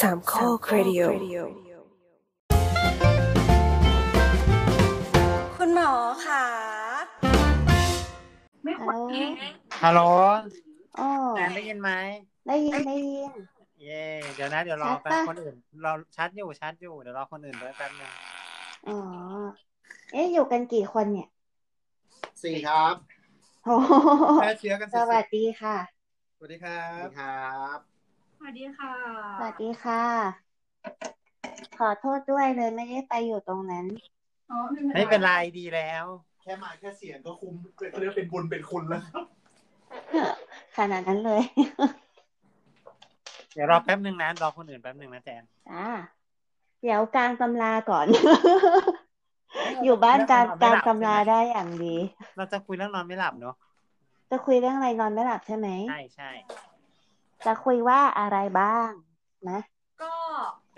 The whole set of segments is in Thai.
สามข้อครดิโอคุณหมอค่ะไม่ควรฮัลโหลอ๋อแอนได้ยินไหมได้ยินได้ยิน เย่เดี๋ยวนะ เดี๋ยวรอชัดแป๊บปะคนอื่น เราชัดอยู่ชัดอยู่ เดี๋ยวรอคนอื่นด้วยแป๊บนึงอ๋อ เอ๊ะอยู่กันกี่คนเนี่ย สี่ครับโอ้โหแพร่เชื้อกันสวัสดีค่ะ สวัสดีครับครับ สวัสดีค่ะ สวัสดีค่ะ ขอโทษด้วยเลยไม่ได้ไปอยู่ตรงนั้น อ๋อไม่เป็นไรดีแล้ว แค่มาแค่เสียงก็คุ้มเขาเรียกว่าเป็นบุญเป็นคุณแล้วครับขนาดนั้นเลย เดี๋ยวรอแป๊บนึงนะรอคนอื่นแป๊บนึงนะแจนจ้าเดี๋ยวกลางตำราก่อน อยู่บ้านกลางกลางตำราได้อย่างดี เราจะคุยเรื่องนอนไม่หลับเนาะจะคุยเรื่องอะไรนอนไม่หลับใช่ไหมใช่ใช่ จะคุยว่าอะไรบ้างนะ ก็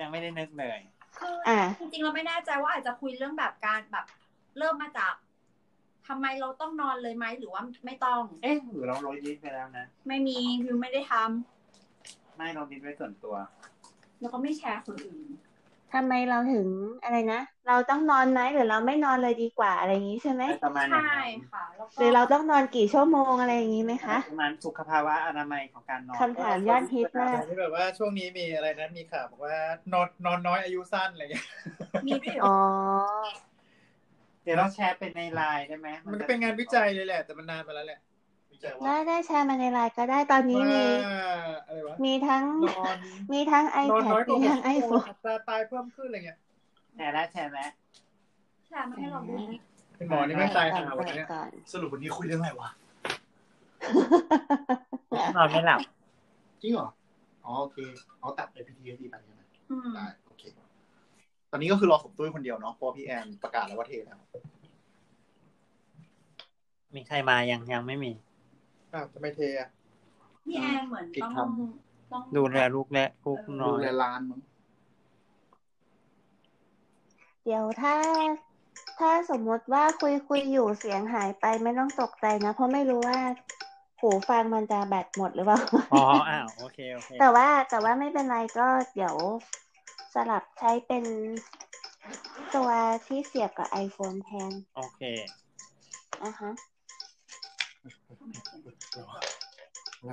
ยังไม่ได้นึกเลยคืออะจริงๆเราไม่แน่ใจว่าอาจจะคุยเรื่องแบบการแบบเริ่มมาจากทำไมเราต้องนอนเลยไหมหรือว่าไม่ต้อง เอ๊ะหรือเราโรยลิสต์ไปแล้วนะ ไม่มีวิวไม่ได้ทำไม่โรยลิสต์ไว้ส่วนตัว แล้วก็ไม่แชร์คนอื่น ทำไมเราถึงอะไรนะ เราต้องนอนไหมหรือเราไม่นอนเลยดีกว่าอะไรอย่างนี้ใช่ไหมประมาณอย่างใช่นั้นค่ะแล้วก็หรือเราต้องนอนกี่ชั่วโมงอะไรอย่างนี้ไหมคะประมาณสุขภาวะอนามัยของการนอนคำถามยอดฮิตมากที่แบบว่าช่วงนี้มีอะไรนะมีข่าวบอกว่านอนนอนน้อยอายุสั้นอะไรเงี้ยมีด้วยเหรออ๋อเดี๋ยวเราแชร์เป็นในไลน์ได้ไหมมันก็เป็นงานวิจัยเลยแหละ แต่มันนานมาแล้วแหละวิจัยว่า ได้ได้แชร์มาในไลน์ก็ได้ตอนนี้มีว่าอะไรวะมีทั้งนอนมีทั้งนอนน้อย iPad กว่ามีหทั้กงชั่วโมง iPhone อัตราตายเพิ่มขึ้นอะไรเงี้ยแชร์แล้วแชร์แล้วแชร์มาให้เราดูเป็นหมอนี่ไม่ตายก่อหานวันเปิดนี้ก่อนสรุปวันนี้คุยเรื่องอะไรวะนอนไม่หลับจริงเหรออ๋อโอเคเอาตัดไปพีทีดีไปใช่ไหมอืมได้โอเค ตอนนี้ก็คือรอสมตุ้ยคนเดียวเนาะเพราะว่าพี่แอนประกาศแล้วว่าเทแล้วมีใครมายังยังไม่มี อ้าวทำไมเทอะพี่แอนเหมือนผิดต้องคต้องดูแลลูกและลูกนอดูนแลร้านมั้งเดี๋ยวถ้า ถ้าสมมติว่าคุยคุยอยู่เสียงหายไปไม่ต้องตกใจนะ เพราะไม่รู้ว่าหูฟังมันจะแบตหมดหรือเปล่า อ๋ออ้าวโอเคโอเคแต่ว่าแต่ว่าไม่เป็นไรก็เดี๋ยวสลับใช้เป็นตัวที่เสียบกับ iPhone แทนโอเค อะฮะ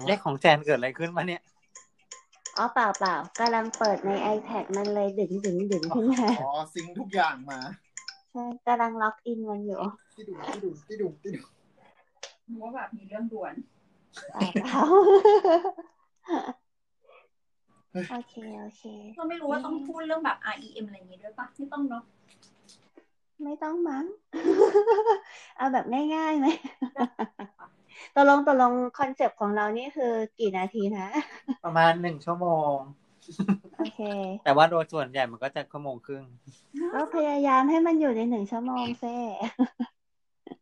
เลขของแจนเกิดอะไรขึ้นมาเนี่ย อ๋อเปล่าเปล่ากำลังเปิดใน iPad มันเลยดึงดึงดึงขึ้นมาอ๋อซิงค์ทุกอย่างมา ใช่กำลังล็อกอินมันอยู่ที่ดูที่ดูที่ดูที่ดูว่าแบบมีเรื่องด่วนเปล่าเปล่าโอเคโอเคเราไม่รู้ว่าต้องพูดเรื่องแบบ REM อะไรอย่างงี้ด้วยปะไม่ต้องเนาะไม่ต้องมั้ง เอาแบบง่ายๆไหม ตกลงตกลง concept ของเรานี่คือกี่นาทีนะ ประมาณหนึ่งชั่วโมง โอเค แต่ว่าโดยส่วนใหญ่มันก็จะชั่วโมงครึ่งก็พยายามให้มันอยู่ในหนึ่งชั่วโมงเซ่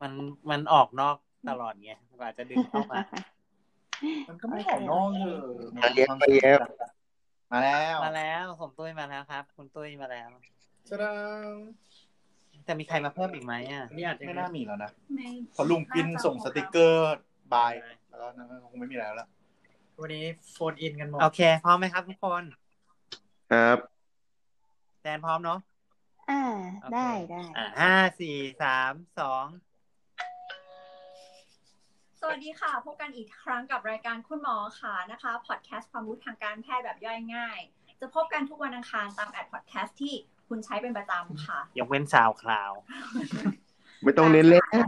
มันมันออกนอกตลอดไงกว่าจะดึงเข้ามา มันก็ไม่ออกนอกเลยมาเย็บมาเย็บมาแล้ว มาแล้วสมตุ้ยมาแล้วครับ คุณตุ้ยมาแล้วสะ ดังจะมีใครมาเพิ่มอีกไหมอะนี่อาจจะไม่น่ามีแล้วนะไม่เพอลุงกินส่งสติกเกอร์ bye แล้วก็นั่นก็คงไม่มีแล้วละวันนี้โฟนอินกันหมดโอเคพร้อมไหมครับทุกคน ครับแจนพร้อมเนาะอ่าโอเคได้ได้อ่าห้าสี่สามสองสวัสดีค่ะ พบกันอีกครั้งกับรายการคุณหมอค่ะนะคะพอดแคสต์ความรู้ทางการแพทย์แบบย่อยง่าย จะพบกันทุกวันอังคารตามแอดพอดแคสต์ที่ คุณใช้เป็นประจำค่ะ ยกเว้นสาวคลาว ไม่ต้องเน้นเล่นแล้ว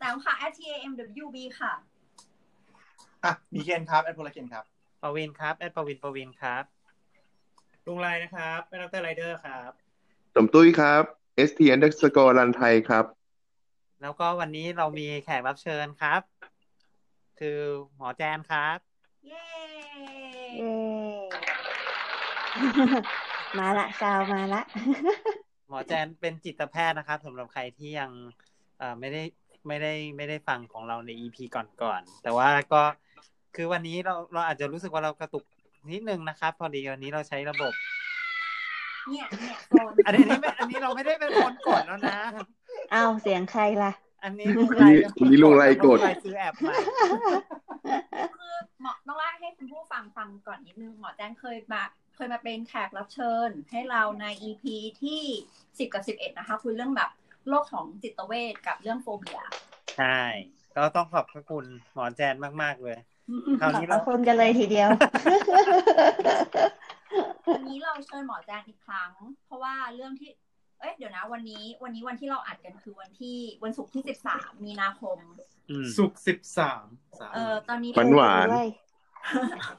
แต่ค่ะ at tamwb ค่ะ อะ มีเคนครับ แอดโพลาเคนครับปวินครับ แอดปวินปวินครับ ลุงไรนะครับเป็นดรไรเดอร์ครับสมตุ้ยครับ ST underscore รันไทยครับ แล้วก็วันนี้เรามีแขกรับเชิญครับ คือหมอแจนครับ เย้เย้ มาละกาวมาละ หมอแจนเป็นจิตแพทย์นะครับสำหรับใครที่ยังเอ่อไม่ได้ไม่ได้ไม่ได้ฟังของเราใน EP ก่อนๆแต่ว่าก็คือวันนี้เราเราอาจจะรู้สึกว่าเรากระตุกนิดนึงนะครับ พอดีวันนี้เราใช้ระบบ เนี่ยเนี่ยโซนอันนี้อันนี้ไม่อันนี้เราไม่ได้เป็นคนกดแล้วนะเอาเสียงใครล่ะ อันนี้ลุงไรเป็นคอันนี้ลุงไรกดลุงไรซื้อแอปใหม่คือเหมาะต้องเล่าให้คุณผู้ฟังฟังก่อนนิดนึงหมอแจ้งเคยมา เคยมาเป็นแขกรับเชิญ ให้เราใน EP ที่สิบกับสิบเอ็ดนะคะ คุยเรื่องแบบโรคของจิตเวชกับเรื่องโฟเบีย ใช่ ก็ต้องขอบพระคุณหมอแจนมาก ๆ เลย คราวขอบนี้พระเราคุณกันเลยทีเดียว วันนี้เราเชิญหมอแจงอีกครั้ง เพราะว่าเรื่องที่ เอ้ยเดี๋ยวนะ วันนี้ วันนี้วันที่เราอัดกันคือวันที่วันศุกร์ที่สิบสามมีนาคมอืมสุกสิบสามสามเออตอนนี้ฝันหวานด้วยตอน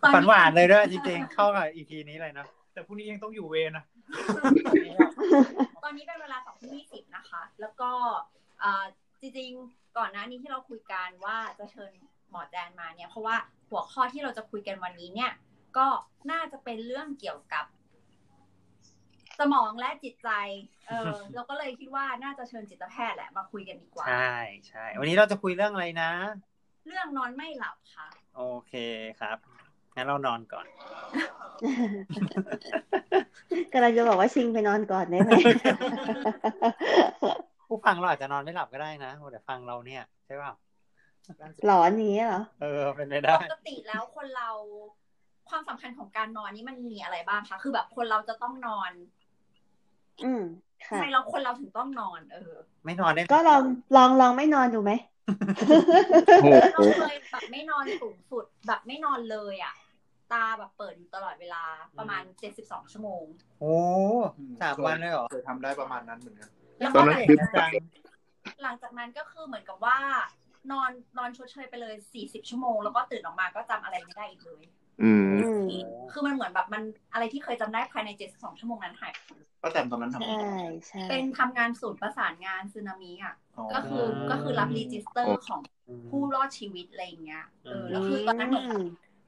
ฝันนี้หวานเลยด้วยจริงๆ เข้ากับอีพีนี้เลยเนาะแต่พรุ่งนี้ยังต้องอยู่เวรนะ ตอนนี้เป็นเวลาสองทุ่มยี่สิบนะคะ แล้วก็เอ่อจริงๆ ก่อนหน้านี้ที่เราคุยกันว่าจะเชิญหมอแจนมาเนี่ย เพราะว่าหัวข้อที่เราจะคุยกันวันนี้เนี่ย ก็น่าจะเป็นเรื่องเกี่ยวกับ สมองและจิตใจ เออเราก็เลยคิดว่าน่าจะเชิญจิตแพทย์แหละมาคุยกันดีกว่า ใช่ใช่ วันนี้เราจะคุยเรื่องอะไรนะ เรื่องนอนไม่หลับค่ะ โอเคครับ งั้นเรานอนก่อนกำลังจะบอกว่าชิงไปนอนก่อนได้ไหมผู้ฟังเราอาจจะนอนไม่หลับก็ได้นะแต่ฟังเราเนี่ยใช่เปล่าหลอนอย่างนี้เหรอ เออ เป็นไปได้ ปกติแล้วคนเราความสำคัญของการนอนนี่มันมีอะไรบ้างคะ คือแบบคนเราจะต้องนอน อืมทำค่ะไมเราคนเราถึงต้องนอน เออ ไม่นอนได้ ก็ลองลองลองไม่นอนดูไหมโอ้โห เราเคยแบบไม่นอนสูงสุดแบบไม่นอนเลยอะ ตาแบบเปิดอยู่ตลอดเวลาประมาณเจ็ดสิบสองชั่วโมง โอ้สามวันเลยเหรอเคยทำได้ประมาณนั้นเหมือนกันแล้วตก็อนนั้นหลังคือจากหลังจากนั้นก็คือเหมือนกับว่า นอนนอนชดเชยไปเลยสี่สิบชั่วโมง แล้วก็ตื่นออกมาก็จำอะไรไม่ได้อีกเลย อืมอืมคือมันเหมือนแบบมันอะไรที่เคยจำได้ภายในเจ็ดสิบสองชั่วโมงนั้นหายป้าแต้มตอนนั้นทำใช่ใช่เป็นทำงานศูนย์ประสานงานซึนามิอะอ๋อก็คือก็คือรับรีจิสเตอโอ้ร์ของผู้รอดชีวิตอะไรอย่างเงี้ยเอออืมแล้วคือตอนนั้นเหมือนแบบ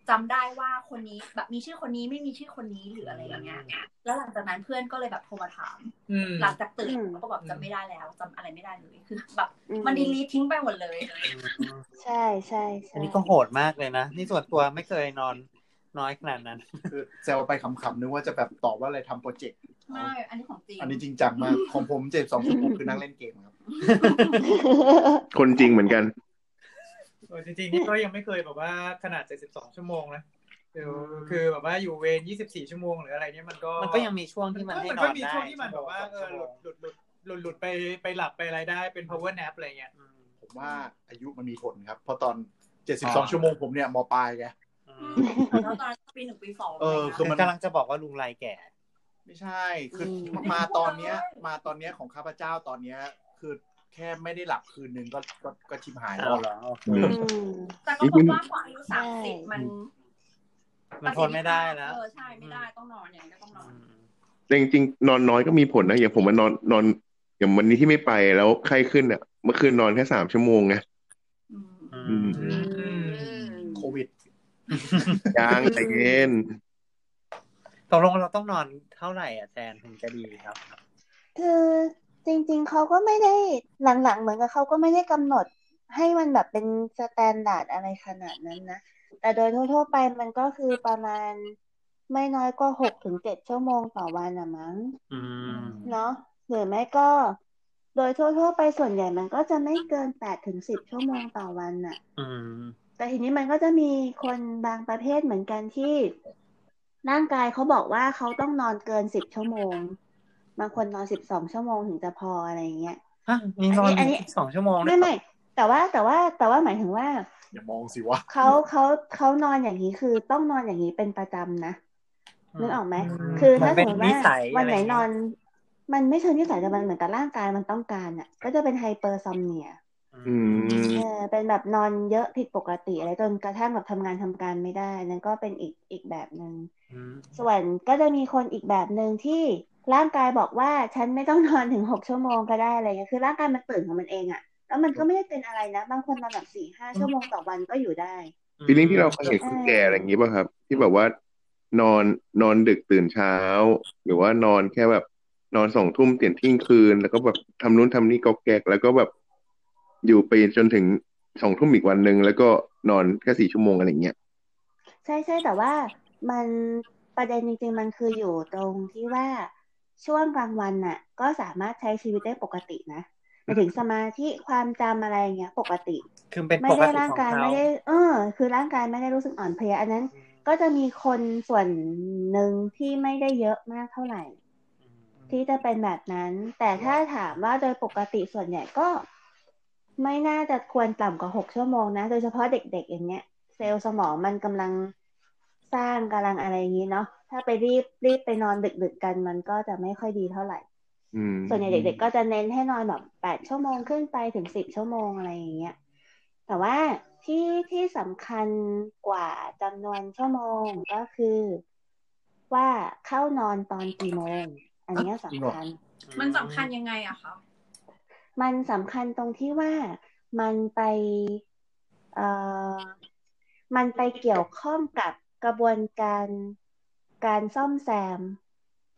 จำได้ว่าคนนี้แบบมีชื่อคนนี้ไม่มีชื่อคนนี้หรืออะไรอย่างเงี้ย แล้วหลังจากนั้นเพื่อนก็เลยแบบโทรมาถามอืมหลังจากตื่นอืมก็แบบจำไม่ได้แล้วจำอะไรไม่ได้เลยคือแบบอืมันดีลีททิ้งไปหมดเลย ใช่ใช่ใช่อันนี้ก็โหดมากเลยนะ นี่ส่วนตัวไม่เคยนอน น้อยขนาดนั้น คือแซวไปขำๆนึกว่าจะแบบตอบว่าอะไรทำโปรเจกต์ไม่อันนี้ของจริงอันนี้จริงจังมากของผมเจ็ดสองชั่วโมงคือนั่งเล่นเกมครับ คนจริงเหมือนกันเออจริงๆนี่ก็ยังไม่เคยแบบว่าขนาด72ชั่วโมงนะคือคือแบบว่าอยู่เวร24ชั่วโมงหรืออะไรเนี่ยมันก็มันก็ยังมีช่วงที่มันให้มันนก็อนมีได้ช่วงที่มันแบบว่าเออหลุดหลุดหลุดหลุดหลุดไปไปหลับไปอะไรได้เป็น power nap อะไรเงี้ยอืมผมว่าอายุมันมีผลครับ เพราะตอนเจ็ดสิบสองชั่วโมงผมเนี่ยมปลายไง อือืมมแล้วตอนนั้นปีหนึ่งปีสองเออะไรคือเงี้ยมันกำลังจะบอกว่าลุงไรแก่ ไม่ใช่ คืออมมาตอนเนี้ย มาตอนเนี้ยของข้าพเจ้าตอนเนี้ย คือแค่ไม่ได้หลับคืนนึงก็ก็ก็ชิบหายแล้วเอาเหรอโอเคอืมอืมแต่ก็บอกว่าพออายุสามสิบมันมันทนไม่ได้แล้วเออใช่ไม่ได้ต้องนอนอย่างนี้ก็ต้องนอนแต่จริงๆนอนน้อยก็มีผลนะอย่างผมมานอนนอน อย่างวันนี้ที่ไม่ไปแล้วไข้ขึ้นอะเมื่อคืนนอนแค่สามชั่วโมงไงอืมอืมอืมโควิด ยางใจเย็นตกลงเราต้องนอนเท่าไหร่อะแทนถึงจะดีครับ คือจริง ๆเขาก็ไม่ได้หลังๆ เหมือนกับเขาก็ไม่ได้กำหนดให้มันแบบเป็น standard อะไรขนาดนั้นนะ แต่โดยทั่วๆไปมันก็คือประมาณไม่น้อยก็หกถึงเจ็ดชั่วโมงต่อวันอะมั้งอืมเนาะหรือไม่ก็ โดยทั่วๆไปส่วนใหญ่มันก็จะไม่เกินแปดถึงสิบชั่วโมงต่อวันน่ะอืม แต่ทีนี้มันก็จะมีคนบางประเภทเหมือนกันที่ร่างกายเขาบอกว่าเขาต้องนอนเกินสิบชั่วโมง บางคนนอนสิบสองชั่วโมงถึงจะพออะไรอย่างเงี้ยฮะมีนอนอันนี้สองชั่วโมงไม่ไม่แต่ว่าแต่ว่าแต่ว่าหมายถึงว่า อย่ามองสิวะเขาเขาเขานอนอย่างนี้คือต้องนอนอย่างนี้เป็นประจำนะนึกออกไหมมคือมัถ้านสเป็มนมตินิว่าสัยวันไหนะรนอน มันไม่เชิงนิสัยแต่มันเหมือนกับร่างกายมันต้องการอะ ก็จะเป็นไฮเปอร์ซอมเนีย อืมเออเป็นแบบนอนเยอะผิดปกติอะไรจนกระทั่งแบบทำงานทำการไม่ได้ นั่นก็เป็นอีกอีกแบบหนึ่งอืมส่วนก็จะมีคนอีกแบบหนึ่งที่ร่างกายบอกว่าฉันไม่ต้องนอนถึงหกชั่วโมงก็ได้อะไรเงี้ยคือร่างกายมันตื่นของมันเองอะแล้วมันก็ไม่ได้เป็นอะไรนะ บางคนนอนแบบสี่ห้าชั่วโมงต่อวันก็อยู่ได้ฟีลลิ่งที่เราเคยเห็นคนแก่อะไรอย่างนี้ป่ะครับ ที่แบบว่านอนนอนดึกตื่นเช้า หรือว่านอนแค่แบบนอนสองทุ่มเตียนทิ้งคืน แล้วก็แบบทำนู้นทำนี่ก็แกกแล้วก็แบบ อยู่ไปจนถึงสองทุ่มอีกวันหนึ่งแล้วก็นอนแค่สี่ชั่วโมงอะไรอย่างเงี้ยใช่ใช่แต่ว่ามันประเด็นจริงๆมันคืออยู่ตรงที่ว่าช่วงกลางวันน่ะ ก็สามารถใช้ชีวิตได้ปกตินะหมายถึงสมาธิความจำอะไรอย่างเงี้ย ปกติ คือเป็นไม่ปกได้ติร่างของกายเขาไม่ได้ เออ คือร่างกายไม่ได้รู้สึกอ่อนเพลียอันนั้นก็ก็จะมีคนส่วนหนึ่งที่ไม่ได้เยอะมากเท่าไหร่ ที่จะเป็นแบบนั้น แต่ถ้าถามว่าโดยปกติส่วนใหญ่ก็ ไม่น่าจะควรต่ำกว่าหกชั่วโมงนะ โดยเฉพาะเด็กๆอย่างเงี้ย เซลล์สมองมันกำลังสร้างกำลังอะไรอย่างนี้เนาะถ้าไปรีบรีบไปนอนดึกๆกันมันก็จะไม่ค่อยดีเท่าไหร่อืมส่วนใหญ่เด็กๆก็จะเน้นให้นอนแบบแปดชั่วโมงขึ้นไปถึงสิบชั่วโมงอะไรอย่างเงี้ย แต่ว่าที่ที่สำคัญกว่าจำนวนชั่วโมงก็คือ ว่าเข้านอนตอนกี่โมง อันเนี้ยสำคัญ มันสำคัญยังไงอะคะ มันสำคัญตรงที่ว่ามันไปเอ่อมันไปเกี่ยวข้องกับกระบวนการการซ่อมแซม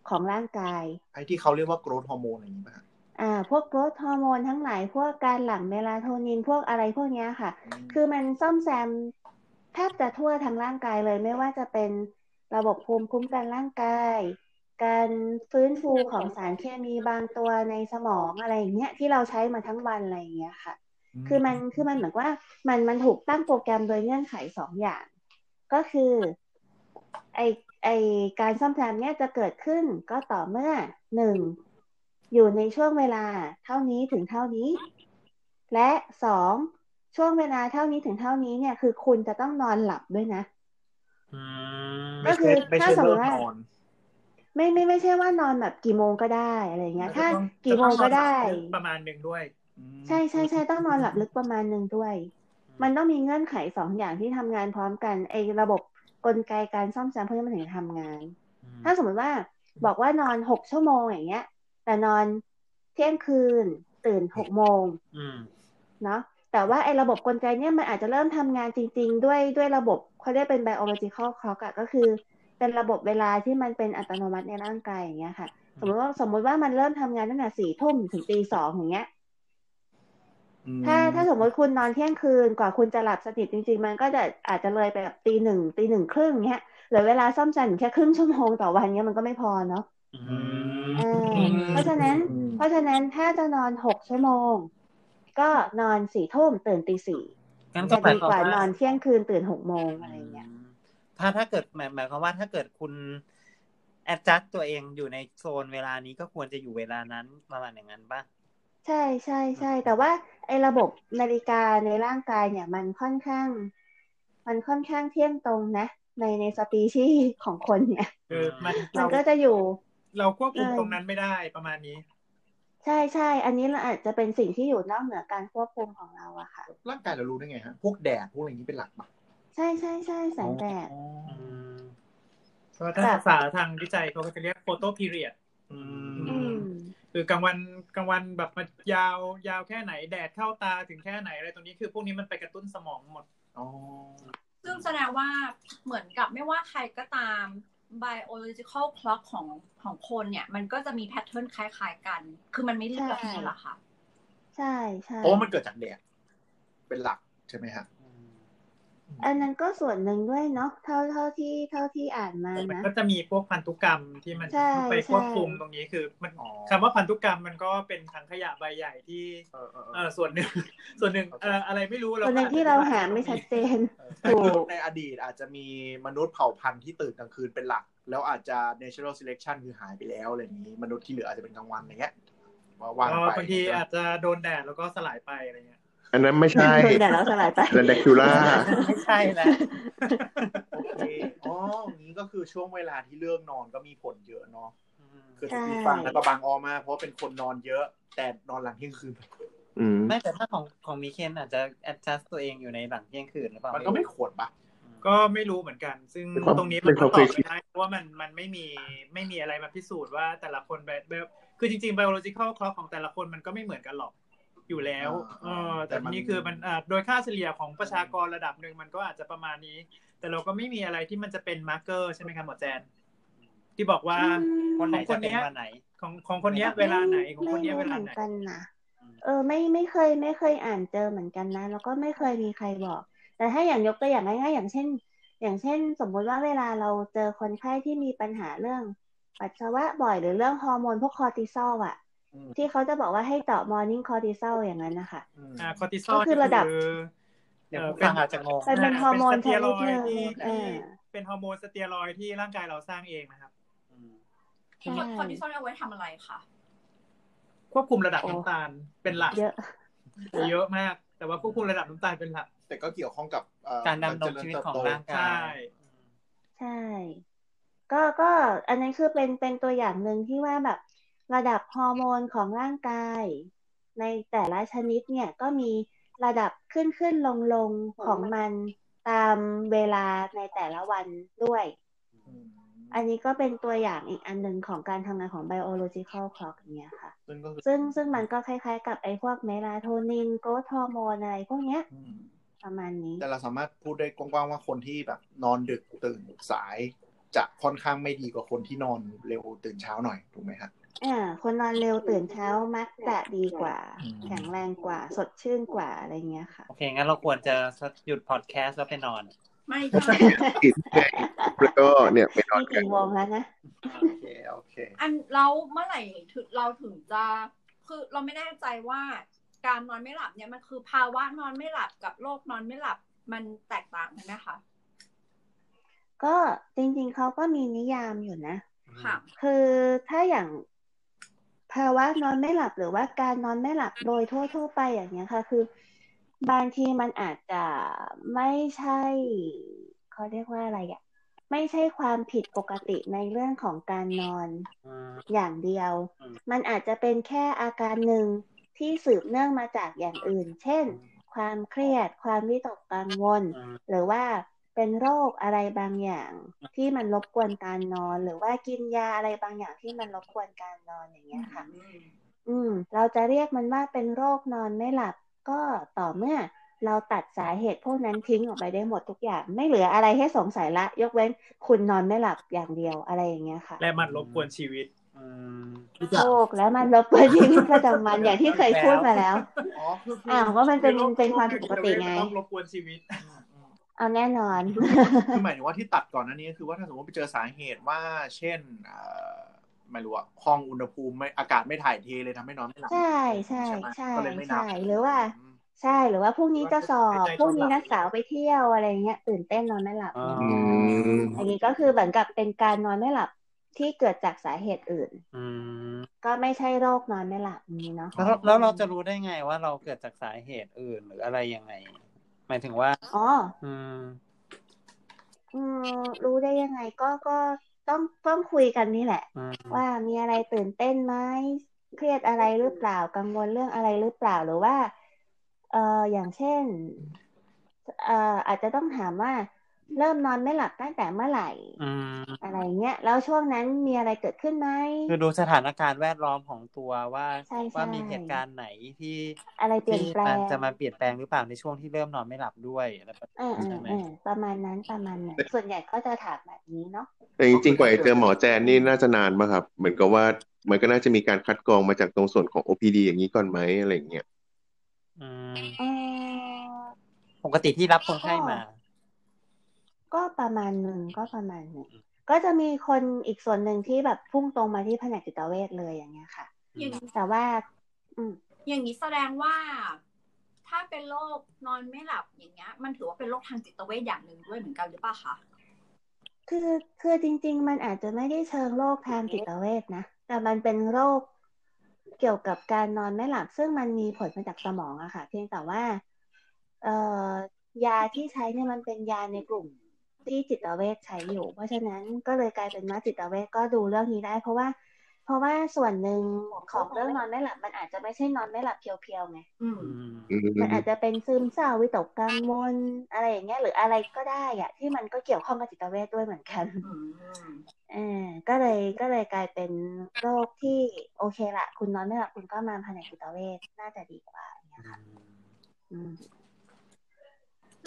ของร่างกาย ไอ้ที่เขาเรียกว่าโกรทฮอร์โมนอะไรอย่างนี้ป่ะฮะอ่า พวกโกรทฮอร์โมนทั้งหลาย พวกการหลั่งเมลาโทนินพวกอะไรพวกเนี้ยค่ะ คือมันซ่อมแซมแทบจะทั่วทั้งร่างกายเลย ไม่ว่าจะเป็นระบบภูมิคุ้มกันร่างกาย การฟื้นฟูของสารเคมีบางตัวในสมองอะไรอย่างเงี้ยที่เราใช้มาทั้งวันอะไรอย่างเงี้ยค่ะ คือมันคือมันเหมือนว่ามันมันถูกตั้งโปรแกรมโดยเงื่อนไขสองอย่าง ก็คือไอไอการซ่อมแซมเนี่ยจะเกิดขึ้นก็ต่อเมื่อหนึ่งอยู่ในช่วงเวลาเท่านี้ถึงเท่านี้ และสองช่วงเวลาเท่านี้ถึงเท่านี้เนี่ย คือคุณจะต้องนอนหลับด้วยนะอืมก็คือไม่ถ้าใช่สมมเลิติกว่านอน ไม่ไม่ไม่ใช่ว่านอนแบบกี่โมงก็ได้อะไรเงี้ย ถ้ากี่โมงก็ได้ ประมาณหนึ่งด้วย ใช่ใช่ใช่ต้องนอนหลับลึกประมาณหนึ่งด้วย มันต้องมีเงื่อนไขสองอย่างที่ทำงานพร้อมกันไอ้ระบบกลไกการซ่อมแซมพวกนี้มันถึงจะทำงาน ถ้าสมมติว่าบอกว่านอนหกชั่วโมงอย่างเงี้ย แต่นอนเที่ยงคืนตื่นหกโมงอืมเนาะแต่ว่าไอ้ระบบกลไกเนี่ยมันอาจจะเริ่มทำงานจริง ๆ ด้วยด้วยระบบเขาเรียกเป็น biological clock อะก็คือ เป็นระบบเวลาที่มันเป็นอัตโนมัติในร่างกายอย่างเงี้ยค่ะ สมมติว่าสมมติว่ามันเริ่มทำงานตั้งแต่สี่ทุ่มถึงตีสองอย่างเงี้ยถ้าถ้าสมมติคุณนอนเที่ยงคืนกว่าคุณจะหลับสนิทจริง ๆ มันก็จะอาจจะเลยไปแบบตีหนึ่งตีหนึ่งครึ่งเงี้ยเหลือเวลาซ่อมแซมอยู่แค่ครึ่งชั่วโมงต่อวันเงี้ยมันก็ไม่พอเนาะอืมเออเพราะฉะนั้นอืมเพราะฉะนั้นถ้าจะนอนหกชั่วโมง ก็นอนสี่ทุ่มตื่นตีสี่งั้นก็จะหมายดีความกว่าว่านอนเที่ยงคืนตื่นหกโมงอะไรเงี้ย ถ้าถ้าเกิดหมายหมายความว่าถ้าเกิดคุณ adjust ตัวเองอยู่ในโซนเวลานี้ก็ควรจะอยู่เวลานั้นประมาณอย่างนั้นป่ะใช่ใช่ใช่แต่ว่าไอ้ระบบนาฬิกาในร่างกายเนี่ย มันค่อนข้าง มันค่อนข้างเที่ยงตรงนะ ในในสปีชีส์ของคนเนี่ยคือมันมันเราก็จะอยู่ เราควบคุมเออตรงนั้นไม่ได้ประมาณนี้ ใช่ใช่อันนี้เราอาจจะเป็นสิ่งที่อยู่นอกเหนือการควบคุมของเราอะค่ะ ร่างกายเรารู้ได้ไงฮะพวกแดดพวกอะไรอย่างนี้เป็นหลักปะ ใช่ใช่ใช่แสงแดดอ๋ออืมก็ถ้าแบบภาษาทางวิจัยเขาก็จะเรียกโฟโตพีเรียดอือืมมคือกลางวันกลางวันแบบมันยาวยาวแค่ไหนแดดเข้าตาถึงแค่ไหนอะไรตรงนี้คือพวกนี้มันไปกระตุ้นสมองหมดอ๋อซึ่งแสดงว่าเหมือนกับไม่ว่าใครก็ตาม biological clock ของของคนเนี่ย มันก็จะมีแพทเทิร์นคล้ายๆกัน คือมันไม่เลือกใช่กันเหรอคะ ใช่ใช่เพราะว่ามันเกิดจากแดดเป็นหลักใช่ไหมฮะ อันนั้นก็ส่วนหนึ่งด้วยเนาะเท่าเท่าที่เท่าที่อ่านมาแต่มันนะก็จะมีพวกพันธุกรรมที่มันใช่ไปควบคุมใช่ตรงนี้คือมันอ๋อคำว่าพันธุกรรมมันก็เป็นถังขยะใบใหญ่ที่เออเออเออส่วนหนึ่งส่วนหนึ่งเอออะไรไม่รู้ส่วนหนึ่งที่เราหาไม่ชัดเจนเออคือในอดีตอาจจะมีมนุษย์เผ่าพันธุ์ที่ตื่นกลางคืนเป็นหลัก แล้วอาจจะ natural selection คือหายไปแล้วอะไรอย่างนี้ มนุษย์ที่เหลืออาจจะเป็นกลางวันอย่างเงี้ยว่าว่าเอกันอไปบางทีอาจจะโดนแดดแล้วก็สลายไปอะไรเงี้ย อันนั้นไม่ใช่โดนแดดแล้วสลายไปนั่นแดกคิล่าไม่ใช่แล้วโอเคอ๋ออย่างนี้ก็คือช่วงเวลาที่เลือกนอนก็มีผลเยอะเนาะคือใช่ที่ฟังแล้วก็บางออมากเพราะว่าเป็นคนนอนเยอะ แต่นอนหลังเที่ยงคืนอืมไม่แต่ถ้าของของมิเคนอาจจะ adjust ตัวเองอยู่ในหลังเที่ยงคืนหรือเปล่ามันก็ไม่ควรปะก็ไม่รู้เหมือนกัน ซึ่งเป็นความตรงนี้เป็มันนคก็วามตอบเคยชิไม่นได้เพราะว่ามันมันไม่มีไม่มีอะไรมาพิสูจน์ว่าแต่ละคนแบบแบบคือจริงๆ biological clock ของแต่ละคนมันก็ไม่เหมือนกันหรอก อยู่แล้วเออแต่ทีนี้คือมันอ่าโดยค่าเฉลี่ยของประชากรระดับหนึ่งมันก็อาจจะประมาณนี้ แต่เราก็ไม่มีอะไรที่มันจะเป็นมาร์เกอร์ใช่ไหมครับหมอแจน ที่บอกว่าคนไหนของคจะนเป็นเนี้ยวันไหนของของคนเนี้ยเวลาไหนของคนไม่เนี้ยรู้เวเหลามือนไหนกันนะเออไม่ไม่เคยไม่เคยอ่านเจอเหมือนกันนะ แล้วก็ไม่เคยมีใครบอก แต่ถ้าอย่างยกตัวอย่างง่ายๆอย่างเช่น อย่างเช่น สมมุติว่าเวลาเราเจอคนไข้ที่มีปัญหาเรื่องปัสสาวะบ่อยหรือเรื่องฮอร์โมนพวกคอร์ติซอลอะอืม ที่เขาจะบอกว่าให้เจาะมอร์นิ่งคอร์ติซอลอย่างนั้นนะคะอืมอ่าคอร์ติซอลก็คือระดับเดี๋ยวผู้ฟังอาจจะงงเป็นเป็นฮอร์โมนชนิดหนึ่งที่เออเป็นฮอร์โมนสเตียรอยด์ที่ร่างกายเราสร้างเองนะครับอืมใช่คอร์ติซอลเอาไว้ทำอะไรคะควบคุมระดับโอ้น้ำตาลเป็นหลักเยอะเยอะมาก แต่ว่าควบคุมระดับน้ำตาลเป็นหลัก แต่ก็เกี่ยวข้องกับเอ่อการดำรงชีวิตของร่างกายใช่ ก็ก็อันนั้นคือเป็นเป็นตัวอย่างหนึ่งที่ว่าแบบ ระดับฮอร์โมนของร่างกาย ในแต่ละชนิดเนี่ยก็มีระดับขึ้นขึ้นลงลงของมันตามเวลาในแต่ละวันด้วยอืมอันนี้ก็เป็นตัวอย่างอีกอันหนึ่งของการทำงานของ biological clock อย่างเงี้ยค่ะซึ่งก็คือซึ่งซึ่งมันก็คล้ายๆกับไอ้พวกเมลาโทนินโกรทฮอร์โมนอะไรพวกเนี้ยอืมประมาณนี้ แต่เราสามารถพูดได้กว้างๆว่าคนที่แบบ นอนดึกตื่นสาย จะค่อนข้างไม่ดีกว่าคนที่นอนเร็วตื่นเช้าหน่อยถูกไหมครับ อ่าคนนอนเร็วตื่นเช้ามักจะดีกว่าอืมแข็งแรงกว่า สดชื่นกว่าอะไรเงี้ยค่ะ โอเค งั้นเราควรจะหยุดพอดแคสต์แล้วไปนอน ไม่ใช่กินไงแล้วก็เนี่ยไปนอนนี่กันกี่โมงแล้วนะโอเคโอเค อันเราเมื่อไหร่ถึงเราถึงจะคือเราไม่แน่ใจว่าการนอนไม่หลับเนี่ยมันคือภาวะนอนไม่หลับกับโรคนอนไม่หลับมันแตกต่างกันไหมคะ ก็จริงๆเขาก็มีนิยามอยู่นะค่ะคือถ้าอย่าง ภาวะนอนไม่หลับหรือว่าการนอนไม่หลับโดยทั่ว ๆ ไปอย่างเงี้ยค่ะ คือบางทีมันอาจจะไม่ใช่เขาเรียกว่าอะไรอะไม่ใช่ความผิดปกติในเรื่องของการนอนอย่างเดียว มันอาจจะเป็นแค่อาการหนึ่งที่สืบเนื่องมาจากอย่างอื่น เช่น ความเครียด ความวิตกกังวล หรือว่า เป็นโรคอะไรบางอย่างที่มันรบกวนการนอน หรือว่ากินยาอะไรบางอย่างที่มันรบกวนการนอนอย่างเงี้ยค่ะ อืม เราจะเรียกมันว่าเป็นโรคนอนไม่หลับ ก็ต่อเมื่อเราตัดสาเหตุพวกนั้นทิ้งออกไปได้หมดทุกอย่าง ไม่เหลืออะไรให้สงสัยละ ยกเว้นคุณนอนไม่หลับอย่างเดียวอะไรอย่างเงี้ยค่ะ และมันรบกวนชีวิตอืมโรคแล้วมันรบกวนชีวิตประจำวันอย่างที่เคยพูดมาแล้วอ๋อคือคืออ้าวก็มันเป็นเป็นความผิดปกติไงต้องรบกวนชีวิต เอาแน่นอนคือหมายถึงว่าที่ตัดก่อนหนั้นนี้ก็คือว่าถ้าสมมติไปเจอสาเหตุว่า เช่นเอ่อไม่รู้อะห้องอุณหภูมิไม่อากาศไม่ถ่ายเทเลยทำให้นอนไม่หลับใช่ใช่ไหมใช่ก็เลยไม่นับใช่หรือว่าอืมใช่ หรือว่าพรุ่งนี้จะสอบใจพรุ่งนี้จนหลันับกสาวไปเที่ยวอะไรเงี้ยตื่นเต้นนอนไม่หลับอ๋ออืมอันนี้ก็คือเหมือนกับเป็นการนอนไม่หลับที่เกิดจากสาเหตุอื่นอืมก็ไม่ใช่โรคนอนไม่หลับนี้เนาะแล้วแล้วเราจะรู้ได้ไงว่าเราเกิดจากสาเหตุอื่นหรืออะไรยังไงห มายถึงว่าอ๋ออืม อืมรู้ได้ยังไงก็ก็ต้องต้องคุยกันนี่แหละอืมว่ามีอะไรตื่นเต้นไหมเครียดอะไรหรือเปล่ากังวลเรื่องอะไรหรือเปล่าหรือว่า เอ่ออย่างเช่น เอ่ออาจจะต้องถามว่า เริ่มนอนไม่หลับตั้งแต่เมื่อไหร่อืมอะไรเงี้ย แล้วช่วงนั้นมีอะไรเกิดขึ้นไหมคือดูสถานการณ์แวดล้อมของตัวว่าใช่ใช่ว่ามีเหตุการณ์ไหนที่อะไรเปลี่ยนที่แปลมันงจะมาเปลี่ยนแปลงหรือเปล่าในช่วงที่เริ่มนอนไม่หลับด้วยอะไรแบบเออเอใช่อไหมเออประมาณนั้นประมาณนั้นส่วนใหญ่ก็จะถามแบบนี้เนาะแต่จริงๆกว่าจะเจอหมอแจนนี่น่าจะนานป่ะครับ เหมือนกับว่ามันก็น่าจะมีการคัดกรองมาจากตรงส่วนของ OPD อย่างนี้ก่อนไหมอะไรอย่างเงี้ยอืมเออปกติที่รับคนไข้มา ก็ประมาณหนึ่งก็ประมาณหนึ่งก็จะมีคนอีกส่วนหนึ่งที่แบบพุ่งตรงมาที่แผนกจิตเวชเลยอย่างเงี้ยค่ะอย่างนี้แต่ว่า อืมอย่างนี้แสดงว่าถ้าเป็นโรคนอนไม่หลับอย่างเงี้ย มันถือว่าเป็นโรคทางจิตเวชอย่างหนึ่งด้วยเหมือนกันหรือเปล่าคะคือคือจริง ๆ มันอาจจะไม่ได้เชิงโรคทางจิตเวชนะแต่มันเป็นโรคเกี่ยวกับการนอนไม่หลับ ซึ่งมันมีผลมาจากสมองอะค่ะ เพียงแต่ว่า เอ่อยาที่ใช้เนี่ยมันเป็นยาในกลุ่ม ที่จิตเวชใช้อยู่ เพราะฉะนั้นก็เลยกลายเป็นว่าจิตเวชก็ดูเรื่องนี้ได้ เพราะว่า เพราะว่าส่วนหนึ่งของเรื่องนอนไม่หลับ มันอาจจะไม่ใช่นอนไม่หลับเพียวๆไงอืมอืมอืมมันอาจจะเป็นซึมเศร้าวิตกกังวลอะไรอย่างเงี้ยหรืออะไรก็ได้อะที่มันก็เกี่ยวข้องกับจิตเวชด้วยเหมือนกันอืมอ่าก็เลยก็เลยกลายเป็นโรคที่โอเคละคุณนอนไม่หลับคุณก็มาแผนกจิตเวชน่าจะดีกว่าอย่างเงี้ยค่ะอืม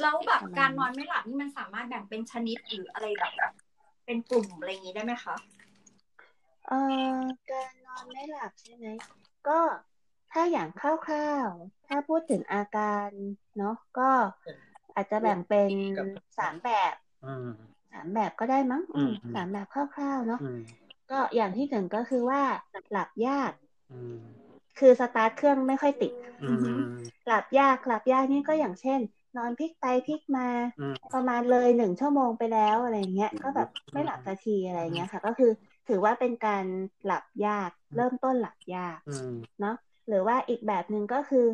แล้วแบบประมาณการนอนไม่หลับนี่มันสามารถแบ่งเป็นชนิดหรืออะไรแบบ เป็นกลุ่มอะไรอย่างนี้ได้ไหมคะเอ่อการนอนไม่หลับใช่ไหมก็ถ้าอย่างคร่าวๆถ้าพูดถึงอาการเนาะก็อาจจะแบ่งเป็นสามแบบอืมสามแบบก็ได้มั้งอืมอืมสามแบบคร่าวๆเนาะอืมก็อย่างที่หนึ่งก็คือว่าหลับยากอืมคือสตาร์ทเครื่องไม่ค่อยติดอืมหลับยากหลับยากนี่ก็อย่างเช่น นอนพลิกไปพลิกมาอืมประมาณเลยหนึ่งชั่วโมงไปแล้วอะไรเงี้ย ก็แบบไม่หลับสักทีอะไรเงี้ยค่ะ ก็คือถือว่าเป็นการหลับยาก เริ่มต้นหลับยากอืมเนาะหรือว่าอีกแบบหนึ่งก็คือ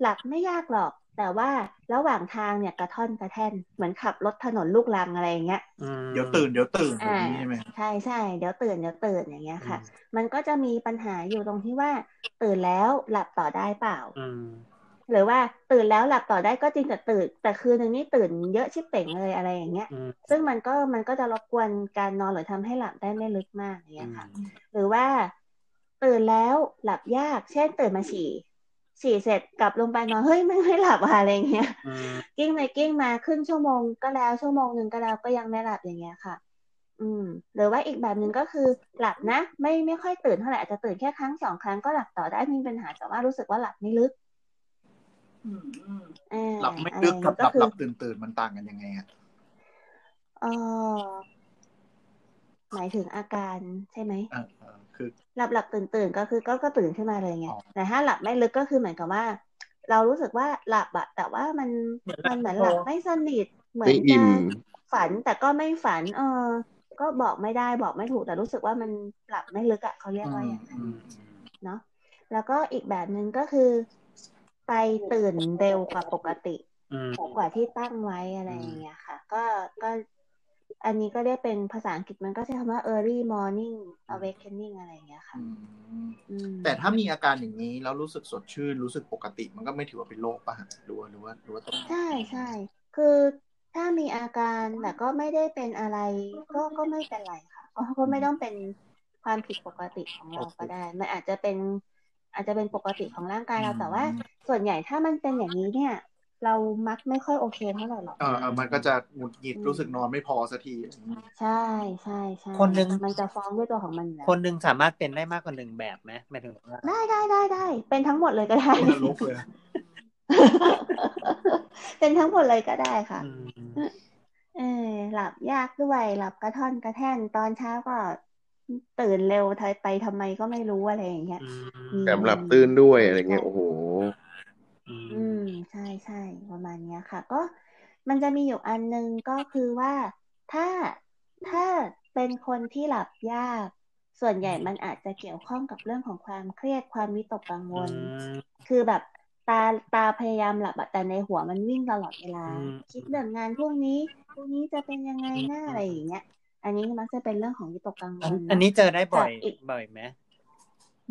หลับไม่ยากหรอก แต่ว่าระหว่างทางเนี่ยกระท่อนกระแท่นเหมือนขับรถถนนลูกรังอะไรอย่างเงี้ยอืมเดี๋ยวตื่นเดี๋ยวตื่นอย่าอ่างนี้ใช่ไหมใช่ใช่เดี๋ยวตื่นเดี๋ยวตื่นอย่างเงี้ยค่ะ มันก็จะมีปัญหาอยู่ตรงที่ว่า ตื่นแล้วหลับต่อได้เปล่าอืม หรือว่าตื่นแล้วหลับต่อได้ก็จริงแต่ตื่น แต่คืนนึงนี่ตื่นเยอะชิบเป่งเลยอะไรอย่างเงี้ยอืมซึ่งมันก็มันก็จะรบกวนการนอนหรือทำให้หลับได้ไม่ลึกมากอย่างเงี้ยค่ะ หรือว่าตื่นแล้วหลับยาก เช่น ตื่นมาฉี่ฉี่เสร็จกลับลงไปนอนเฮ้ยไม่ไม่หลับอะอะไรเงี้ยอืมกิ้งไปกิ้งมาครึ่งชั่วโมงก็แล้วชั่วโมงหนึ่งก็แล้วก็ยังไม่หลับอย่างเงี้ยค่ะ อืม หรือว่าอีกแบบหนึ่งก็คือหลับนะ ไม่ไม่ค่อยตื่นเท่าไหร่อาจจะตื่นแค่ครั้งสองครั้งก็หลับต่อได้ไม่มีปัญหาแต่ว่ารู้สึกว่าหลับไม่ลึกอืมอืมอ่า หลับไม่ลึกกับอะไรหลับคืหอลับตื่นตื่นมันต่างกันยังไงฮะเออหมายถึงอาการใช่ไหมเออเออคือหลับหลับตื่นตื่นก็คือก็ก็ตื่นขึ้นมาเลยไงอ๋อแต่ถ้าหลับไม่ลึกก็คือเหมือนกับว่า เรารู้สึกว่าหลับอะแต่ว่ามันมันเหมือนหลับไม่สนิทเหมือนไม่อิ่จะมฝันแต่ก็ไม่ฝัน เออ ก็บอกไม่ได้บอกไม่ถูก แต่รู้สึกว่ามันหลับไม่ลึกอะเขาเรียกว่าอย่างนั้นอืมเนาะแล้วก็อีกแบบหนึ่งก็คือ ไปตื่นเร็วกว่าปกติอืมกว่าที่ตั้งไว้อะไรอย่างเงี้ยค่ะ ก็ก็ อันนี้ก็เรียกเป็นภาษาอังกฤษมันก็ใช้คำว่า early morning awakening อะไรอย่างเงี้ยค่ะอืมอืมแต่ถ้ามีอาการอย่างนี้ แล้วรู้สึกสดชื่น รู้สึกปกติ มันก็ไม่ถือว่าเป็นโรคป่ะฮะหรือว่าหรือว่าหรือว่าต้องใช่ใช่คือถ้ามีอาการแต่ก็ไม่ได้เป็นอะไร ก็ก็ไม่เป็นไรค่ะก็ก็ไม่ต้องเป็นความผิดปกติของเราก็ได้ มันอาจจะเป็น อาจจะเป็นปกติของร่างกายเราแต่ว่า ส่วนใหญ่ถ้ามันเป็นอย่างนี้เนี่ย เรามักไม่ค่อยโอเคเท่าไหร่หรอกเออเออมันก็จะหงุดหงิดรู้สึกนอนไม่พอสักทีอะไรอย่างนี้ใช่ใช่ใช่คนหนึ่งมันจะฟ้องด้วยตัวของมันอยู่แล้วคนหนึ่งสามารถเป็นได้มากกว่าหนึ่งแบบไหมหมายถึงว่าได้ได้ได้ได้เป็นทั้งหมดเลยก็ได้คนนรกเลยเป็นทั้งหมดเลยก็ได้ค่ะอืมเออหลับยากด้วยหลับกระท่อนกระแท่นตอนเช้าก็ ตื่นเร็วทไปทำไมก็ไม่รู้อะไรอย่างเงี้ยอืมอืมแถมหลับตื่นด้วยอะไรเงี้ยโอ้โหอืมอืมใช่ใช่ประมาณเนี้ยค่ะ ก็มันจะมีอยู่อันนึงก็คือว่าถ้าถ้าเป็นคนที่หลับยาก ส่วนใหญ่มันอาจจะเกี่ยวข้องกับเรื่องของความเครียดความวิตกกังวอืลมคือแบบตาตาพยายามหลับอะแต่ในหัวมันวิ่งตลอดเวลาอืมคิดเรื่องงานพรุ่งนี้พรุ่งนี้จะเป็นยังไงหน้าอะไรอย่างเงี้ย อันนี้มักจะเป็นเรื่องของวิตกกังวอันลอันนี้เจอได้บ่อยแต่อีกบ่อยไหม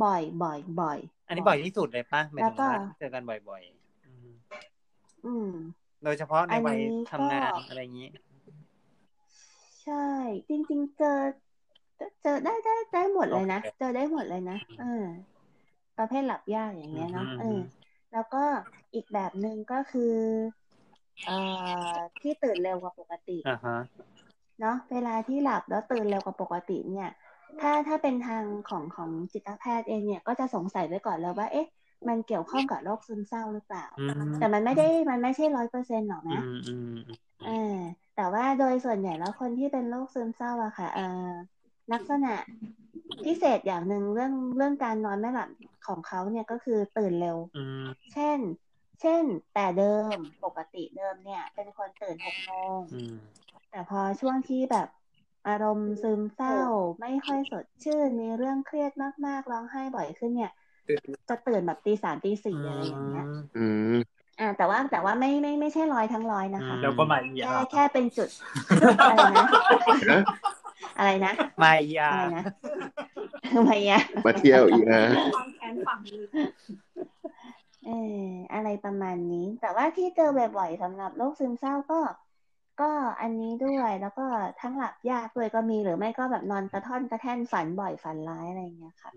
บ่อยบ่อยบ่อย อันนี้บ่อยที่สุดเลยปะหมายถึงว่าแล้วก็เจอกันบ่อยๆอืมอืมโดยเฉพาะในวัยอันนี้ทำงานก็อะไรอย่างนี้ ใช่ จริง ๆ เจอ เจอได้ได้ได้หมดเลยนะโอเคเจอได้หมดเลยนะเออประเภทหลับยากอย่างเงี้ยเนาะอืมเออือมแล้วก็อีกแบบหนึ่งก็คือเอ่อที่ตื่นเร็วกว่าปกติอ่าฮะ เนาะเวลาที่หลับแล้วตื่นเร็วกว่าปกติเนี่ย ถ้าถ้าเป็นทางของของจิตแพทย์เองเนี่ยก็จะสงสัยไว้ก่อนแล้วว่า เอ๊ะ มันเกี่ยวข้องกับโรคซึมเศร้าหรือเปล่าอืมแต่มันไม่ได้มันไม่ใช่ร้อยเปอร์เซ็นต์หรอกอืนะมอืมเออแต่ว่าโดยส่วนใหญ่แล้วคนที่เป็นโรคซึมเศร้าอะค่ะเออลักษณะพิเศษอย่างหนึ่งเรื่องเรื่องการนอนไม่หลับของเขาเนี่ยก็คือตื่นเร็วอืมเช่น เช่น แต่เดิมปกติเดิมเนี่ย เป็นคนตื่นหกโมงอืม แต่พอช่วงที่แบบอารมณ์ซึมเศร้าไม่ค่อยสดชื่น มีเรื่องเครียดมากๆร้องไห้บ่อยขึ้นเนี่ย จะตื่นแบบตีสามตีสี่อะไรอย่างเงี้ยอืมอ่าแต่ว่าแต่ว่าไม่ไม่ไม่ใช่ร้อยทั้งร้อยนะคะแล้วก็มาอีกแค่อะแค่เป็นจุดอะไรนะนะอะไรนะมาอีอาอะไรนะทำไมอะมาเที่ยวอีกนะความแค้นฝังลึกเอออะไรประมาณนี้ แต่ว่าที่เจอบ่อยๆสำหรับโรคซึมเศร้าก็ ก็อันนี้ด้วยแล้วก็ทั้งหลับยากด้วยก็มีหรือไม่ก็แบบนอนกระท่อนกระแท่นฝันบ่อยฝันร้ายอะไรอย่างเงี้ยค่ะ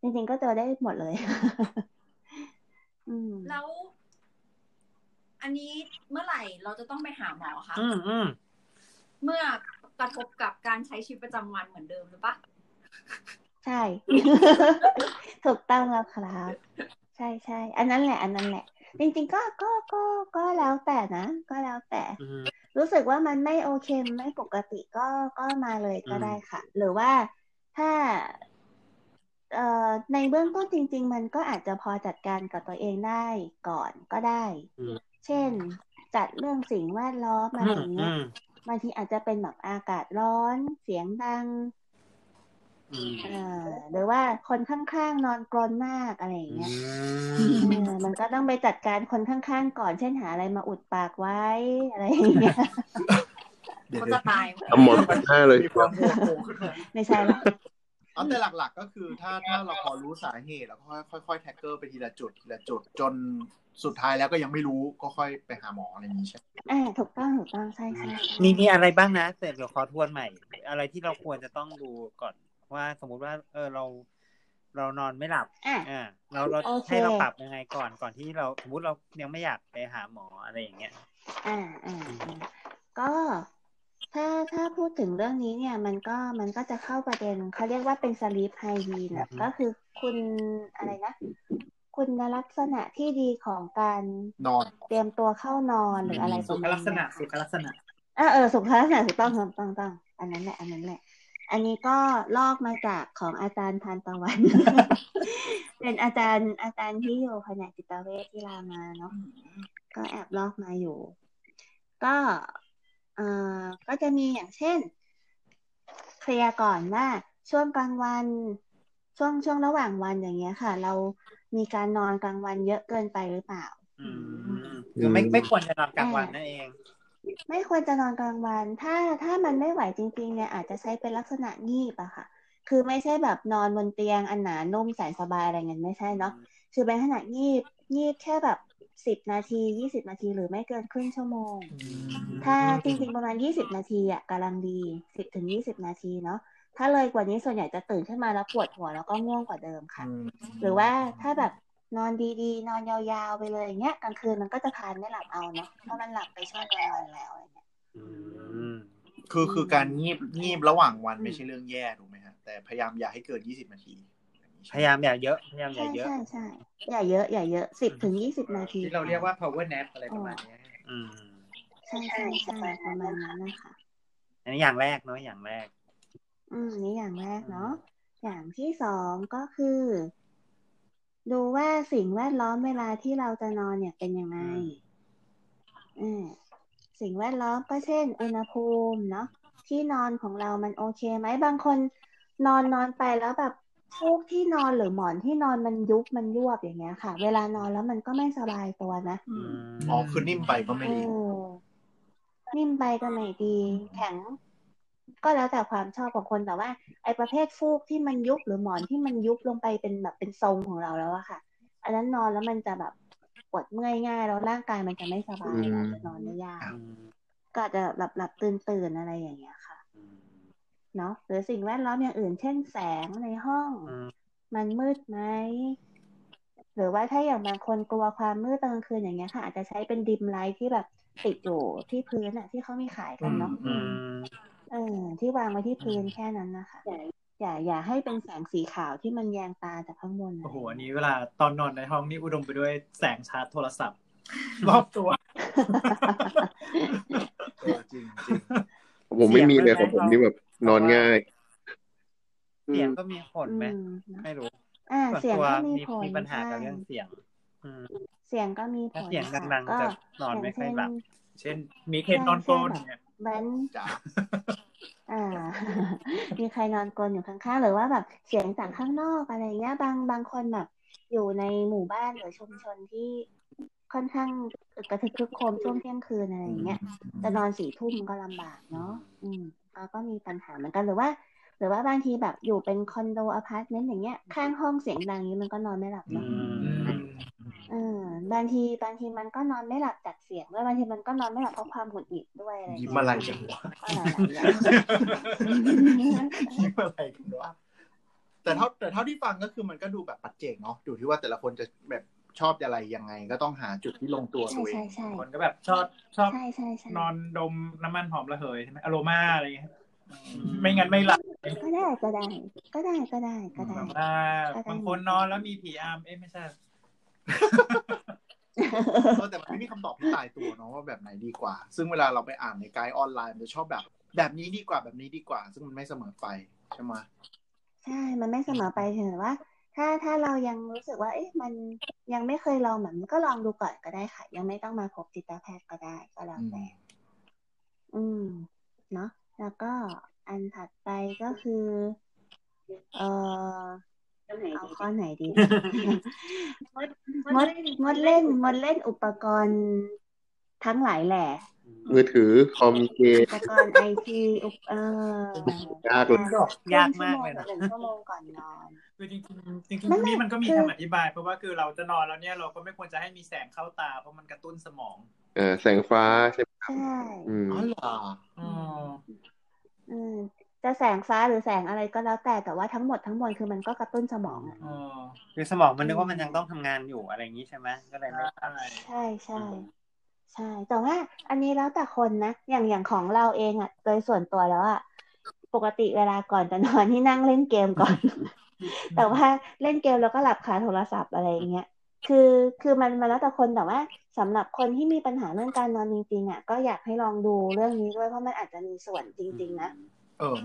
จริงๆก็เจอได้หมดเลยอืมแล้ว อันนี้เมื่อไหร่เราจะต้องไปหาหมอคะอืมอืมเมื่อกระทบกับการใช้ชีวิตประจำวันเหมือนเดิมหรือปะใช่ ถูกต้องแล้วครับ ใช่ใช่อันนั้นแหละ อันนั้นแหละจริงๆก็ก็ก็ก็แล้วแต่นะ ก็แล้วแต่อืม รู้สึกว่ามันไม่โอเคไม่ปกติก็ก็มาเลยก็ได้ค่ะ หรือว่าถ้าเอ่อในเบื้องต้นจริง ๆ มันก็อาจจะพอจัดการกับตัวเองได้ก่อนก็ได้อืมเช่น จัดเรื่องสิ่งแวดล้อมอะไรอย่างเงี้อืยมบางทีอาจจะเป็นแบบอากาศร้อน เสียงดังอืมเออ หรือว่าคนข้างๆนอนกรนมากอะไรอย่างเงี้ยอืมเออมันก็ต้องไปจัดการคนข้างๆก่อนเช่นหาอะไรมาอุดปากไว้อะไรอย่างเงี้ยเดี๋ยวเขาเดี๋ยจะวตายทำหมดหน้าเลยมีความโผล่ขึ้นมาไม่ใช่ละเอาแต่หลัก ๆ ก็คือถ้าถ้าเราพอรู้สาเหตุแล้วก็ค่อยๆค่อยๆแท็กเกอร์ไปทีละจุดทีละจุดจนสุดท้ายแล้วก็ยังไม่รู้ก็ค่อยไปหาหมออะไรอย่างนี้ใช่ไหมอ่าถูกต้องถูกต้องใช่ใช่ใช่มีมีอะไรบ้างนะแต่เดี๋ยวขอทวนใหม่ อะไรที่เราควรจะต้องดูก่อน ว่าสมมุติว่าเออเราเรานอนไม่หลับ อะอ่าเราเราโอเคให้เราปรับยังไงก่อนก่อนที่เราสมมติเรายังไม่อยากไปหาหมออะไรอย่างเงี้ยอ่าอ่าอ่าก็ถ้าถ้าพูดถึงเรื่องนี้เนี่ย มันก็มันก็จะเข้าประเด็นเขาเรียกว่าเป็นสลีปไฮยีนอือฮึก็คือคุณอะไรนะ คุณลักษณะที่ดีของการนอน เตรียมตัวเข้านอนหรืออะไรปสุระขมาณลักษณะเนี้ยสุขลักษณะอ่าเออสุขลักษณะถูกต้องถูกต้องถูกต้องอันนั้นแหละอันนั้นแหละ อันนี้ก็ลอกมาจากของอาจารย์ทานตะวัน เป็นอาจารย์อาจารย์ที่อยู่แผนกจิตเวชที่รามาเนาะก็แอบลอกมาอยู่ ก็เอ่อก็จะมีอย่างเช่นเคลียร์ก่อนว่าช่วงกลางวัน ช่วงช่วงระหว่างวันอย่างเงี้ยค่ะ เรามีการนอนกลางวันเยอะเกินไปหรือเปล่าอืมคือไม่ไม่ควรจะนอนกลางวันนั่นเอง ไม่ควรจะนอนกลางวัน ถ้าถ้ามันไม่ไหวจริงๆเนี่ยอาจจะใช้เป็นลักษณะงีบอะค่ะ คือไม่ใช่แบบนอนบนเตียงอันหนานุ่มแสนสบายอะไรเงี้ยไม่ใช่เนาะคือเป็นขนาดงีบงีบแค่แบบสิบนาทียี่สิบนาทีหรือไม่เกินครึ่งชั่วโมง ถ้าจริงๆประมาณยี่สิบนาทีอะกำลังดีสิบถึงยี่สิบนาทีเนาะถ้าเลยกว่านี้ส่วนใหญ่จะตื่นขึ้นมาแล้วปวดหัวแล้วก็ง่วงกว่าเดิมค่ะ หรือว่าถ้าแบบ นอนดีๆ นอนยาวๆไปเลยอย่างเงี้ยกลางคืนมันก็จะพานไม่หลับเอาเนาะเพราะมันหลับไปช่วงกลางวันแล้วอะไรเงี้ยอืมคือคือการงีบงีบระหว่างวันไม่ใช่เรื่องแย่ถูกไหมฮะแต่พยายามอย่าให้เกินยี่สิบนาทีองนี้พยายามอย่าเยอะพยายามอย่าใช่เยอะใช่ใช่อย่าเยอะอย่าเยอะสิบถึงยี่สิบนาทีที่เราเรียกว่า power nap อะไรประมาณเนี้ยอืมใช่ใช่ใช่ประมาณนั้นนะคะอันนี้อย่างแรกเนาะอย่างแรก อืมนี่อย่างแรกเนาะอย่างที่สองก็คือ ดูว่าสิ่งแวดล้อมเวลาที่เราจะนอนเนี่ยเป็นยังไงอืมสิ่งแวดล้อมก็เช่น อุณหภูมิเนาะที่นอนของเรามันโอเคไหมบางคนนอนนอนไปแล้วแบบฟูกที่นอนหรือหมอนที่นอนมันยุบมันยวบอย่างเงี้ยค่ะ เวลานอนแล้วมันก็ไม่สบายตัวนะอืมอ๋อคือนิ่มไปก็ไม่เอดีอนิ่มไปก็ไม่ดี แข็ง ก็แล้วแต่ความชอบของคนแต่ว่า ไอ้ประเภทฟูกที่มันยุบหรือหมอนที่มันยุบลงไปเป็นแบบเป็นทรงของเราแล้วอะค่ะ อันนั้นนอนแล้วมันจะแบบปวดเมื่อยง่ายแล้วร่างกายมันจะไม่สบายอืมอาจะนอนได้ยากก็จะหลับหลับตื่นตื่นอะไรอย่างเงี้ยค่ะเนาะหรือสิ่งแวดล้อมอย่างอื่น เช่นแสงในห้อง มันมืดไหมหรือว่าถ้าอย่างบางคนกลัวความมืดตอนกลางคืนอย่างเงี้ยค่ะ อาจจะใช้เป็นดิมไลท์ที่แบบติดอยู่ที่พื้นอะที่เขามีขายกันเนาะ เออที่วางไว้ที่พื้นแค่นั้นนะคะอย่าอย่าให้เป็นแสงสีขาวที่มันแยงตาจากข้างบนโอ้โหอันนี้เวลาตอนนอนในห้องนี่อุดมไปด้วยแสงชาร์จโทรศัพท์ รอบตัวเออจริงจริงผมไม่มีเลยของผมนี่แบบนอนง่ายเสียงก็มีผลไหมอืมนะไม่รู้อ่าส่วนเสียงตัวก็มีมีผลมีปัญหากับใช่เรื่องเสียงอืมเสียงก็มีผถ้าลเสียงค่ะดังๆก็จะนอนไม่ค่อยหลับ เช่น มีเคนนอนกรนเนี่ย แบนจ้าอ่า มีใครนอนกรนอยู่ข้างๆ หรือว่าแบบเสียงจากข้างนอกอะไรเงี้ย บางบางคนแบบ อยู่ในหมู่บ้านหรือชุมชนที่ค่อนข้างกระทึกครึกโครมช่วงเที่ยงคืนอะไรอย่างเงี้ยจะนอนสี่ทุ่มก็ลำบากเนาะอืมก็ก็มีปัญหาเหมือนกันหรือว่าห รือว่าบางทีแบบอยู่เป็นคอนโดอพาร์ตเมนต์อย่างเงี้ย ข้างห้องเสียงดังนี้มันก็นอนไม่หลับอืเนาะเออบางทีบางทีมันก็นอนไม่หลับจากเสียงด้วยบางทีมันก็นอนไม่หลับเพราะความหงุดหงิดด้วยอะไรยิ้มเงี้ยอะไรจังวะก็หลายๆอย่างยิ้มอะไรกันวะแต่เท่าแต่เท่าที่ฟังก็คือมันก็ดูแบบปัจเจกเนาะอยู่ที่ว่าแต่ละคนจะแบบชอบอะไรยังไง ก็ต้องหาจุดที่ลงตัวใช่ตัวเอใช่งใช่คนก็แบบชอบชอบใช่ใช่ใช่นอนดมน้ำมันหอมระเหยใช่ไหมอโรมาอะไรอย่างเงี้ย ไม่งั้นไม่หลับก็ได้ก็ได้ ก็ได้ก็ได้ก็ได้อ่าบางคนนอนแล้วมีผีอำเอ๊ะไม่ใช่เออแต่มันไม่มีคำตอบที่ตายตัวเนาะว่าแบบไหนดีกว่า ซึ่งเวลาเราไปอ่านในไกด์ออนไลน์มันจะชอบแบบ แบบนี้ดีกว่าแบบนี้ดีกว่า ซึ่งมันไม่เสมอไปใช่ไหมใช่ มันไม่เสมอไปถึงว่า ถ้าถ้าเรายังรู้สึกว่า เอ๊ะมันยังไม่เคยลองแบบนี้ก็ลองดูก่อนก็ได้ค่ะ ยังไม่ต้องมาพบจิตแพทย์ก็ได้ก็แล้วแต่อืม เนาะ แล้วก็อันถัดไปก็คือ เอ่อเอาข้อไหนดี มดมดเล่นมดเล่นอุปกรณ์ ทั้งหลายแหละมือถือคอมเกมอุปกรณ์ไอทีอุปเออยากเลยยากมากเลยนะหนึ่งชั่วโมงก่อนนอนคือจริงๆจริงๆไม่ตรงนี้ไม่มันก็มีคือคำอธิบาย เพราะว่าคือเราจะนอนแล้วเนี่ยเราก็ไม่ควรจะให้มีแสงเข้าตา เพราะมันกระตุ้นสมองเอ่อแสงฟ้าใช่ไหมใช่อืมอ๋อเหรออืมอืมจะแสงฟ้าหรือแสงอะไรก็แล้วแต่แต่ว่าทั้งหมดทั้งมวลคือมันก็กระตุ้นสมองอะอืมคือสมองมันนึกว่ามันยังต้องทำงานอยู่อะไรอย่างนี้ใช่ไหมก็เลยไม่ใช่ใช่ใช่ ใช่ แต่ว่าอันนี้แล้วแต่คนนะ อย่างอย่างของเราเองอะโดยส่วนตัวแล้วอะปกติเวลาก่อนจะนอนที่นั่งเล่นเกมก่อน แต่ว่าเล่นเกมแล้วก็หลับคาโทรศัพท์อะไรอย่างเงี้ย คือคือมันมันแล้วแต่คนแต่ว่าสำหรับคนที่มีปัญหาเรื่องการนอนจริงๆอะ ก็อยากให้ลองดูเรื่องนี้ด้วยเพราะมันอาจจะมีส่วนจริง ๆ นะ เออ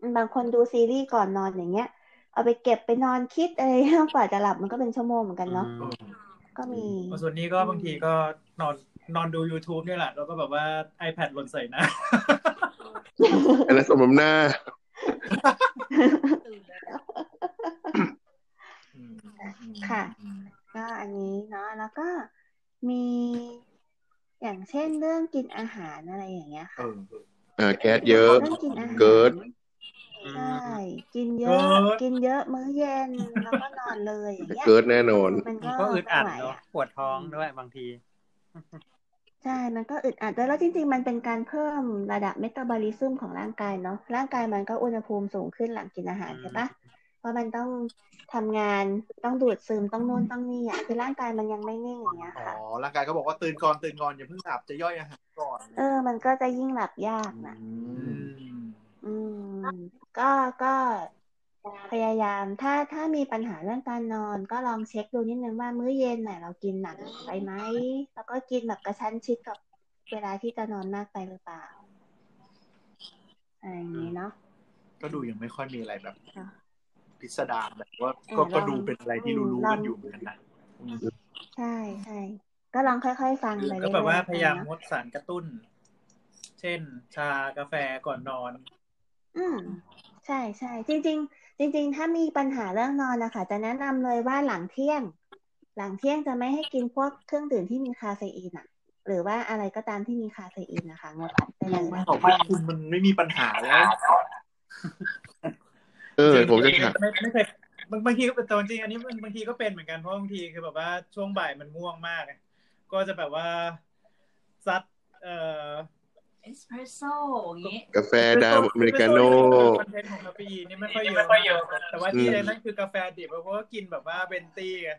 มันบางคนดูซีรีส์ก่อนนอนอย่างเงี้ย เอาไปเก็บไปนอนคิดอะไรกว่าจะหลับมันก็เป็นชั่วโมงเหมือนกันเนาะเออก็มีส่วนนี้ก็บางทีก็นอน นอนดู YouTube เนี่ยแหละ แล้วก็แบบว่า iPad หล่นใส่หน้าอันนั้นสมน้ำหน้าอืมค่ะ ก็อันนี้เนาะแล้วก็มีอย่างเช่นเรื่องกินอาหารอะไรอย่างเงี้ยเอค่ะออ่าแก๊สเยอะเรื่องกินอาหารเกิดใช่กินเยอะเกิดกินเยอะมื้อเย็นแล้วก็นอนเลยอย่างเงี้ยเกิดแน่นอนมันมันก็ก็อึดอัดไม่ไหวเนาะอะปวดท้องด้วยบางที ใช่ มันก็อึดอัดด้วยแล้วจริง ๆ มันเป็นการเพิ่มระดับเมตาบอลิซึมของร่างกายเนาะ ร่างกายมันก็อุณหภูมิสูงขึ้นหลังกินอาหารอืมใช่ปะเพราะมันต้องทำงาน ต้องดูดซึม ต้องนู่นต้องนี่อะ คือร่างกายมันยังไม่นิ่งอย่างเงี้ยอ๋อค่ะร่างกายก็บอกว่าตื่นก่อนตื่นก่อนอย่าเพิ่งหลับจะย่อยอาหารก่อน เออ มันก็จะยิ่งหลับยากนะอืมอืมก็ ก็ พยายามถ้าถ้ามีปัญหาเรื่องการนอน ก็ลองเช็คดูนิดนึงว่ามื้อเย็นน่ะเรากินหนักไปไหมแล้วก็กินแบบกระชั้นชิดกับเวลาที่จะนอนมากไปหรือเปล่าอะไรอย่างนี้เนาะก็ดูยังไม่ค่อยมีอะไรแบบค่ะพิสดารแบบว่าเออก็ก็ลองดูเป็นอะไรที่อืมรู้ลๆองกันอยู่เหมือนกันนะอืมใช่ใช่ก็ลองค่อยๆฟังไปเรื่อยๆก็แบบว่าพยายามเนงอะดสารกระตุ้น เช่น ชากาแฟก่อนนอน อืมใช่ใช่จริง ๆ จริง ๆ ถ้ามีปัญหาเรื่องนอนนะคะจะแนะนำเลยว่าหลังเที่ยง หลังเที่ยงจะไม่ให้กินพวกเครื่องดื่มที่มีคาเฟอีนอะหรือว่าอะไรก็ตามที่มีคาเฟอีนนะคะงดไปเลยไม่บอกว่าคุณมันไม่มีปัญหาแล้วเออผมจะถามไม่ไม่เคยบางบางทีก็เป็นแตจริงๆอันนี้มันบางทีก็เป็นเหมือนกันเพราะบางทีคือแบบว่าช่วงบ่ายมันง่วงมากไงก็จะแบบว่าซัดเอ่อ เอสเพรสโซ่อย่างงี้กาแฟดำอเมริกาโน่ content ของคาเฟอีนนี่ไม่ค่อยเยอะแต่ว่าที่นั่นคือกาแฟ drip เพราะว่ากินแบบว่า Venti ไง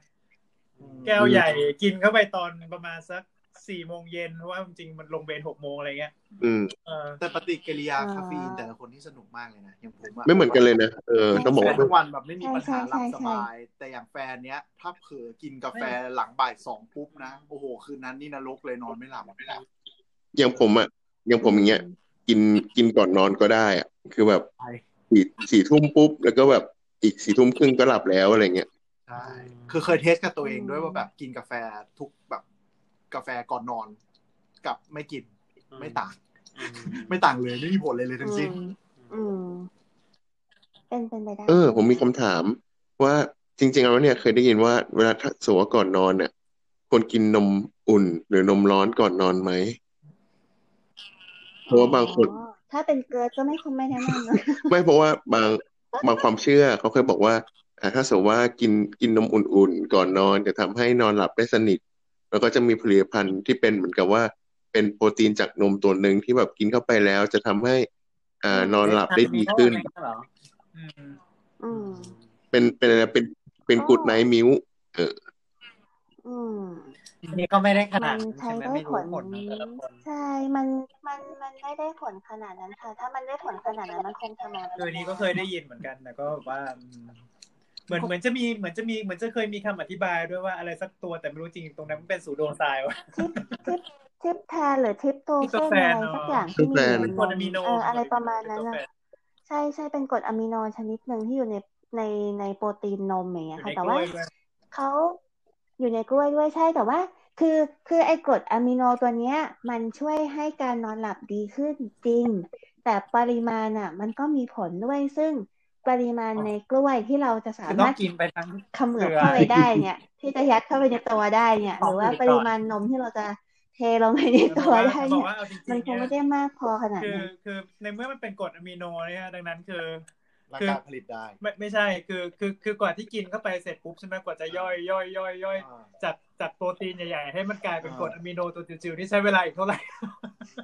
แก้วใหญ่กินเข้าไปตอนประมาณสักสี่โมงเย็นเพราะว่าจริงๆมันลงเวรหกโมงอะไรเงี้ยอืมเออแต่ปฏิกิริยาคาเฟอีนแต่ละคนที่สนุกมากเลยนะอย่างผมอะไม่เหมือนกันเลยนะเออต้องบอกว่าแฟนทุกวันแบบไม่มีปัญหาหลับสบายใช่ใช่ แต่อย่างแฟนเนี้ย ถ้าเผลอกินกาแฟหลังบ่ายสองปุ๊บนะ โอ้โห คืนนั้นนี่นรกเลยนอนไม่หลับไม่หลับอย่างผมอะ อย่างผมอย่างเงี้ย กินกินก่อนนอนก็ได้อะคือแบบใช่สี่สี่ทุ่มปุ๊บ แล้วก็แบบอีกสี่ทุ่มครึ่งก็หลับแล้วอะไรเงี้ยใช่คือเคยเทสกับตัวเองด้วยว่าแบบกินกาแฟทุกแบบกาแฟก่อนนอน กับไม่กินไม่ต่างอืมไม่ต่างเลยไม่มีผลเลยเลยทั้งสิ้นอืมอืมเป็นเป็นไปได้เออ ผมมีคำถาม ว่าจริง ๆ แล้วเนี่ยเคยได้ยินว่าเวลาถ้าสมมติว่าก่อนนอนเนี่ยควรกินนมอุ่นหรือนมร้อนก่อนนอนไหม เพราะว่าบางคนอ๋อถ้าเป็นเกิร์ดก็ไม่คงไม่แนะนำนะไม่เพราะว่าบางบางความเชื่อเขาเคยบอกว่าอ่าถ้าสมมติว่ากินกินนมอุ่นๆ ก่อนนอนจะทำให้นอนหลับได้สนิท แล้วก็จะมีผลิตภัณฑ์ที่เป็นเหมือนกับว่า เป็นโปรตีนจากนมตัวหนึ่งที่แบบกินเข้าไปแล้วจะทำให้ อ่านอนหลับได้ดีขึ้นเหรออืมอืมเป็นเป็นอะไรเป็นเป็น good night milk เออ อืมที นี้ก็มันไม่ได้ขนาดนั้นใช่ไหมใช้ได้ผลไม่รู้ผลของแต่ละคนใช่ มันมันมันไม่ได้ผลขนาดนั้นค่ะ ถ้ามันได้ผลขนาดนั้นมันคงทำมาคือนี้ก็เคยได้ยินเหมือนกันแต่ก็แบบว่าอืมเหมือนเหมือนจะมีเหมือนจะมีเหมือนจะเคยมีคำอธิบายด้วยว่าอะไรสักตัวแต่ไม่รู้จริงตรงนั้นมันเป็น pseudoscience วะทิปทิปทิปแทนหรือทิปโตทิปเฟโตนแฟอะนไรเนอะสักอย่างที่มีทิปแฟนอยู่เป็นในกรดอะมิโนเอออะไรประมาณนั้นทิปโตอะแฟใช่ใช่เป็นกรดอะมิโนชนิดหนึ่งที่อยู่ในในในโปรตีนนมอย่างเงี้ยค่ะอยู่ในแต่ว่ากล้วยด้วยเขาอยู่ในกล้วยด้วยใช่แต่ว่า คือคือไอ้กรดอะมิโนตัวเนี้ย มันช่วยให้การนอนหลับดีขึ้นจริง แต่ปริมาณอะ มันก็มีผลด้วยซึ่งปริมาณในกล้วยที่เราจะสาคือต้อมางรถกินไปทั้งเขมือบเข้าไปได้เนี่ย ที่จะยัดเข้าไปในตัวได้เนี่ย หรือว่าของอื่นปก่อนริมาณนมที่เราจะเทลงไปในตัวได้บอเนี่กยว่าเอาจริงๆมันคงไม่เนี่ได้ยมากพอขนาดคือนั้นคือในเมื่อมันเป็นกรดอะมิโนเนี่ยดังนั้นคือ ร่างคือกายผลิตได้ ไม่ไม่ใช่คือคือคือกว่าที่กินเข้าไปเสร็จปุ๊บใช่ไหมกว่าจะย่อยย่อยย่อยย่อยอ่าจากจากโปรตีนใหญ่ๆ ให้มันกลายเป็นอ่ากรดอะมิโนตัวจิ๋วๆนี่ใช้เวลาอีกเท่าไหร่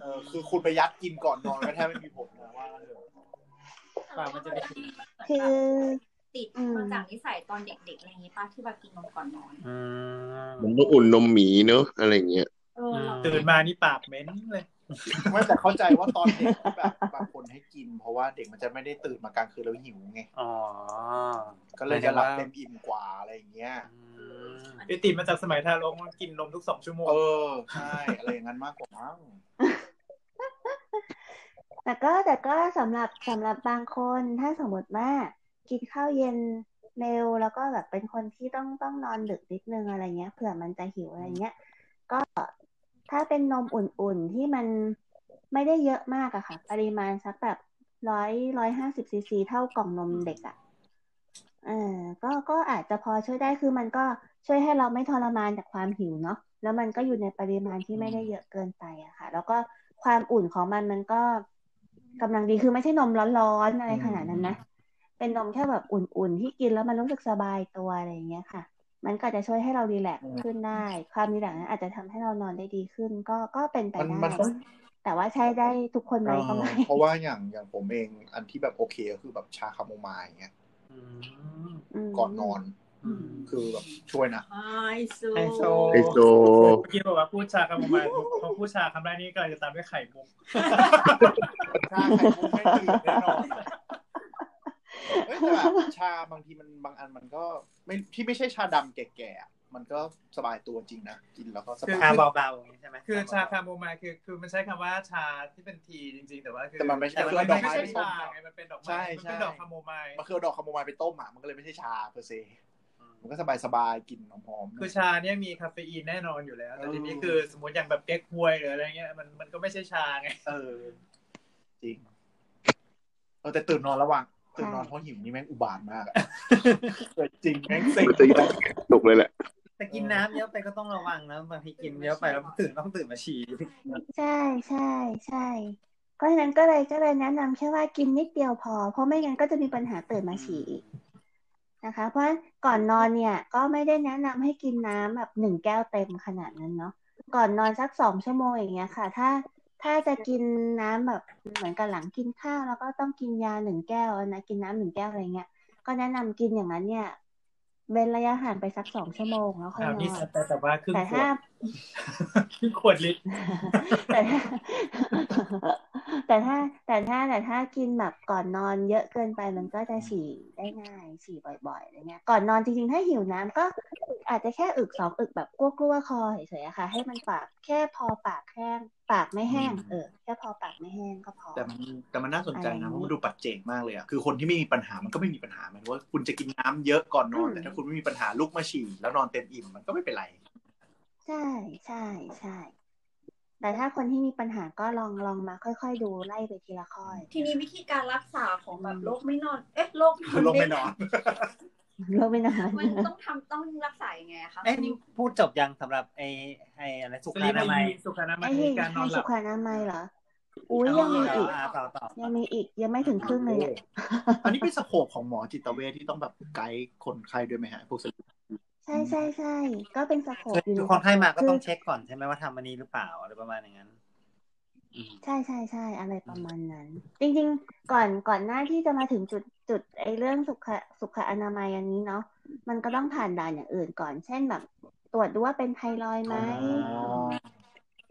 เออคือคุณไปยัดกินก่อนนอนก็แทบไม่มีผลนะว่างั้นเถอะกว่ามันจะไปถึงคือติดอืมมาจากนิสัยตอนเด็กๆอะไรอย่างงี้ป้าที่แบบกินนมก่อนนอนอืมผมต้องอุ่นนมหมีเนอะอะไรเงี้ยเออเราตื่นมานี่ปากเหม็นเลย ไม่แต่เข้าใจว่าตอนเด็กที่แบบบางคนให้กิน เพราะว่าเด็กมันจะไม่ได้ตื่นมากลางคืนแล้วหิวไงอ๋อก็เลยจะหลับเต็มอิ่มกว่าอะไรอย่างเงี้ยอืมไอติดมาจากสมัยทารกมันกินนมทุกสองชั่วโมงเออใช่อะไรอย่างนั้นมากกว่ามั้งแต่ก็แต่ก็สำหรับสำหรับบางคนถ้าสมมติว่ากินข้าวเย็นเร็วแล้วก็แบบเป็นคนที่ต้องต้องนอนดึกนิดนึงอะไรเงี้ยเผื่อมันจะหิวอะไรเงี้ย ก็ ถ้าเป็นนมอุ่นๆที่มันไม่ได้เยอะมากอะค่ะ ปริมาณสักแบบร้อยร้อยห้าสิบซีซีเท่ากล่องนมเด็กอะเออก็ก็อาจจะพอช่วยได้คือมันก็ช่วยให้เราไม่ทรมานจากความหิวเนาะแล้วมันก็อยู่ในปริมาณที่ไม่ได้เยอะเกินไปอะค่ะ แล้วก็ความอุ่นของมันมันก็กำลังดีคือไม่ใช่นมร้อนๆอะไรขนาดนั้นนะเป็นนมแค่แบบอุ่นๆที่กินแล้วมันรู้สึกสบายตัวอะไรอย่างเงี้ยค่ะ มันก็จะช่วยให้เรารีแลกซ์ขึ้นได้ ความรีแลกซ์นั้นอาจจะทำให้เรานอนได้ดีขึ้น ก็ก็เป็นไปมันได้มันต้องแต่ว่าใช้ได้ทุกคนไหมก็ไม่เพราะว่าอย่างอย่างผมเองอันที่แบบโอเคก็คือแบบชาคาโมไมล์เงี้ยอืมมก่อนนอนอืมคือแบบช่วยนะไฮโซไฮโซไอโซเมื่อกี้บอกว่าพูดชาคาโมไมล์พอพูดชาคำแรกนี้ก็จะตามด้วยไข่มุกชาไข่มุกไม่ตื่นแน่นอนเอ้ย แต่แบบชาบางทีมันบางอันมันก็ไม่ที่ไม่ใช่ชาดำแก่ๆอะมันก็สบายตัวจริงนะกินแล้วก็สบายชาเบาๆอย่างนี้ใช่ไหมคือชาคาโมไมล์คือคือมันใช้คำว่าชาที่เป็น tea จริง ๆ แต่ว่าคือแต่มันไม่ใช่แต่คือมันดอกไม้ไปต้มไงมันไม่ใช่ชาเป็นดอกไม้ใช่มันใช่เป็นดอกคาโมไมล์มันคือเอาดอกคาโมไมล์ไปต้มอะมันก็เลยไม่ใช่ชา per seมันก็สบายสบายๆกินหอมๆคือชาเนี่ยมีคาเฟอีนแน่นอนอยู่แล้ว แต่ทีนี้คือสมมติอย่างแบบเก๊กฮวยหรืออะไรเงี้ยมันมันก็ไม่ใช่ชาไงเออจริงเออแต่ตื่นนอนระหว่าง ตื่นนอนเพราะหิวนี่แม่งอุบาทมากอะเออจริงแม่งเซ็งมันจะยากตกเลยแหละแต่กินน้ำเยอะไปก็ต้องระวังนะบางทีกินเยอะไปแล้วตื่นต้องตื่นมาฉี่ใช่ใช่ใช่เพราะฉะนั้นก็เลยก็เลยแนะนำแค่ว่ากินนิดเดียวพอ เพราะไม่งั้นก็จะมีปัญหาตื่นมาฉี่อีกนะคะ เพราะฉะนั้นก่อนนอนเนี่ยก็ไม่ได้แนะนำให้กินน้ำแบบหนึ่งแก้วเต็มขนาดนั้นเนาะก่อนนอนสักสองชั่วโมงอย่างเงี้ยค่ะ ถ้า ถ้าจะกินน้ำแบบเหมือนกับหลังกินข้าวแล้วก็ต้องกินยาหนึ่งแก้วนะกินน้ำหนึ่งแก้วอะไรเงี้ย ก็แนะนำกินอย่างนั้นเนี่ยเว้นระยะห่างไปสักสองชั่วโมงแล้วค่อยอ้าวนนี่อนแต่แต่ว่าครึ่งแต่ขวถ้าดครึ่ง ขวดลิตรแต่ถ้าแต่ถ้าแต่ถ้าแต่ถ้ากินแบบก่อนนอนเยอะเกินไปมันก็จะฉี่ได้ง่ายฉี่บ่อยๆอะไรเงี้ย ก่อนนอนจริงๆ ถ้าหิวน้ำก็อาจจะแค่อึกสองอึกแบบกลัวๆคอเฉยๆอะค่ะ ให้มันปากแค่พอปากแห้งปากไม่แห้งเออแค่พอปากไม่แห้งก็พอ แต่มันแต่มันน่าสนใจนะอันนี้เพราะมันดูปัจเจกมากเลยอะคือคนที่ไม่มีปัญหามันก็ไม่มีปัญหาหมายถึงว่าคุณจะกินน้ำเยอะก่อนนอนอืมแต่ถ้าคุณไม่มีปัญหาลุกมาฉี่แล้วนอนเต็มอิ่มมันก็ไม่เป็นไร ใช่ใช่ใช่ แต่ถ้าคนที่มีปัญหาก็ลองลองมา ค่อยๆดูไล่ไปทีละข้อทีนี้วิธีการรักษาของแบบโรคไม่นอน เอ๊ะโรคคือลงไม่นอน โรคไม่นานมันต้องทำต้องรักษายังไงอะคะไอ้ยนี่พูดจบยังสำหรับไอ้ไอ้อะไรสุสุขาขานานามัมัยยสุขานามัไอ้ยให้การนอนให้หสุลับ ขอนามัยเหรออุ้ยยังมีอีกอ่าต่อต่อยังมีอีกยังไม่ถึงครึ่งเลยเนี่ยอันนี้เป็นสโคปของหมอจิตเวชที่ต้องแบบไกด์คนไข้ด้วยไหมฮะพวกสลิป ใช่ใช่ใช่ก็เป็นสโคปคืออยู่ทุกในคนให้มาก็ต้องคืเช็คก่อนใช่ไหมว่าทำอันนี้หรือเปล่าอะไรประมาณอย่างนั้นอืมใช่ใช่ใช่อะไรประมาณนั้น จริง ๆ ก่อนก่อนหน้าที่จะมาถึงจุดจุดไอ้เรื่องสุขสุขอนามัยอันนี้เนาะมันก็ต้องผ่านด่านอย่างอื่นก่อน เช่นแบบ ตรวจดูว่าเป็นไทรอยด์ไหม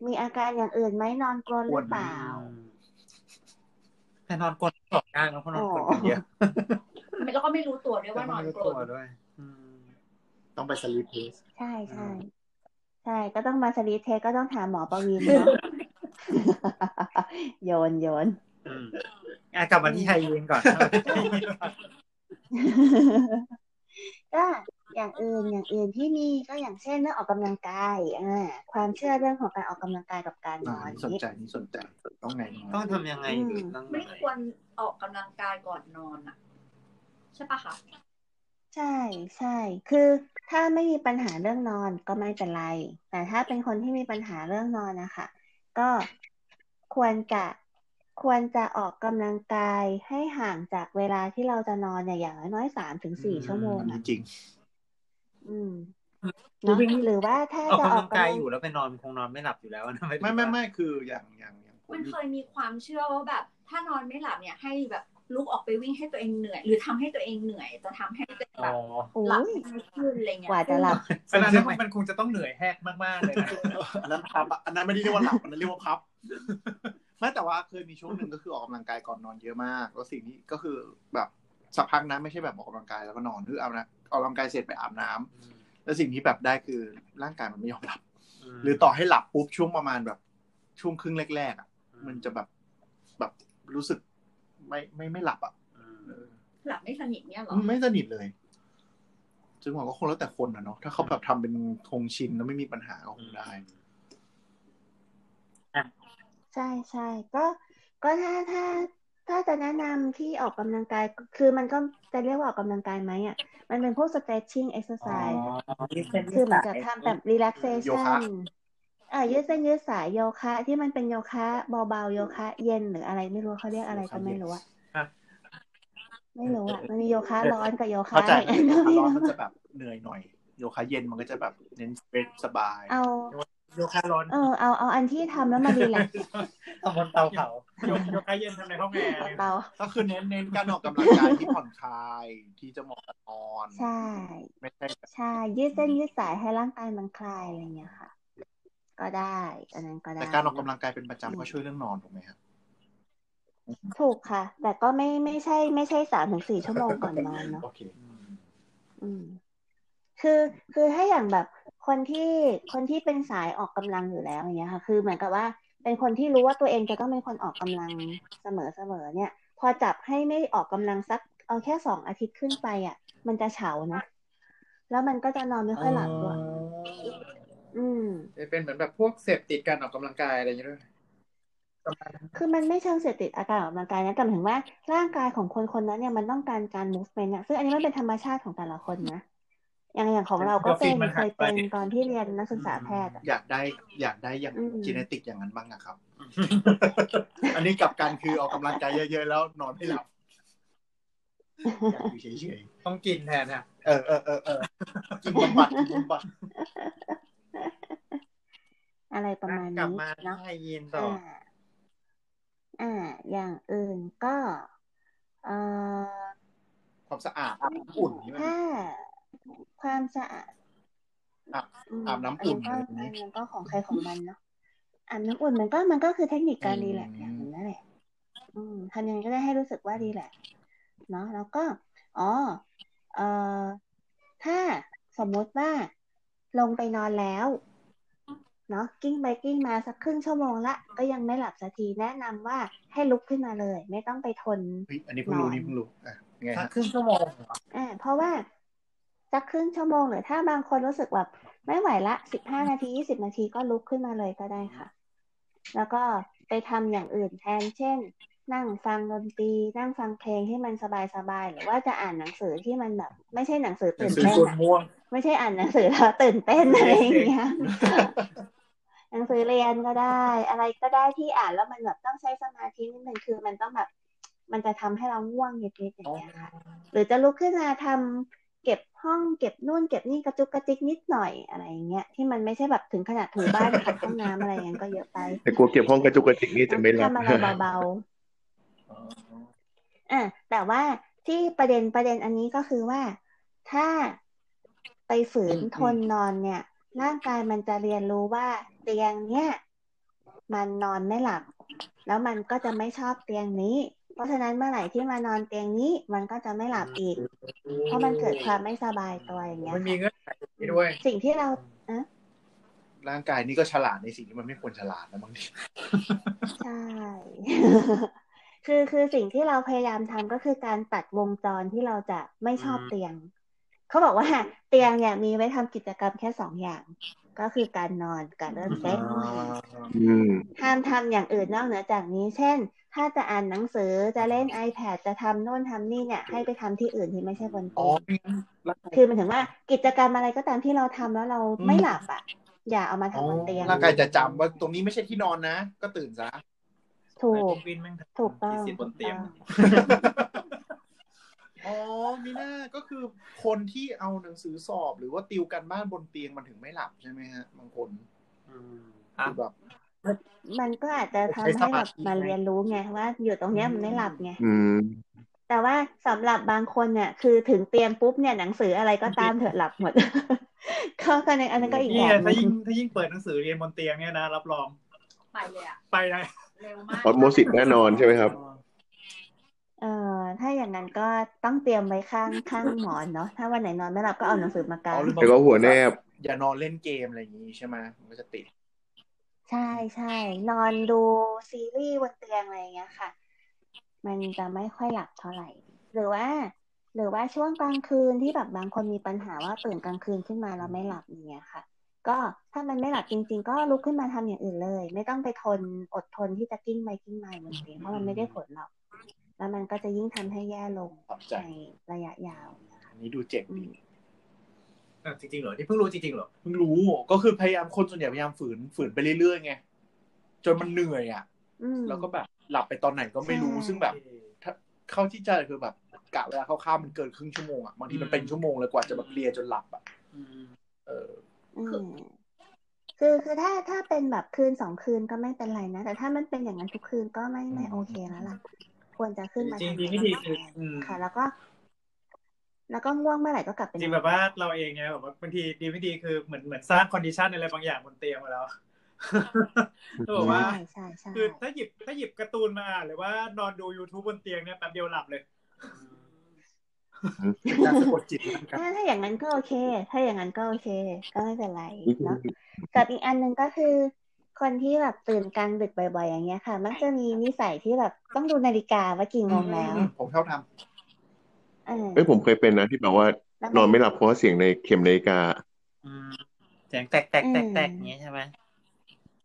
มีอาการอย่างอื่นไหมนอนกรนหรือเปล่าแต่นอนกลนตกยากนะเพราะนอนกลนกันเยอะแล้วก็ไม่รู้ตัวด้วยว่านอนกรตัวนด้วยอืม ต้องไป sleep testใช่ใช่ใช่ ก็ต้องมา sleep test ก็ต้องถามหมอประวินเนาะโยนโยนอืมอะกลับมาที่ hygiene ก่อนก็อย่างอื่นอย่างอื่นที่มีก็อย่างเช่นเรื่องออกกำลังกายอ่าความเชื่อเรื่องของการออกกำลังกายกับการนอนอ่านี่สนใจนี่สนใจต้องไงต้องทำยังไงต้องไม่ควรออกกำลังกายก่อนนอนอะใช่ปะคะ ใช่ใช่ คือถ้าไม่มีปัญหาเรื่องนอนก็ไม่เป็นไร แต่ถ้าเป็นคนที่มีปัญหาเรื่องนอนนะคะก็ควรจะควรจะออกกำลังกายให้ห่างจากเวลาที่เราจะนอนเนี่ยอย่างน้อยๆสามถึงสี่ชั่วโมงอันนี้อะจริง อืมเนาะหรือว่าถ้าออกจะออกกำลังกำกายลังอยู่แล้วไปนอนคงนอนไม่หลับอยู่แล้วนะไม่ไม่ไม่คืออย่างอย่างอย่างผมมันเคยมีความเชื่อว่าแบบ ถ้านอนไม่หลับเนี่ยให้แบบ ลุกออกไปวิ่งให้ตัวเองเหนื่อย หรือทำให้ตัวเองเหนื่อย จะทำให้ตัวเองอ๋แบอบโอ้หลับยง่ายขึ้นอะไรเงี้ยกว่าจะหลับอันนั้นมันคงจะต้องเหนื่อยแหกมากๆเลยนะอันนั้นพับอะอันนั้นไม่ได้เรียกว่าหลับอันนั้นเรียกว่าพับไม่แต่ว่าเคยมีช่วงหนึ่งก็คือออกกำลังกายก่อนนอนเยอะมาก แล้วสิ่งนี้ก็คือแบบสักพักนะไม่ใช่แบบออกกำลังกายแล้วก็นอนคือเอานะออกกำลังกายเสร็จไปอาบน้ำแล้วสิ่งที่แบบได้คือร่างกายมันไม่ยอมหลับ หรือต่อให้หลับปุ๊บช่วงประมาณแบบช่วงครึ่งแรกๆอะมันจะแบบแบบรู้สึก ไม่ไม่ไม่หลับอะเออหลับไม่สนิทเนี่ยเหรอไม่สนิทเลยซึ่งผมก็คงแล้วแต่คนนะเนาะถ้าเขาแบบทำเป็นคงชินแล้วไม่มีปัญหาก็คงได้ใช่ใช่ก็ก็ถ้าถ้าถ้าจะแนะนำที่ออกกำลังกาย คือมันก็จะเรียกว่าออกกำลังกายไหมอะ มันเป็นพวก stretching exercise คือเหมือนกับทำแบบโย relaxation คะ อ่ายืดเส้นยืดสายโยคะ ที่มันเป็นโยคะเบาๆโยคะ เย็นหรืออะไรไม่รู้เขาเรียกอะไรก็ไม่รู้อะฮะไม่รู้อะมันมีโยคะร้อนกับโยคะเข้าใจอะไรโยก็คะไม่ร้อนรู้มันจะแบบเหนื่อยหน่อยโยคะเย็นมันก็จะแบบเน้นเป็นสบาย เอาโยคะร้อนเออเอาเอาอันที่ทำแล้วมารีแลกซ์ทำบนเตาเผาโยโยคะเย็นทำในห้องแอร์เลยเบาก็คือเน้นเน้นการออกกำลังกายที่ผ่อนคลายที่จะเหมาะกับนอนๆใช่ ไม่ใช่แบบใช่ยืดเส้นยืดสายให้ร่างกายมันคลายอะไรอย่างเงี้ยค่ะ ก็ได้ อันนั้นก็ได้แต่การออกกำลังกายเป็นประจำก็ช่วยเรื่องนอนถูกไหมครับถูกค่ะ แต่ก็ไม่ไม่ใช่ ไม่ใช่สามถึงสี่ชั่วโมงก่อนนอนเนาะโอเคอืม คือคือถ้าอย่างแบบคนที่คนที่เป็นสายออกกำลังอยู่แล้วอย่างเงี้ยค่ะ คือเหมือนกับว่าเป็นคนที่รู้ว่าตัวเองจะต้องเป็นคนออกกำลังเสมอเสมอเนี่ย พอจับให้ไม่ออกกำลังสักเอาแค่สองอาทิตย์ขึ้นไปอะ มันจะเฉานะแล้วมันก็จะนอนไม่ค่อยหลับด้วยอืม เป็นเหมือนแบบพวกเสพติดการออกกำลังกายอะไรอย่างเงี้ยด้วยคือมันไม่เชิงเสพติดอาการออกกำลังกายนะแต่หมายถึงว่าร่างกายของคนคนนั้นเนี่ยมันต้องการการ movement อะซึ่งอันนี้มันเป็นธรรมชาติของแต่ละคนนะอย่างอย่างของเราก็เป็นเคยเป็นตอนที่เรียนนักศึกษาแพทย์อะอยากได้อยากได้อย่างอืมจีเนติกอย่างนั้นบ้างอะครับ อันนี้กลับกันคือออกกำลังกายเยอะๆแล้วนอนไม่หลับอยากอยู่เฉยต้องกินแทนฮะๆเออเออเออเออกินบำบัดกินบำบัด อะไรประมาณกลับนี้มาเนาะให้ยินต่ออ่าอ่า อย่างอื่นก็เอ่อความสะอาดอาบน้ำอุ่นนี่มันถ้าความสะอาดอาบมอาบน้ำอุ่นอัอะไรก็แบบนี้อันนั้นก็ของใครของมันเนาะอาบน้ำอุ่นมันก็มันก็คือเทคนิคการอืมรีแลกซ์อย่างหนึงนั่นแหละอืมทำยังไงก็ได้ให้รู้สึกว่ารีแลกซ์เนาะแล้วก็ อ๋อ เอ่อ ถ้าสมมติว่าลงไปนอนแล้ว เนาะกิ้งไปกิ้งมาสักครึ่งชั่วโมงละก็ยังไม่หลับสักทีแนะนำว่าให้ลุกขึ้นมาเลย ไม่ต้องไปทนเฮ้ยอันนี้เพิ่งรู้นอนนี่เพิ่งรู้อะยังไงสักฮะครึ่งชั่วโมงเหรออ่าเพราะว่าสักครึ่งชั่วโมงหรือถ้าบางคนรู้สึกแบบไม่ไหวละสิบห้านาทียี่สิบนาทีก็ลุกขึ้นมาเลยก็ได้ค่ะ แล้วก็ไปทำอย่างอื่นแทน เช่น นั่งฟังดนตรี นั่งฟังเพลงที่มันสบายๆหรือว่าจะอ่านหนังสือที่มันแบบ ไม่ใช่หนังสือหนัตื่งนสือเต้นชวนอะม่วงไม่ใช่อ่านหนังสือแล้วตื่นเต้นอะไรอย่างเงี้ย หนังสือเรียนก็ได้ อะไรก็ได้ที่อ่านแล้วมันแบบต้องใช้สมาธินิดนึงคือมันต้องแบบ มันจะทำให้เราง่วงนิดๆอย่างเงี้ยค่ะหรือจะลุกขึ้นมาทำเก็บห้องเก็บนู่นเก็บนี่กระจุกกระจิกนิดหน่อยอะไรอย่างเงี้ยที่มันไม่ใช่แบบถึงขนาดถูบ้านขัดห้องน้ำอะไรอย่างเงี้ยก็เยอะไป แต่กลัวเก็บห้องกระจุกกระจิกนี่จะไม่รับทำอะไรเบาๆอะแต่ว่าที่ประเด็นประเด็นอันนี้ก็คือว่าถ้าไปฝืนทนนอนเนี่ย ร่างกายมันจะเรียนรู้ว่าเตียงเนี่ย มันนอนไม่หลับ แล้วมันก็จะไม่ชอบเตียงนี้ เพราะฉะนั้นเมื่อไหร่ที่มานอนเตียงนี้ มันก็จะไม่หลับอีก เพราะมันเกิดความไม่สบายตัวอย่างเงี้ยมันมีค่ะเงื่อนไขนี้ด้วย สิ่งที่เราอะร่างกายนี่ก็ฉลาดในสิ่งที่มันไม่ควรฉลาดนะบางทีใช่คือคือสิ่งที่เราพยายามทำก็คือการตัดวงจรที่เราจะไม่ชอบเตียง เขาบอกว่าเตียงเนี่ยมีไว้ทำกิจกรรมแค่สองอย่าง ก็คือการนอนกับเล่นเซ็กอืมห้ามทำอย่างอื่นนอกเหนือจากนี้ เช่น ถ้าจะอ่านหนังสือจะเล่น iPad จะทำโน่นทำนี่เนี่ย ให้ไปทำที่อื่นที่ไม่ใช่บนอ๋อเตียงไม่งั้นร่างกายคือมันถึงว่ากิจกรรมอะไรก็ตามที่เราทำแล้วเราไม่หลับอะอย่าเอามาอ๋อทำบนเตียงร่างกายจะจำว่าตรงนี้ไม่ใช่ที่นอนนะ ก็ตื่นซะถูกวินแม่งถูกต้องที่สิบบนเตียง อ๋อมีหน้าก็คือคนที่เอาหนังสือสอบ หรือว่าติวกันบ้านบนเตียงมันถึงไม่หลับใช่ไหมฮะบางคนอืมคือแบบมันก็อาจจะทำให้แบบมาเรียนรู้ไงว่า อยู่ตรงเนี้ยมันไม่หลับไงอืมแต่ว่าสำหรับบางคนเนี่ยคือถึงเตียงปุ๊บเนี่ยหนังสืออะไรก็ตามเถอะหลับหมดก็ก็ในอันนั้นก็อีกนี่แบบหถ้านึยิ่งงถ้ายิ่งเปิดหนังสือเรียนบนเตียงเนี่ยนะรับรองไปเลยอะไปเลยเร็วมาก osmosis แน่นอนใช่ไหมครับ เออถ้าอย่างนั้นก็ต้องเตรียมไว้ข้างข้างหมอนเนาะถ้าวันไหนนอนไม่หลับก็เอาหนังสือมากาอ๋อหรือวาง แล้วก็หัวแนบ อย่านอนเล่นเกมอะไรอย่างนี้ใช่ไหมมันก็จะติด ใช่ใช่นอนดูซีรีส์บนเตียงอะไรอย่างเงี้ยค่ะ มันจะไม่ค่อยหลับเท่าไหร่ หรือว่า หรือว่าช่วงกลางคืนที่แบบบางคนมีปัญหาว่าตื่นกลางคืนขึ้นมาแล้วไม่หลับอย่างเงี้ยค่ะ ก็ถ้ามันไม่หลับจริง ๆ ก็ลุกขึ้นมาทำอย่างอื่นเลย ไม่ต้องไปทนอดทนที่จะกิ้งไปกิ้งมาบนเตียงเพราะมันไม่ได้ผลหรอก แล้วมันก็จะยิ่งทำให้แย่ลงขอบใจในระยะยาวอันนี้ดูเจ๋งอืดีมอะจริงๆเหรอ นี่เพิ่งรู้จริงๆเหรอ เพิ่งรู้ ก็คือพยายามคนส่วนใหญ่พยายามฝืนฝืนไปเรื่อยๆไง จนมันเหนื่อยอะอืมแล้วก็แบบหลับไปตอนไหนก็ไม่รู้ใช่ซึ่งแบบถ้าเข้าที่จะคือแบบกะเวลาเข้าๆมันเกินครึ่งชั่วโมงอะ บางทีมันเป็นชั่วโมงเลยกว่าจะแบบเลียจนหลับอะอืมเอออืมคือคือถ้าถ้าเป็นแบบคืนสองคืนก็ไม่เป็นไรนะ แต่ถ้ามันเป็นอย่างนั้นทุกคืนก็ไม่ไม่โอเคแล้วล่ะ ควรจะขึ้นมาจริงทำจริงวิธีคืออืมค่ะ แล้วก็ แล้วก็ง่วงเมื่อไหร่ก็กลับไปจนริองนแบบว่าเราเองเนี่ยแบบว่าบางทีดีไม่ดีคือเหมือนเหมือนสร้าง condition อะไรบางอย่างบนเตียงมาแล้วก็บอกว่าใช่ใช่ใช่คือถ้าหยิบถ้าหยิบการ์ตูนมาอ่านหรือว่านอนดู YouTube บนเตียงเนี่ยแป๊บเดียวหลับเลยการสะกดจิตนะครับถ้าถ้าอย่างนั้นก็โอเค ถ้าอย่างนั้นก็โอเค ก็ไม่เป็นไรเนาะกับอีกอันหนึ่งก็คือ คนที่แบบตื่นกลางดึกบ่อยๆ อย่างเงี้ยค่ะ มักจะมีนิสัยที่แบบต้องดูนาฬิกาว่ากี่โมงแล้ว ผมชอบทเออเอ้ยผมเคยเป็นนะที่แบบว่าแล้วนอนไม่หลับเพราะว่าเสียงในเข็มนาฬิกาอืมเสียงแตกแตกแตกแตกอย่างงี้ใช่ไหม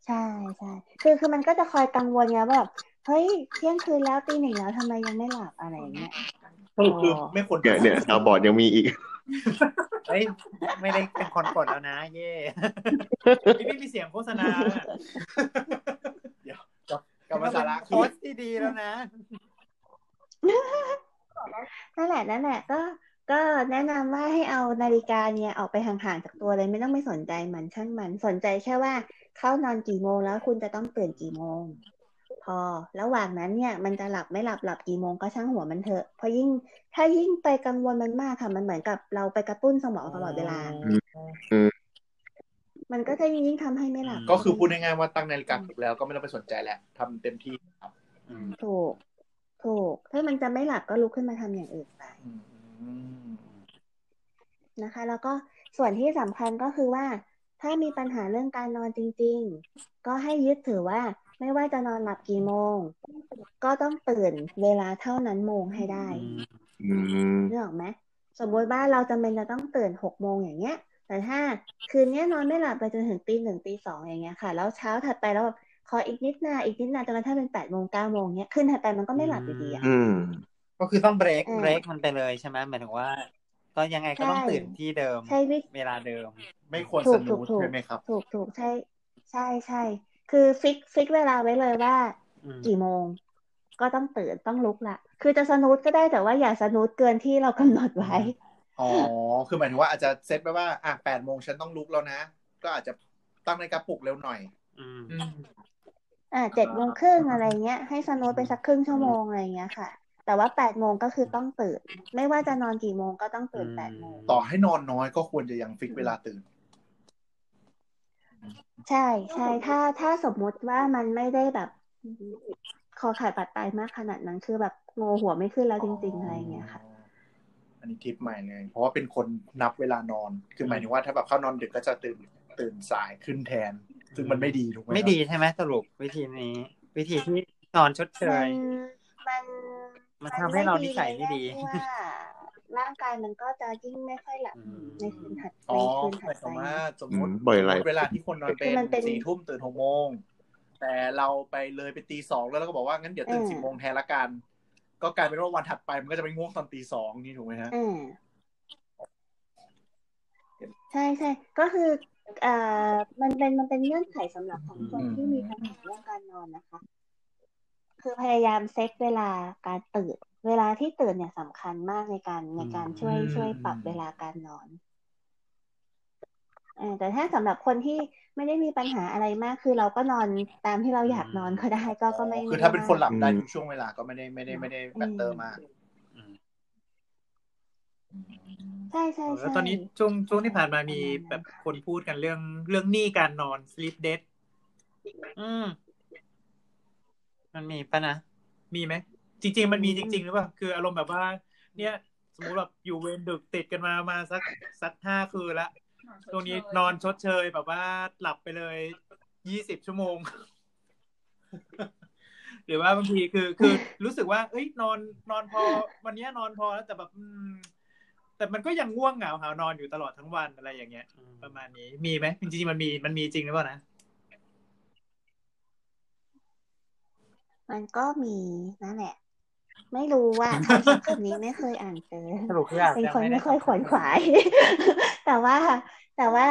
ใช่ใช่คือคือมันก็จะคอยกังวลไงว่าแบบเฮ้ยเที่ยงคืนแล้วตีหนึ่งแล้วทำไมยังไม่หลับอะไรอย่างเงี้ยำสรุปคือไม่ควรเนี่ยเนี่ยซาวบอร์ดยังมีอีก เฮ้ยไม่ได้เป็นคนกดแล้วนะ เย่นี่ไม่มีเสียงโฆษณาอะกลับมาสาระโพคือสต์ที่ดีแล้วนะนั่นแหละนั่นแหละก็ก็แนะนำว่าให้เอานาฬิกาเนี่ยออกไปห่างๆจากตัวเลยไม่ต้องไปสนใจมันช่างมันสนใจแค่ว่าเข้านอนกี่โมงแล้วคุณจะต้องตื่นกี่โมง พอ ระหว่างนั้นเนี่ย มันจะหลับไม่หลับหลับกี่โมงก็ช่างหัวมันเถอะ เพราะยิ่ง ถ้ายิ่งไปกังวลมันมากค่ะ มันเหมือนกับเราไปกระตุ้นสมองตลอดเวลาอืมมันก็จะยิ่งทำให้ไม่หลับ ก็คือพูดง่ายๆว่าตั้งนาฬิกาปลุกแล้วก็ไม่ต้องไปสนใจแหละทำเต็มที่ครับอืมถูก ถูก ถ้ามันจะไม่หลับก็ลุกขึ้นมาทำอย่างอื่นไปอืมนะคะ แล้วก็ส่วนที่สำคัญก็คือว่า ถ้ามีปัญหาเรื่องการนอนจริง ๆ ก็ให้ยึดถือว่า ไม่ว่าจะนอนหลับกี่โมง ก็ต้องตื่นเวลาเท่านั้นโมงให้ได้อืมนึกออกไหมสมมติว่าเราจำเป็นจะต้องตื่นหกโมงอย่างเงี้ย แต่ถ้าคืนนี้นอนไม่หลับไปจนถึงตีหนึ่งตีสองอย่างเงี้ยค่ะ แล้วเช้าถัดไปแล้วแบบขออีกนิดนาอีกนิดนาจนกระทั่งเป็นแปดโมงเก้าโมงเนี้ยคืนถัดไปมันก็ไม่หลับอยู่ดีอะอืมก็คือต้องเบรกเออเบรกมันไปเลยใช่ไหมหมายถึงว่า ก็ยังไงก็ต้องใช่ตื่นที่เดิมใช้วิเวลาเดิม ไม่ควร snooze ถูกถูกใช่ไหมครับ ถูกถูกใช่ ใช่ใช่ คือ fix fix เวลาไว้เลยว่าอืมกี่โมง ก็ต้องตื่นต้องลุกละคือจะ snooze ก็ได้แต่ว่าอย่า snooze เกินที่เรากำหนดไว้ อ๋อ คือหมายถึงว่าอาจจะเซตไว้ว่าอะแปดโมงฉันต้องลุกแล้วนะ ก็อาจจะตั้งนาฬิกาปลุกเร็วหน่อยอืมอืมอ่าเจ็ดโมงครึ่งอะไรเงี้ย ให้สนุดไปสักครึ่งชั่วโมงอะไรเงี้ยค่ะ แต่ว่าแปดโมงก็คือต้องตื่น ไม่ว่าจะนอนกี่โมงก็ต้องตื่นอืมแปดโมง ต่อให้นอนน้อยก็ควรจะยังฟิกเวลาตื่น ใช่ใช่ถ้าถ้าสมมุติว่ามันไม่ได้แบบคอขาดบาดตายมากขนาดนั้น คือแบบโงหัวไม่ขึ้นแล้วจริง ๆ อะไรเงี้ยค่ะ อันนี้ทิปใหม่เลย เพราะว่าเป็นคนนับเวลานอน คือหมายถึงว่าถ้าแบบเข้านอนดึกก็จะตื่นตื่นสายขึ้นแทน ซึ่งมันไม่ดีถูกไหมครับไม่ดีใช่ไหมสรุปวิธีนี้ วิธีที่นอนชดเชมัยนมันมันทำให้เรานิสัยไม่ดีเพราะว่า ร่างกายมันก็จะยิ่งไม่ค่อยหลับอืมในคืนถัดอ๋ในอคืนหถัมาดยคไปวามว่าสมมติอืมบ่อยไหลเวลาที่คนนอนเป็คือมันเป็นนสี่ทุ่มตื่นหกโมงแต่เราไปเลยไปตีสองแล้วเราก็บอกว่างั้นเดี๋ยวตื่นเออสิบโมงแทนละกัน ก็กลายเป็นว่าวันถัดไปมันก็จะไปง่วงตอนตีสองนี่ถูกไหมฮะอ่าใช่ใช่ก็คือเอ่อมันเป็นมันเป็นเงื่อนไขสำหรับของคนอืมที่มีปัญหาเรื่องการนอนนะคะ คือพยายามเซตเวลาการตื่น เวลาที่ตื่นเนี่ยสำคัญมากในการในการช่วยอืมช่วยปรับเวลาการนอนเออแต่ถ้าสำหรับคนที่ไม่ได้มีปัญหาอะไรมาก คือเราก็นอนตามที่เราอยากนอนก็ได้ก็ก็ไม่คือถ้าเป็นคนหลับได้อืมทุกช่วงเวลาก็ไม่ได้ไม่ได้ไม่ได้แบตเตอร์มากใช่ใช่แล้วใช่ตอนนี้ช่วงช่วงที่ผ่านมามีแบบคนพูดกันเรื่องเรื่องหนี้การนอน sleep debt อืมมันมีปะนะ มีไหม จริง ๆ มันมีจริง ๆ หรือเปล่าคืออารมณ์แบบว่า เนี่ย สมมุติแบบอยู่เวรดึกติดกันมามาสักสักห้าคืนละตรงนี้นอนชดเชยแบบว่าหลับไปเลยยี่สิบชั่วโมง หรือว่าบางทีคือ คือรู้สึกว่า เอ้ย นอนนอนพอ วันเนี้ยนอนพอแล้วแต่แบบอืมแต่มันก็ยังง่วงเหงาหาวนอนอยู่ตลอดทั้งวันอะไรอย่างเงี้ย ประมาณนี้มีไหมจริงๆมันมีมันมีจริงหรือเปล่านะมันก็มีนั่นแหละ ไม่รู้ว่าคำศัพท์คำนี้ไม่เคยอ่านเจอสรุปคืออาจเป็นจะคนไม่ได้ไม่ค่อยขวนขวาย แต่ว่าแต่ว่า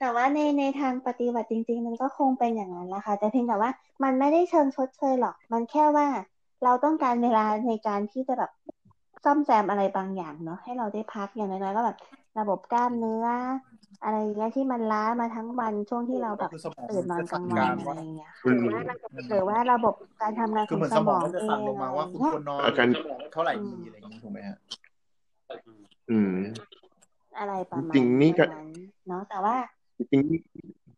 แต่ว่าในในทางปฏิบัติจริง ๆ มันก็คงเป็นอย่างนั้นแหละค่ะแต่เพียงแต่ว่ามันไม่ได้เชิงชดเชยหรอก มันแค่ว่าเราต้องการเวลาในการที่จะแบบ ซ่อมแซมอะไรบางอย่างเนาะให้เราได้พักอย่างน้อยๆก็แบบระบบกล้ามเนื้อ อะไรอย่างเงี้ยที่มันล้ามาทั้งวันช่วงที่เราแบบคือสมองตื่นนอนกลางวันการอะไรว่าอย่างเงี้ยค่ะอืมหรือว่าระบบการทำงานขคือองเหมือนสสมมอองงก็จะเอสั่งงลงมาว่าคุณอะไรควรนอนอาการเท่าไหร่ดีอะไรอย่างนี้ถูกไหมฮะอืม อะไรประมาณจริงๆนี่ก็นั้นเนาะแต่ว่าจริง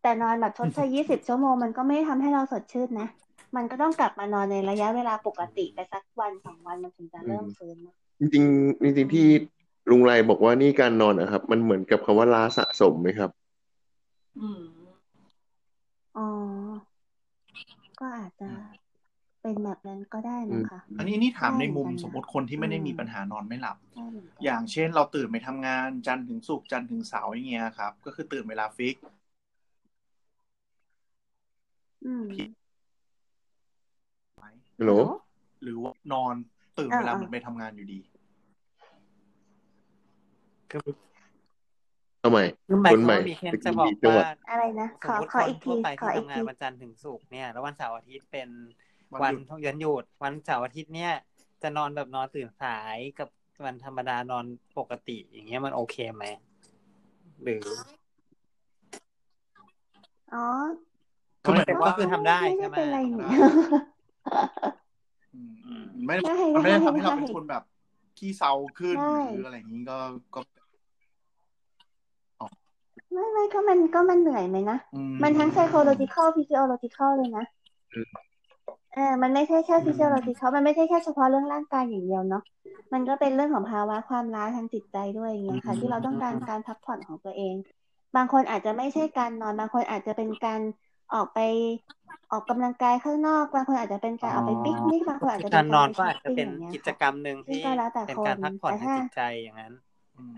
แต่นอนแบบชดเชยยี่สิบชั่วโมงมันก็ไม่ทำให้เราสดชื่นนะ มันก็ต้องกลับมานอนในระยะเวลาปกติไปสักวันสองวันมันถึงจะเริ่มฟื้นนะ จริงๆจริงๆที่ลุงไรบอกว่านี่การนอนอะครับ มันเหมือนกับคำว่าล้าสะสมไหมครับ อืมอ๋อ ก็อาจจะเป็นแบบนั้นก็ได้นะคะ อันนี้นี่ถามในมุมได้เหมือนกันนะสมมติคนที่ไม่ได้มีปัญหานอนไม่หลับใช่เหมือนกันอย่างเช่นเราตื่นไปทำงานจันทร์ถึงศุกร์จันทร์ถึงเสาร์อย่างเงี้ยครับ ก็คือตื่นเวลาฟิกอืมไหมฮัลโหลหรือว่านอน ตื่นอ่าเวลาอ่าเหมือนไปทำงานอยู่ดีคือเอาใหม่คือหมายคคนวามใหม่ว่ามีเคนตะจะกี้บอกมีจังหวัดว่าอะไรนะขสมอมติขคอนอีกทีทั่วไปขอที่อีกทำงาทีนวันจันทร์ถึงศุกร์เนี่ย แล้ววันเสาร์อาทิตย์เป็นวัวันนหยุดยันหยุดวันเสาร์อาทิตย์เนี่ย จะนอนแบบนอนตื่นสายกับวันธรรมดานอนปกติ อย่างเงี้ยมันโอเคไหมหรืออ๋อคือเหมือนก็ว่าคือทำได้ไม่ใช่ได้ไหมเป็น ไรนี่อืมอืมไม่ได้ได้มันไม่ได้ได้ทำให้เราได้เป็นคนแบบขี้เศร้าขึ้นได้หรืออะไรอย่างนี้ก็ก็ไม่ไม่ก็มันก็มันเหนื่อยไหมนะอืมันทั้ง psychological physiological เลยนะอืมเออมันไม่ใช่แค่ physiological มันไม่ใช่แค่เฉพาะเรื่องร่างกายอย่างเดียวเนาะมันก็เป็นเรื่องของภาวะความล้าทางจิตใจด้วยอย่างเงี้ยค่ะ ที่เราต้องการการพักผ่อนของตัวเอง บางคนอาจจะไม่ใช่การนอน บางคนอาจจะเป็นการออกไป ออกกำลังกายข้างนอกบางคนอาจจะเป็นการออกไปปิกนิกบางคนอาจจะเป็การนนกาอรนไปก็ช้ออาปจจะปิ้งเป็นอย่างเงี้ยกิจค่ะกรรมหนึ่งซึ่งที่ก็แล้วแต่เป็นคนการพักผ่อนแต่ทางถ้าจิตใจอย่างนั้นอืม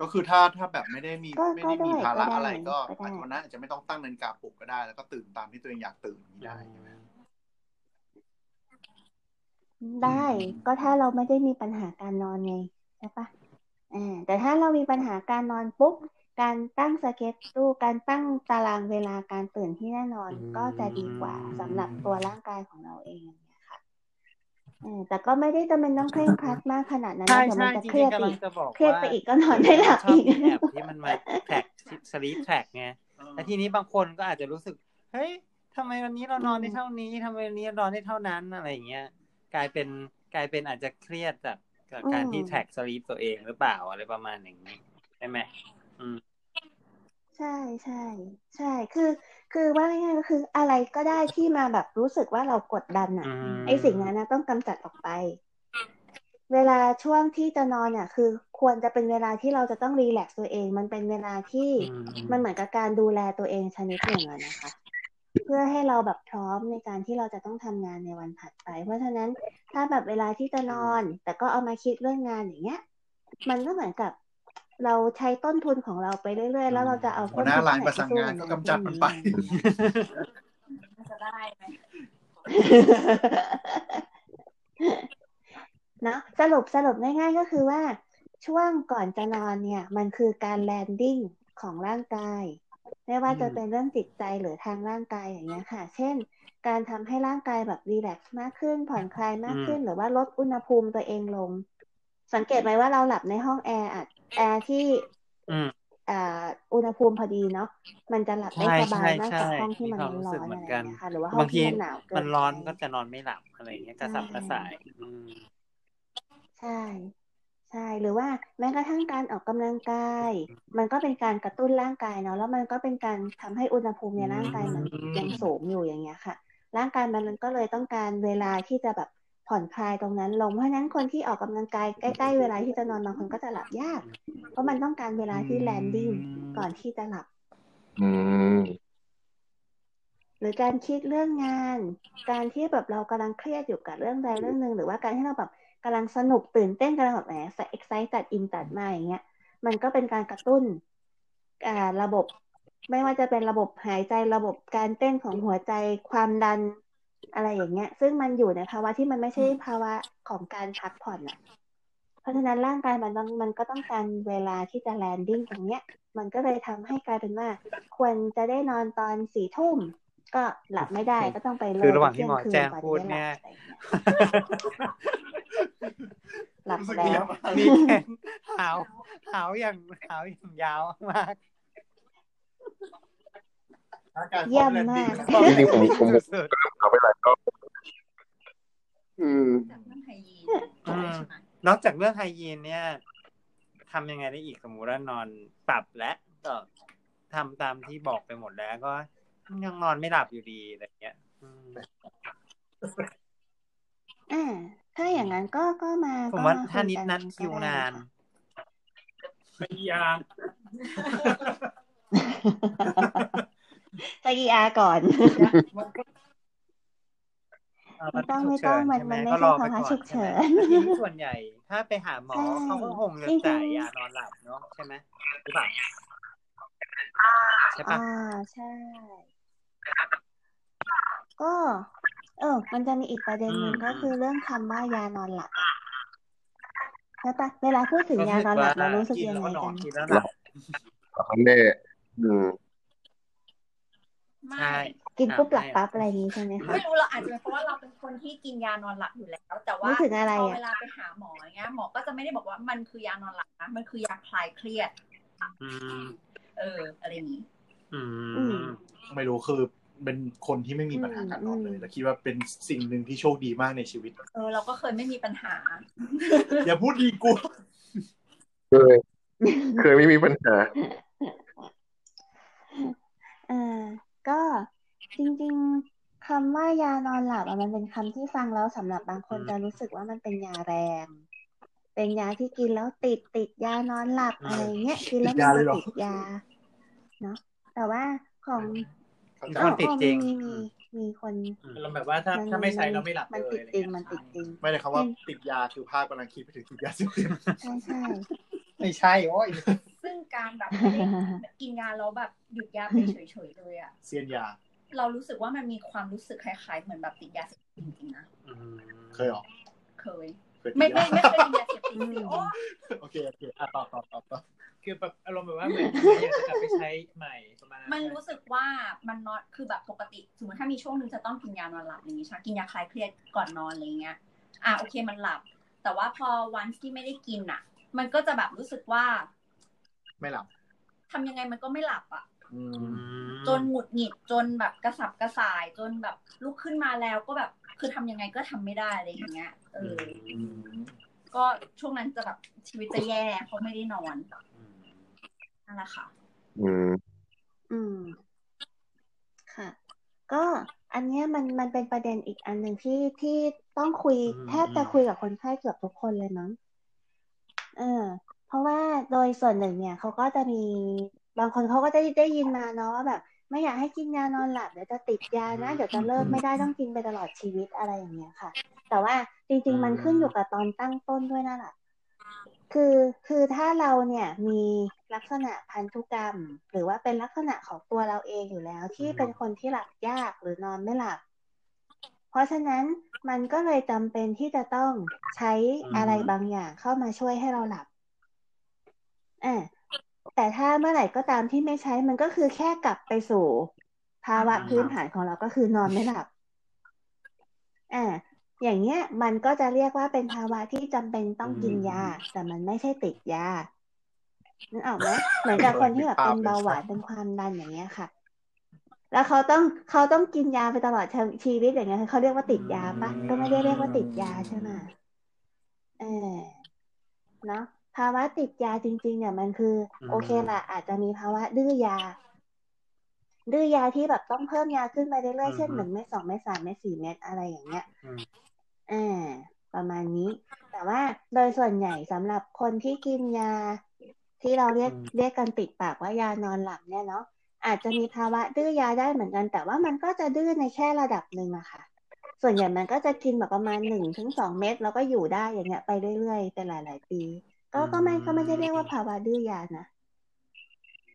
ก็คือถ้าถ้าแบบไม่ได้มีก็ไม่ได้มีก็ได้ภาระก็ได้อะไรก็ก็ได้อาจจะวันนั้นอาจจะไม่ต้องตั้งนาฬิกาปลุกก็ได้ แล้วก็ตื่นตามที่ตัวเองอยากตื่นอย่างนี้ได้ใช่ไหมได้อืมก็ถ้าเราไม่ได้มีปัญหาการนอนไงใช่ปะอ่าแต่ถ้าเรามีปัญหาการนอนปุ๊บ การตั้ง schedule การตั้งตารางเวลาการตื่นที่แน่นอนอืมก็จะดีกว่าสำหรับตัวร่างกายของเราเองอย่างเงี้ยค่ะเออแต่ก็ไม่ได้จำเป็นต้องเคร่งครัดมากขนาดนั้นใช่นะเดี๋ยวมัใช่นจะจเคริรีงยดๆกำลัอีงกจะบอกเครียดว่าไปอีกก็นอนไม่หลับชอบอีกมีแอปที่มันมา track sleep track ไงแล้วทีนี้บางคนก็อาจจะรู้สึก เฮ้ยทำไมวันนี้เรานอนได้เท่านี้ทำไมวันนี้เรานอนได้เท่านั้นอะไรอย่างเงี้ย กลายเป็นกลายเป็นอาจจะเครียดจากจากการที่แท็กสลีปตัวเองหรือเปล่าอะไรประมาณอย่างนี้ใช่ไหมอืม ใช่ใช่ใช่ คือ คือว่าง่ายๆก็คืออะไรก็ได้ที่มาแบบรู้สึกว่าเรากดดันอะอืมไอ้สิ่งนั้นนะต้องกำจัดออกไป เวลาช่วงที่จะนอนเนี่ยคือ ควรจะเป็นเวลาที่เราจะต้องรีแลกซ์ตัวเอง มันเป็นเวลาที่อืมมันเหมือนกับการดูแลตัวเองชนิดหนึ่งอะนะคะ เพื่อให้เราแบบพร้อมในการที่เราจะต้องทำงานในวันถัดไป เพราะฉะนั้นถ้าแบบเวลาที่จะนอน แต่ก็เอามาคิดเรื่องงานอย่างเงี้ย มันก็เหมือนกับ เราใช้ต้นทุนของเราไปเรื่อยๆ แล้วเราจะเอาหัวหน้าร้านประสานงานก็กำจัดมันไปมันจะได้ไหมเนาะสรุปสรุปง่ายๆก็คือว่า ช่วงก่อนจะนอนเนี่ย มันคือการแลนดิ้งของร่างกาย ไม่ว่าจะเป็นเรื่องจิตใจหรือทางร่างกายอย่างเงี้ยค่ะ เช่น การทำให้ร่างกายแบบ relax มากขึ้น ผ่อนคลายมากขึ้น หรือว่าลดอุณหภูมิตัวเองลง สังเกตไหมว่าเราหลับในห้องแอร์อัดแอร์ที่อืมอ่าอุณหภูมิพอดีเนาะมันจะหลับได้ใช่สบายมากใช่กว่าใช่ห้องที่มันมีความร้อนๆรู้สึกเหมือนกันอย่างเงี้ยค่ะหรือว่าห้องบางทีที่มันหนาวเกินมันร้อนไปก็จะนอนไม่หลับอะไรอย่างเงี้ยกระสับกระส่ายอืมใช่ ใช่ หรือว่าแม้กระทั่งการออกกำลังกาย มันก็เป็นการกระตุ้นร่างกายเนาะแล้วมันก็เป็นการทำให้อุณหภูมิในร่างกายมันยังสูงอยู่อย่างเงี้ยค่ะ ร่างกายมันก็เลยต้องการเวลาที่จะแบบ ผ่อนคลายตรงนั้นลง เพราะฉะนั้นคนที่ออกกำลังกายใกล้ๆเวลาที่จะนอนบางคนก็จะหลับยาก เพราะมันต้องการเวลาที่แลนดิ้งก่อนที่จะหลับอืมหรือการคิดเรื่องงาน การที่แบบเรากำลังเครียดอยู่กับเรื่องใดเรื่องหนึ่งหรือว่าการที่เราแบบกำลังสนุกตื่นเต้นกำลังแบบแหมใส่ excite ตัดอินตัดมาอย่างเงี้ย มันก็เป็นการกระตุ้นอ่าระบบไม่ว่าจะเป็นระบบหายใจระบบการเต้นของหัวใจความดัน อะไรอย่างเงี้ย ซึ่งมันอยู่ในภาวะที่มันไม่ใช่ภาวะของการพักผ่อนอะ เพราะฉะนั้นร่างกายมันต้องมันก็ต้องการเวลาที่จะแลนดิ้งตรงเนี้ย มันก็เลยทำให้กลายเป็นว่า ควรจะได้นอนตอนสี่ทุ่มก็หลับไม่ได้ก็ต้องไปเลิคืกอระหว่างที่เที่ยหมอคืนแจ้งกว่าพูดจะได้เนี่ยหลับอะไรอย่างเงี้ยหลับแล้วมีแขนหาวหาวอย่างหาวอย่างยาวมาก เยี่ยมมากจริงๆผมผมสุดเอาไปหลายรอบอืมจากเรื่องไฮยีนอืมใช่ไหมนอกจากเรื่องไฮยีนเนี่ยทำยังไงได้อีกสมมุติว่านอนปรับและก็ทำตามที่บอกไปหมดแล้วก็ยังนอนไม่หลับอยู่ดีอะไรเงี้ยอืมอ่าถ้าอย่างนั้นก็ก็มาผมก็ว่ามาถ้าคุยนิดกันั้นก็คิวได้นานค่ะไม่ยาจะกีอาก่อนเออไม่ต้องฉุไม่กต้องเฉิมันใช่ไหมันไม่ก็ใช่รอไปภาวะก่อนฉุกเฉิใช่ไหมนแล้วทีนี้ส่วนใหญ่ ถ้าไปหาหมอใช่เขาก็คงจะจริงๆจ่ายยานอนหลับเนาะใช่ไหมหรือเปล่าใช่ปะอ่าใช่ ก็ เออ มันจะมีอีกประเด็นหนึ่งอืมก็คือเรื่องคำว่ายานอนหลับอะใช่ปะเวลาพูดถึงก็ยานอนหลับรู้สึกว่าเรารู้สึกกินยังแล้วไงก็นอกันนกินแล้วหลับอันนี้อืมไม่ใช่กินปุ๊บหลับอะปั๊บอะไรอย่างนี้ใช่ไหมคะไม่รู้เราอาจจะเป็นเพราะว่าเราเป็นคนที่กินยานอนหลับอยู่แล้ว แต่ว่ารู้สึกอะไรพออะเวลาไปหาหมออย่างเงี้ยหมอก็จะไม่ได้บอกว่ามันคือยานอนหลับนะมันคือยาคลายเครียดอืมเออ อะไรอย่างนี้อือืมมไม่รู้คือเป็นคนที่ไม่มีปัญหาการนอนเลยอืมแต่คิดว่าเป็นสิ่งหนึ่งที่โชคดีมากในชีวิต เออ เราก็เคยไม่มีปัญหา อย่าพูดดีกูเคยเคยไม่มีปัญหา เออ ก็จริงๆคำว่ายานอนหลับอะมันเป็นคำที่ฟังแล้วสำหรับบางคนอืมจะรู้สึกว่ามันเป็นยาแรง เป็นยาที่กินแล้วติดติดยานอนหลับอืมอะไรเงี้ยกินแล้วติดมันยาเลจะยเหรอติดยาเนาะแต่ว่าของมีอ๋คอนติดอ๋อจริงมีมีมีคนเราแบบว่าถ้ามันถ้าไม่ใช้มันเราไม่หลับมันเลยติดอะไรจริงเงี้ยมันติดจริงไม่ได้คำว่าติดยาคือภาคกำลังคิดไปถึงติดยาเสพติดใช่ใช่ไม่ใช่โอ้ย ซึ่งการแบบไม่ได้กินยาแล้วแบบหยุดยาไปเฉยๆเลยอะเซียนยา เรารู้สึกว่ามันมีความรู้สึกคล้ายๆ เหมือนแบบติดยาเสพติดจริงๆนะอืมเคยเหรอเคยเคยติดไม่ยาไม่ไม่เคยกินยาเสพติดสิโอ้โอเคโอเคอะต่อต่อต่อต่อคือแบบอารมณ์แบบว่าเหมือนอยากจะกลับไปใช้ใหม่ประมาณนั้นมันรู้สึกว่ามันนอนคือแบบปกติสมมติถ้ามีช่วงหนึ่งจะต้องกินยานอนหลับอย่างนี้ใช่ไหมกินยาคลายเครียดก่อนนอนอะไรเงี้ย อะโอเคมันหลับ แต่ว่าพอวันที่ไม่ได้กินอะ มันก็จะแบบรู้สึกว่า ไม่หลับทำยังไงมันก็ไม่หลับอะอือืมมจนหงุดหงิดจนแบบกระสับกระส่าย จนแบบลุกขึ้นมาแล้วก็แบบคือทำยังไงก็ทำไม่ได้อะไรอย่างเงี้ย เอออืมก็ช่วงนั้นจะแบบชีวิตจะแย่เพราะไม่ได้นอนนั่นแหละค่ะ อืม อืม ค่ะ ก็อันเนี้ยมันมันเป็นประเด็นอีกอันหนึ่งที่ที่ต้องคุยอืมแทบจะคุยกับคนไข้เกือบทุกคนเลยมั้งเออ เพราะว่าโดยส่วนหนึ่งเนี่ยเขาก็จะมีบางคนเขาก็ได้ได้ยินมาเนาะว่าแบบ ไม่อยากให้กินยานอนหลับเดี๋ยวจะติดยานะเดี๋ยวจะเลิกไม่ได้ต้องกินไปตลอดชีวิตอะไรอย่างเงี้ยค่ะ แต่ว่าจริง ๆ มันขึ้นอยู่กับตอนตั้งต้นด้วยนั่นแหละคือคือถ้าเราเนี่ยมีลักษณะพันธุกรรม หรือว่าเป็นลักษณะของตัวเราเองอยู่แล้ว ที่เป็นคนที่หลับยากหรือนอนไม่หลับ เพราะฉะนั้นมันก็เลยจำเป็นที่จะต้องใช้อะไรบางอย่างเข้ามาช่วยให้เราหลับ อ่าแต่ถ้าเมื่อไหร่ก็ตามที่ไม่ใช้มันก็คือแค่กลับไปสู่ ภาวะพื้นฐานของเราก็คือนอนไม่หลับอ่าอย่างเงี้ยมันก็จะเรียกว่าเป็นภาวะที่จำเป็นต้องกินยา แต่มันไม่ใช่ติดยานึกออกไหมเหมือนกับคนที่แบบเป็นเบาหวานเป็นความดันอย่างเงี้ยค่ะ แล้วเขาต้องเขาต้องกินยาไปตลอดชีวิตอย่างเงี้ยเขาเรียกว่าติดยาปะก็ไม่ได้เรียกว่าติดยาใช่ไหมเออเนาะ ภาวะติดยาจริง ๆ เนี่ยมันคือ โอเคละอาจจะมีภาวะดื้อยา ดื้อยาที่แบบต้องเพิ่มยาขึ้นไปเรื่อยๆเช่นหนึ่งเม็ดสองเม็ดสามเม็ดสี่เม็ดอะไรอย่างเงี้ยอ่าประมาณนี้ แต่ว่าโดยส่วนใหญ่สำหรับคนที่กินยา ที่เราเรียกเรียกกันติดปากว่ายานอนหลับเนี่ยเนาะอาจจะมีภาวะดื้อยาได้เหมือนกัน แต่ว่ามันก็จะดื้อในแค่ระดับหนึ่งอะค่ะ ส่วนใหญ่มันก็จะกินแบบประมาณหนึ่งถึงสองเม็ดแล้วก็อยู่ได้อย่างเงี้ยไปเรื่อยๆเป็นหลาย ๆ ปี ก็ก็ไม่ก็ไม่ได้เรียกว่าภาวะดื้อยานะ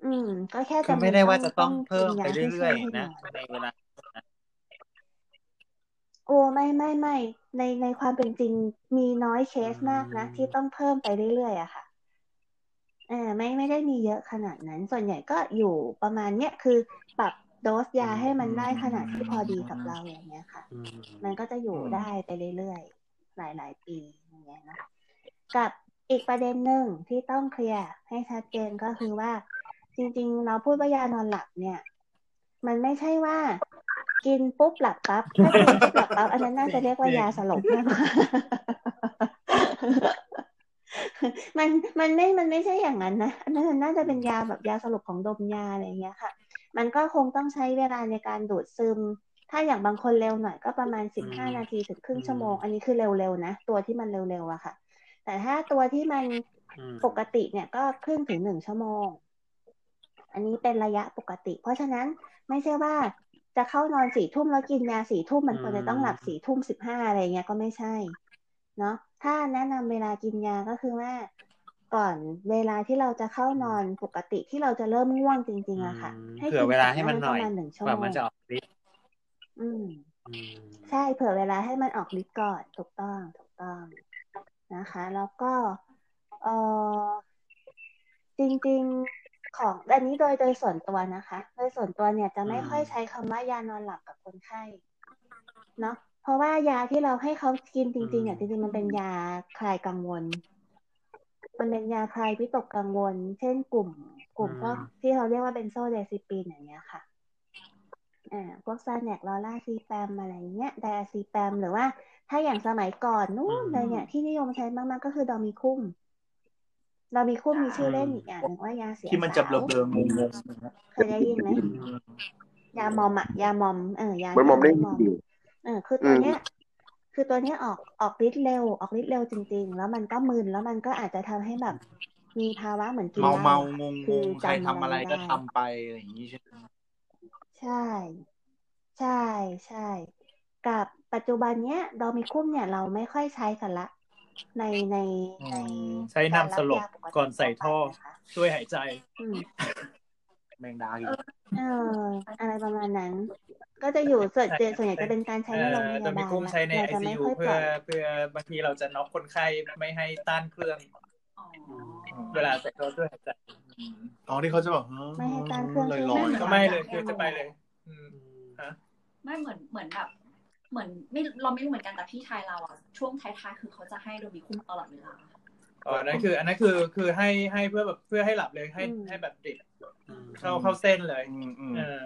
อืม ก็แค่คือไม่ได้ว่าจะต้องเพิ่มไปเรื่อยๆนะในเวลาโอ้ไม่ไม่ไม่ในในความเป็นจริงมีน้อยเคสมากนะ ที่ต้องเพิ่มไปเรื่อยๆอะค่ะอ่าไม่ไม่ได้มีเยอะขนาดนั้น ส่วนใหญ่ก็อยู่ประมาณเนี้ยคือปรับโดสยาให้มันได้ขนาดที่พอดีกับเราอย่างเงี้ยค่ะ มันก็จะอยู่ได้ไปเรื่อยๆหลายๆปีอย่างเงี้ยนะกับ อีกประเด็นหนึ่งที่ต้องเคลียร์ให้ชัดเจนก็คือว่า จริง ๆ เราพูดว่ายานอนหลับเนี่ย มันไม่ใช่ว่า กินปุ๊บหลับปั๊บถ้ากินปุ๊บหลับปั๊บอันนั้นน่าจะเรียกว่ายาสลบมากกว่ามันมันไม่ มันไม่ใช่อย่างนั้นนะอันนั้นน่าจะเป็นยาแบบยาสลบของดมยาอะไรอย่างเงี้ยค่ะ มันก็คงต้องใช้เวลาในการดูดซึม ถ้าอย่างบางคนเร็วหน่อยก็ประมาณสิบห้านาทีถึงครึ่งชั่วโมง อันนี้คือเร็วๆนะ ตัวที่มันเร็วๆอะค่ะ แต่ถ้าตัวที่มันปกติเนี่ยก็ครึ่งถึงหนึ่งชั่วโมง อันนี้เป็นระยะปกติ เพราะฉะนั้นไม่ใช่ว่าจะเข้านอนสี่ทุ่มแล้วกินยาสี่ทุ่มมันควรจะต้องหลับสี่ทุ่มสิบห้าอะไรเงี้ยก็ไม่ใช่ เนาะถ้าแนะนำเวลากินยาก็คือว่าก่อนเวลาที่เราจะเข้านอนปกติที่เราจะเริ่มง่วงจริงๆอะค่ะ ให้เผื่อเวลาให้มันหน่อยประมาณหนึ่งชั่วกว่าโมมันงจะออกฤทธิ์อืม ใช่เผื่อเวลาให้มันออกฤทธิ์ก่อนถูกต้องถูกต้อง นะคะ แล้วก็เออจริงๆของอันนี้โดยโดยส่วนตัวนะคะ โดยส่วนตัวเนี่ยจะไม่ค่อยใช้คำว่ายานอนหลับกับคนไข้เนาะเพราะว่ายาที่เราให้เขากินจริงๆอะจริงๆมันเป็นยาคลายกังวล มันเป็นยาคลายวิตกกังวล เช่นกลุ่ม กลุ่มพวกที่เขาเรียกว่าเป็นโซเดซิปีนอย่างเงี้ยค่ะอ่าพวกซาแนกลอร่าซีแปมอะไรเงี้ยไดอาซีแปมหรือว่า ถ้าอย่างสมัยก่อนนู้นเลยเนี่ย ที่นิยมใช้มากๆก็คือดอมิคุ้มดอมิคุ้มมีชื่อเล่นอีกอย่างหนึ่งว่ายาเสียที่มันจะเบลสาวอๆงงเคยได้ยินไหมยามอมอะยามอมเออยามันมองได้มอมอยู่เออคือตัวเนี้ย คือตัวเนี้ยออกออกฤทธิ์เร็วออกฤทธิ์เร็วจริง ๆ แล้วมันก็มึนแล้วมันก็อาจจะทำให้แบบ มีภาวะเหมือนกินเมาเหล้าเมาอะงงคืองๆใครทำอะไรก็ด้ทำไปอะไรอย่างนี้ใช่ไหมใช่ ใช่ใช่ กับปัจจุบันเนี้ยดอมิคุ้มเนี่ยเราไม่ค่อยใช้กันละ ในในในใช้น้ำสลบการรับยาปติก่อนใส่ท่อทั่วไปนะคะช่วยหายใจอืมแมงดาอีกเอออะไรประมาณนั้น ก็จะอยู่ส่วนใหญ่ส่วนใหญ่จะเป็นการใช้ในโรงพเอ่อยาโดยมีบาลกุ้งละใช้ในเราไอจะซีไม่ยูค่อยปเพื่อล่อยเพื่อบางทีเราจะน็อกคนไข้ไม่ให้ต้านเครื่องอ๋อเวลาใส่ท่อช่วยหายใจอ๋อที่เขาจะแบบไม่ให้ต้านเครื่องลอยช่ลวอยยก็ไม่เลยคือจะไปเลยอืมไม่เหมือนเหมือนแบบ เหมือนไม่เราไม่รู้เหมือนกันแต่พี่ชายเราอะช่วงท้ายๆคือเขาจะให้โดมิคุ้มตลอดเวลาอ๋ออันนั้นคือ อันนั้นคือคือให้ให้เพื่อแบบเพื่อให้หลับเลยให้ให้แบบดิบเข้าเข้าเส้นเลยอืมอืมเออ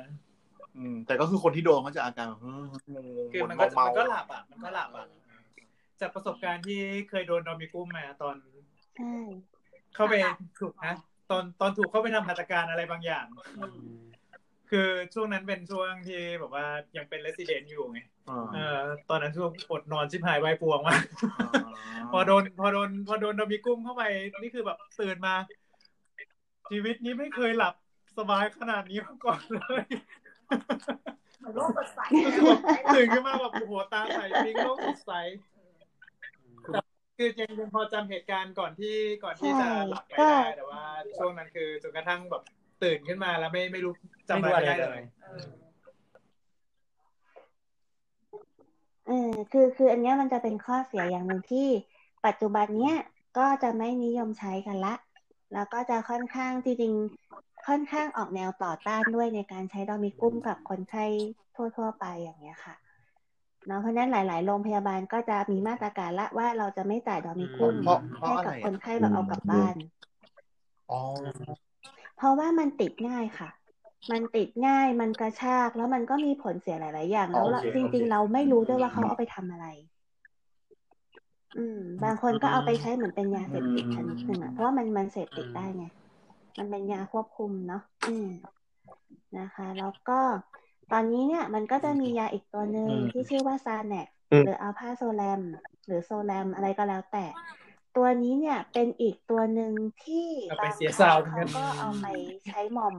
อืมแต่ก็คือคนที่โดนเขาจะอาการแบบงงๆคือมันก็เมามันๆก็หลับอะมันก็หลับอะจากประสบการณ์ที่เคยโดนดอมิกุ้มมาตอนใช่เข้าไปถูกนะตอนตอนถูกเข้าไปทำหัตถการอะไรบางอย่าง คือช่วงนั้นเป็นช่วงที่แบบว่ายังเป็นเลส i เดนต์อยู่ไงอ่าเออตอนนั้นช่วงอดนอนชิบหายไวายปวงมากพอโดน พอโดน พอโดนดอมิกุ้มเข้าไปนี่คือแบบตื่นมา ชีวิตนี้ไม่เคยหลับสบายขนาดนี้มาก่อนเลยโลกสดใสตื่นขึ้นมาแบบโอ้โหตาใสปิ๊งโลกสดใสแต่คือยังยังพอจำเหตุการณ์ก่อนที่ก่อนที่จะหลับไปได้แต่ว่าช่วงนั้นคือจนกระทั่งแบบ ตื่นขึ้นมาแล้วไม่ไม่รู้จำไม่อะไรรู้อะไรไม่ได้เลเลยยเออคือคืออันเนี้ยมันจะเป็นข้อเสียอย่างหนึ่งที่ปัจจุบันเนี้ยก็จะไม่นิยมใช้กันละ แล้วก็จะค่อนข้างจริงๆค่อนข้างออกแนวต่อต้านด้วยในการใช้ดอมิกุ้มกับคนไข้ทั่ว ๆ ไปอย่างเงี้ยค่ะเนาะเพราะฉะนั้นหลาย ๆ โรงพยาบาลก็จะมีมาตรการละว่าเราจะไม่จ่ายดอมิกุ้มเพราะเพราะให้อะไรกับอะคนไข้แบบเอากลับบ้านอ๋อ เพราะว่ามันติดง่ายค่ะ มันติดง่ายมันกระชากแล้วมันก็มีผลเสียหลาย ๆ อย่าง แล้วเราโอเคจริงโอเคๆเราไม่รู้ด้วยว่าเขาเอาไปทำอะไร อืม บางคนก็เอาไปใช้เหมือนเป็นยาเสพติดชนิดหนึ่งอะเพราะว่ามันมันเสพติดได้ไงมันเป็นยาควบคุมเนาะอืมนะคะ แล้วก็ตอนนี้เนี่ย มันก็จะมียาอีกตัวหนึ่งอืมที่ชื่อว่าซาแนกอืมหรืออัลพาโซแลมหรือโซแลมอะไรก็แล้วแต่ ตัวนี้เนี่ยเป็นอีกตัวหนึ่งที่เอาไปบางเสียคซารั้วงเหมือนกัเขานก็เอาไปใช้มอม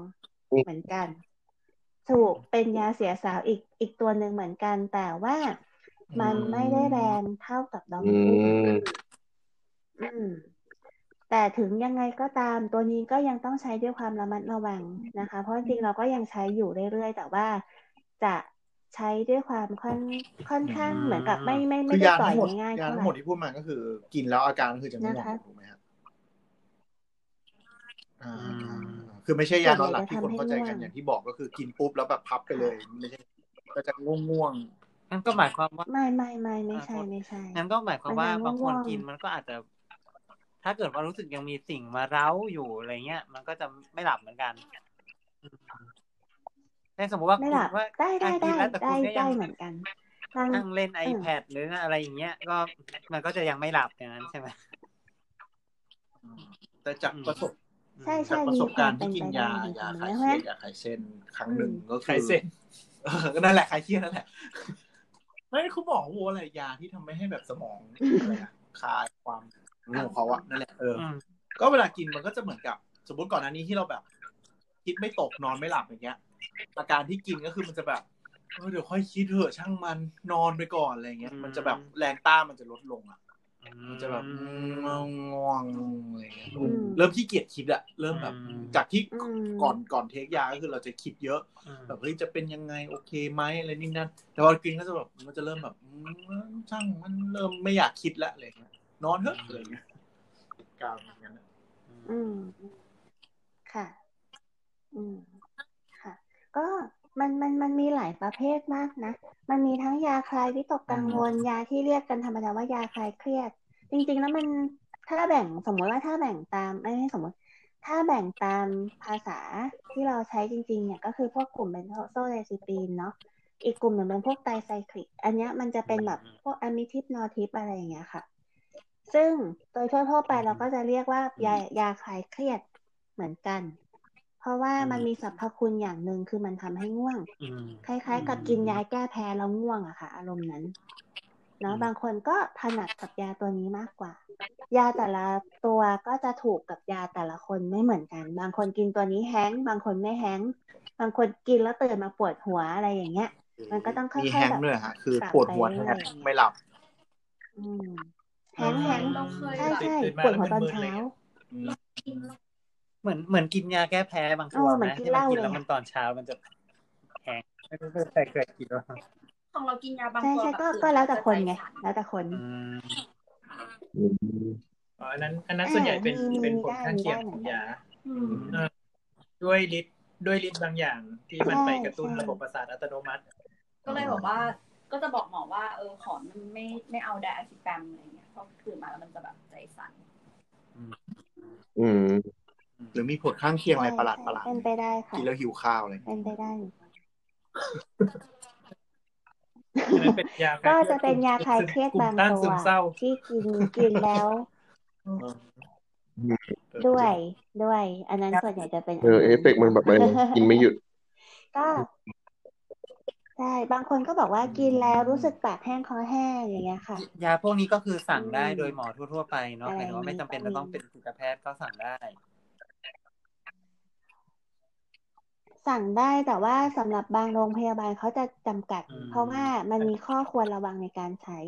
เหมือนกัน ถูกเป็นยาเสียสาวอีกอีกตัวหนึ่งเหมือนกัน แต่ว่ามันไม่ได้แรงเท่ากับดออืมิกุ้มมอืมแต่ถึงยังไงก็ตามตัวนี้ก็ยังต้องใช้ด้วยความระมัดระวังนะคะ เพราะจริงๆเราก็ยังใช้อยู่เรื่อยๆ แต่ว่าจะ ใช้ด้วยความค่อนค่อนข้างเหมือนกับไม่ไม่คืไม่อได้ยาปล่อทั้ยงหมดง่ายๆยาเท่าทั้ไหงหมร่ดที่พูดมาก็คือ กินแล้วอาการก็คือจะง่วงนะคะถูกไหมครับอ่าคือไม่ใช่ยานอนหลับที่คนเข้าใจกันอย่างที่บอกก็คือกินปุ๊บแล้วแบบพับไปเลยไม่ใช่ก็จะง่วงง่วงงั้นก็หมายความว่าไม่ไม่ไม่ไม่ใช่ไม่ใช่งั้นก็หมายความว่ามันยังบางคนง่วงๆกินมันก็อาจจะ ถ้าเกิดว่ารู้สึกยังมีสิ่งมาเร้าอยู่อะไรเงี้ย มันก็จะไม่หลับเหมือนกัน แต่สมมติว่าไม่หลับคุณว่าได้ได้อะกิได้นแล้วแต่ได้คุณก็ได้ยังเหมือนกันบางนั่งเล่นเออ iPad หรืออะไรอย่างเงี้ย ก็มันก็จะยังไม่หลับอย่างนั้นใช่ไหมๆแต่จากประสบใช่จากใช่ประมีสบคกาวารมณ์เป็ที่นกินไปได้ยาเหมือนยากันคลายนะเคเพราะฉะนั้นรียดยาคลายเส้นครั้งหนึ่งก็ไขคือเส้นเออก็นั่นแหละคลายเครียดนั่นแหละไม่เขาบอกว่าอะไรยาที่ทำให้ให้แบบสมองอะไรนะคลายความง่วงของเขาอะนั่นแหละเอออมก็เวลากินมันก็จะเหมือนกับ สมมติก่อนหน้านี้ที่เราแบบ คิดไม่ตกนอนไม่หลับอย่างเงี้ย อาการที่กินก็คือมันจะแบบเออเดี๋ยวค่อยคิดเถอะช่างมันนอนไปก่อนอะไรเงี้ย มันจะแบบแรงต้านมันจะลดลงอะมันจะแบบง่วงง่วงอะไรเงี้ยอืมเริ่มขี้เกียจคิดอะเริ่มแบบอืมจากที่อืมก่อนก่อนเทคยาก็คือเราจะคิดเยอะอืมแบบเฮ้ยจะเป็นยังไงโอเคไหมอะไรนี่นั่นแต่พอกินก็จะแบบมันจะเริ่มแบบอืมช่างมันเริ่มไม่อยากคิดละอะไรเงี้ยนอนเถอะอะไรเงี้ยกาวอย่างนั้นอะอืมค่ะ อืมค่ะ ก็มันมันมันมีหลายประเภทมากนะ มันมีทั้งยาคลายวิตกกังวลยาที่เรียกกันธรรมดาว่ายาคลายเครียด จริง ๆ แล้วมันถ้าแบ่งสมมติว่าถ้าแบ่งตามไม่ใช่สมมติ ถ้าแบ่งตามภาษาที่เราใช้จริง ๆ เนี่ยก็คือพวกกลุ่มเป็นโซเรซิปีนเนาะอีกกลุ่มหนึ่งเป็นพวกไตรไซคลิก อันเนี้ยมันจะเป็นแบบพวกอะมิทิปนอทิปอะไรอย่างเงี้ยค่ะ ซึ่งโดยทั่วๆไปเราก็จะเรียกว่ายายาคลายเครียดเหมือนกัน เพราะว่ามันมีสรรพคุณอย่างหนึ่งคือมันทำให้ง่วงอืมคล้ายๆ กับกินยาแก้แพ้แล้วง่วงอะค่ะ อารมณ์นั้นเนาะอืมบางคนก็ถนัดกับยาตัวนี้มากกว่า ยาแต่ละตัวก็จะถูกกับยาแต่ละคนไม่เหมือนกัน บางคนกินตัวนี้แฮงก์บางคนไม่แฮงก์บางคนกินแล้วตื่นมาปวดหัวอะไรอย่างเงี้ย มันก็ต้องค่อยๆมีแฮงแบบก์ด้วยฮะคือปรับปวดหัวไปแทเรื่อยบๆไม่หลับอืมแฮงก์แฮงก์เราเคยใช่แบบใช่ตื่นมาปวดหัวตอนแล้วมึนๆเช้า เลยกินแล้วเหมือนเหมือนกินยาแก้แพ้บางตัวเออเหมือนนะกินที่มันกินเหล้าเลยแล้วอะมันตอนเช้ามันจะแห้งไม่รู้ใครเคยกินหรือเปล่าของเรากินยาบางใช่ตัวใช่บบก็ตื่ก็แล้วแต่คนไงใจสั่แล้วแต่คนอืมอืมอ๋ออันนั้น อันนั้นส่วนใหญ่เป็นอ่ามีเป็นมีผลได้ข้างเคียงมีได้ของเหมือนกันยาอืมเออด้วยฤทธิ์ด้วยฤทธิ์บางอย่างที่มันใช่ไปกระตุ้นใช่ระบบประสาทอัตโนมัติ ก็เลยบอกว่าก็จะบอกหมอว่าเออขอมันไม่ไม่เอา diazepam อะไรเงี้ยเพราะตื่นมาแล้วมันจะแบบใจสั่นอืม หรือมีผลข้างเคียงอะไรประหลาดประหลาดเป็นไปได้ค่ะกินแล้วหิวข้าวอะไรเป็นไปได้อันนั้นเป็นยาคลายก็ครียดจะเป็นยาคลายเครียดกลุ่บามงต้านตัซึวมเศร้าที่กินกินแล้ว ด้วยด้วย อันนั้นส่วนใหญ่จะเป็นเออเอฟเฟกต์มันแบบมันกินไม่หยุด ก็ใช่บางคนก็บอกว่ากินแล้วรู้สึกปากแห้งคอแห้งอย่างเงี้ยค่ะ ยาพวกนี้ก็คือสั่งได้อืมโดยหมอทั่ว ๆ ไปเนาะอะไรหมายถึงว่าไม่จำเป็นก็มีจะต้องเป็นจิตแพทย์ก็สั่งได้ สั่งได้แต่ว่าสำหรับบางโรงพยาบาลเขาจะจำกัดอืมเพราะว่ามันมีข้อควรระวังในการใช้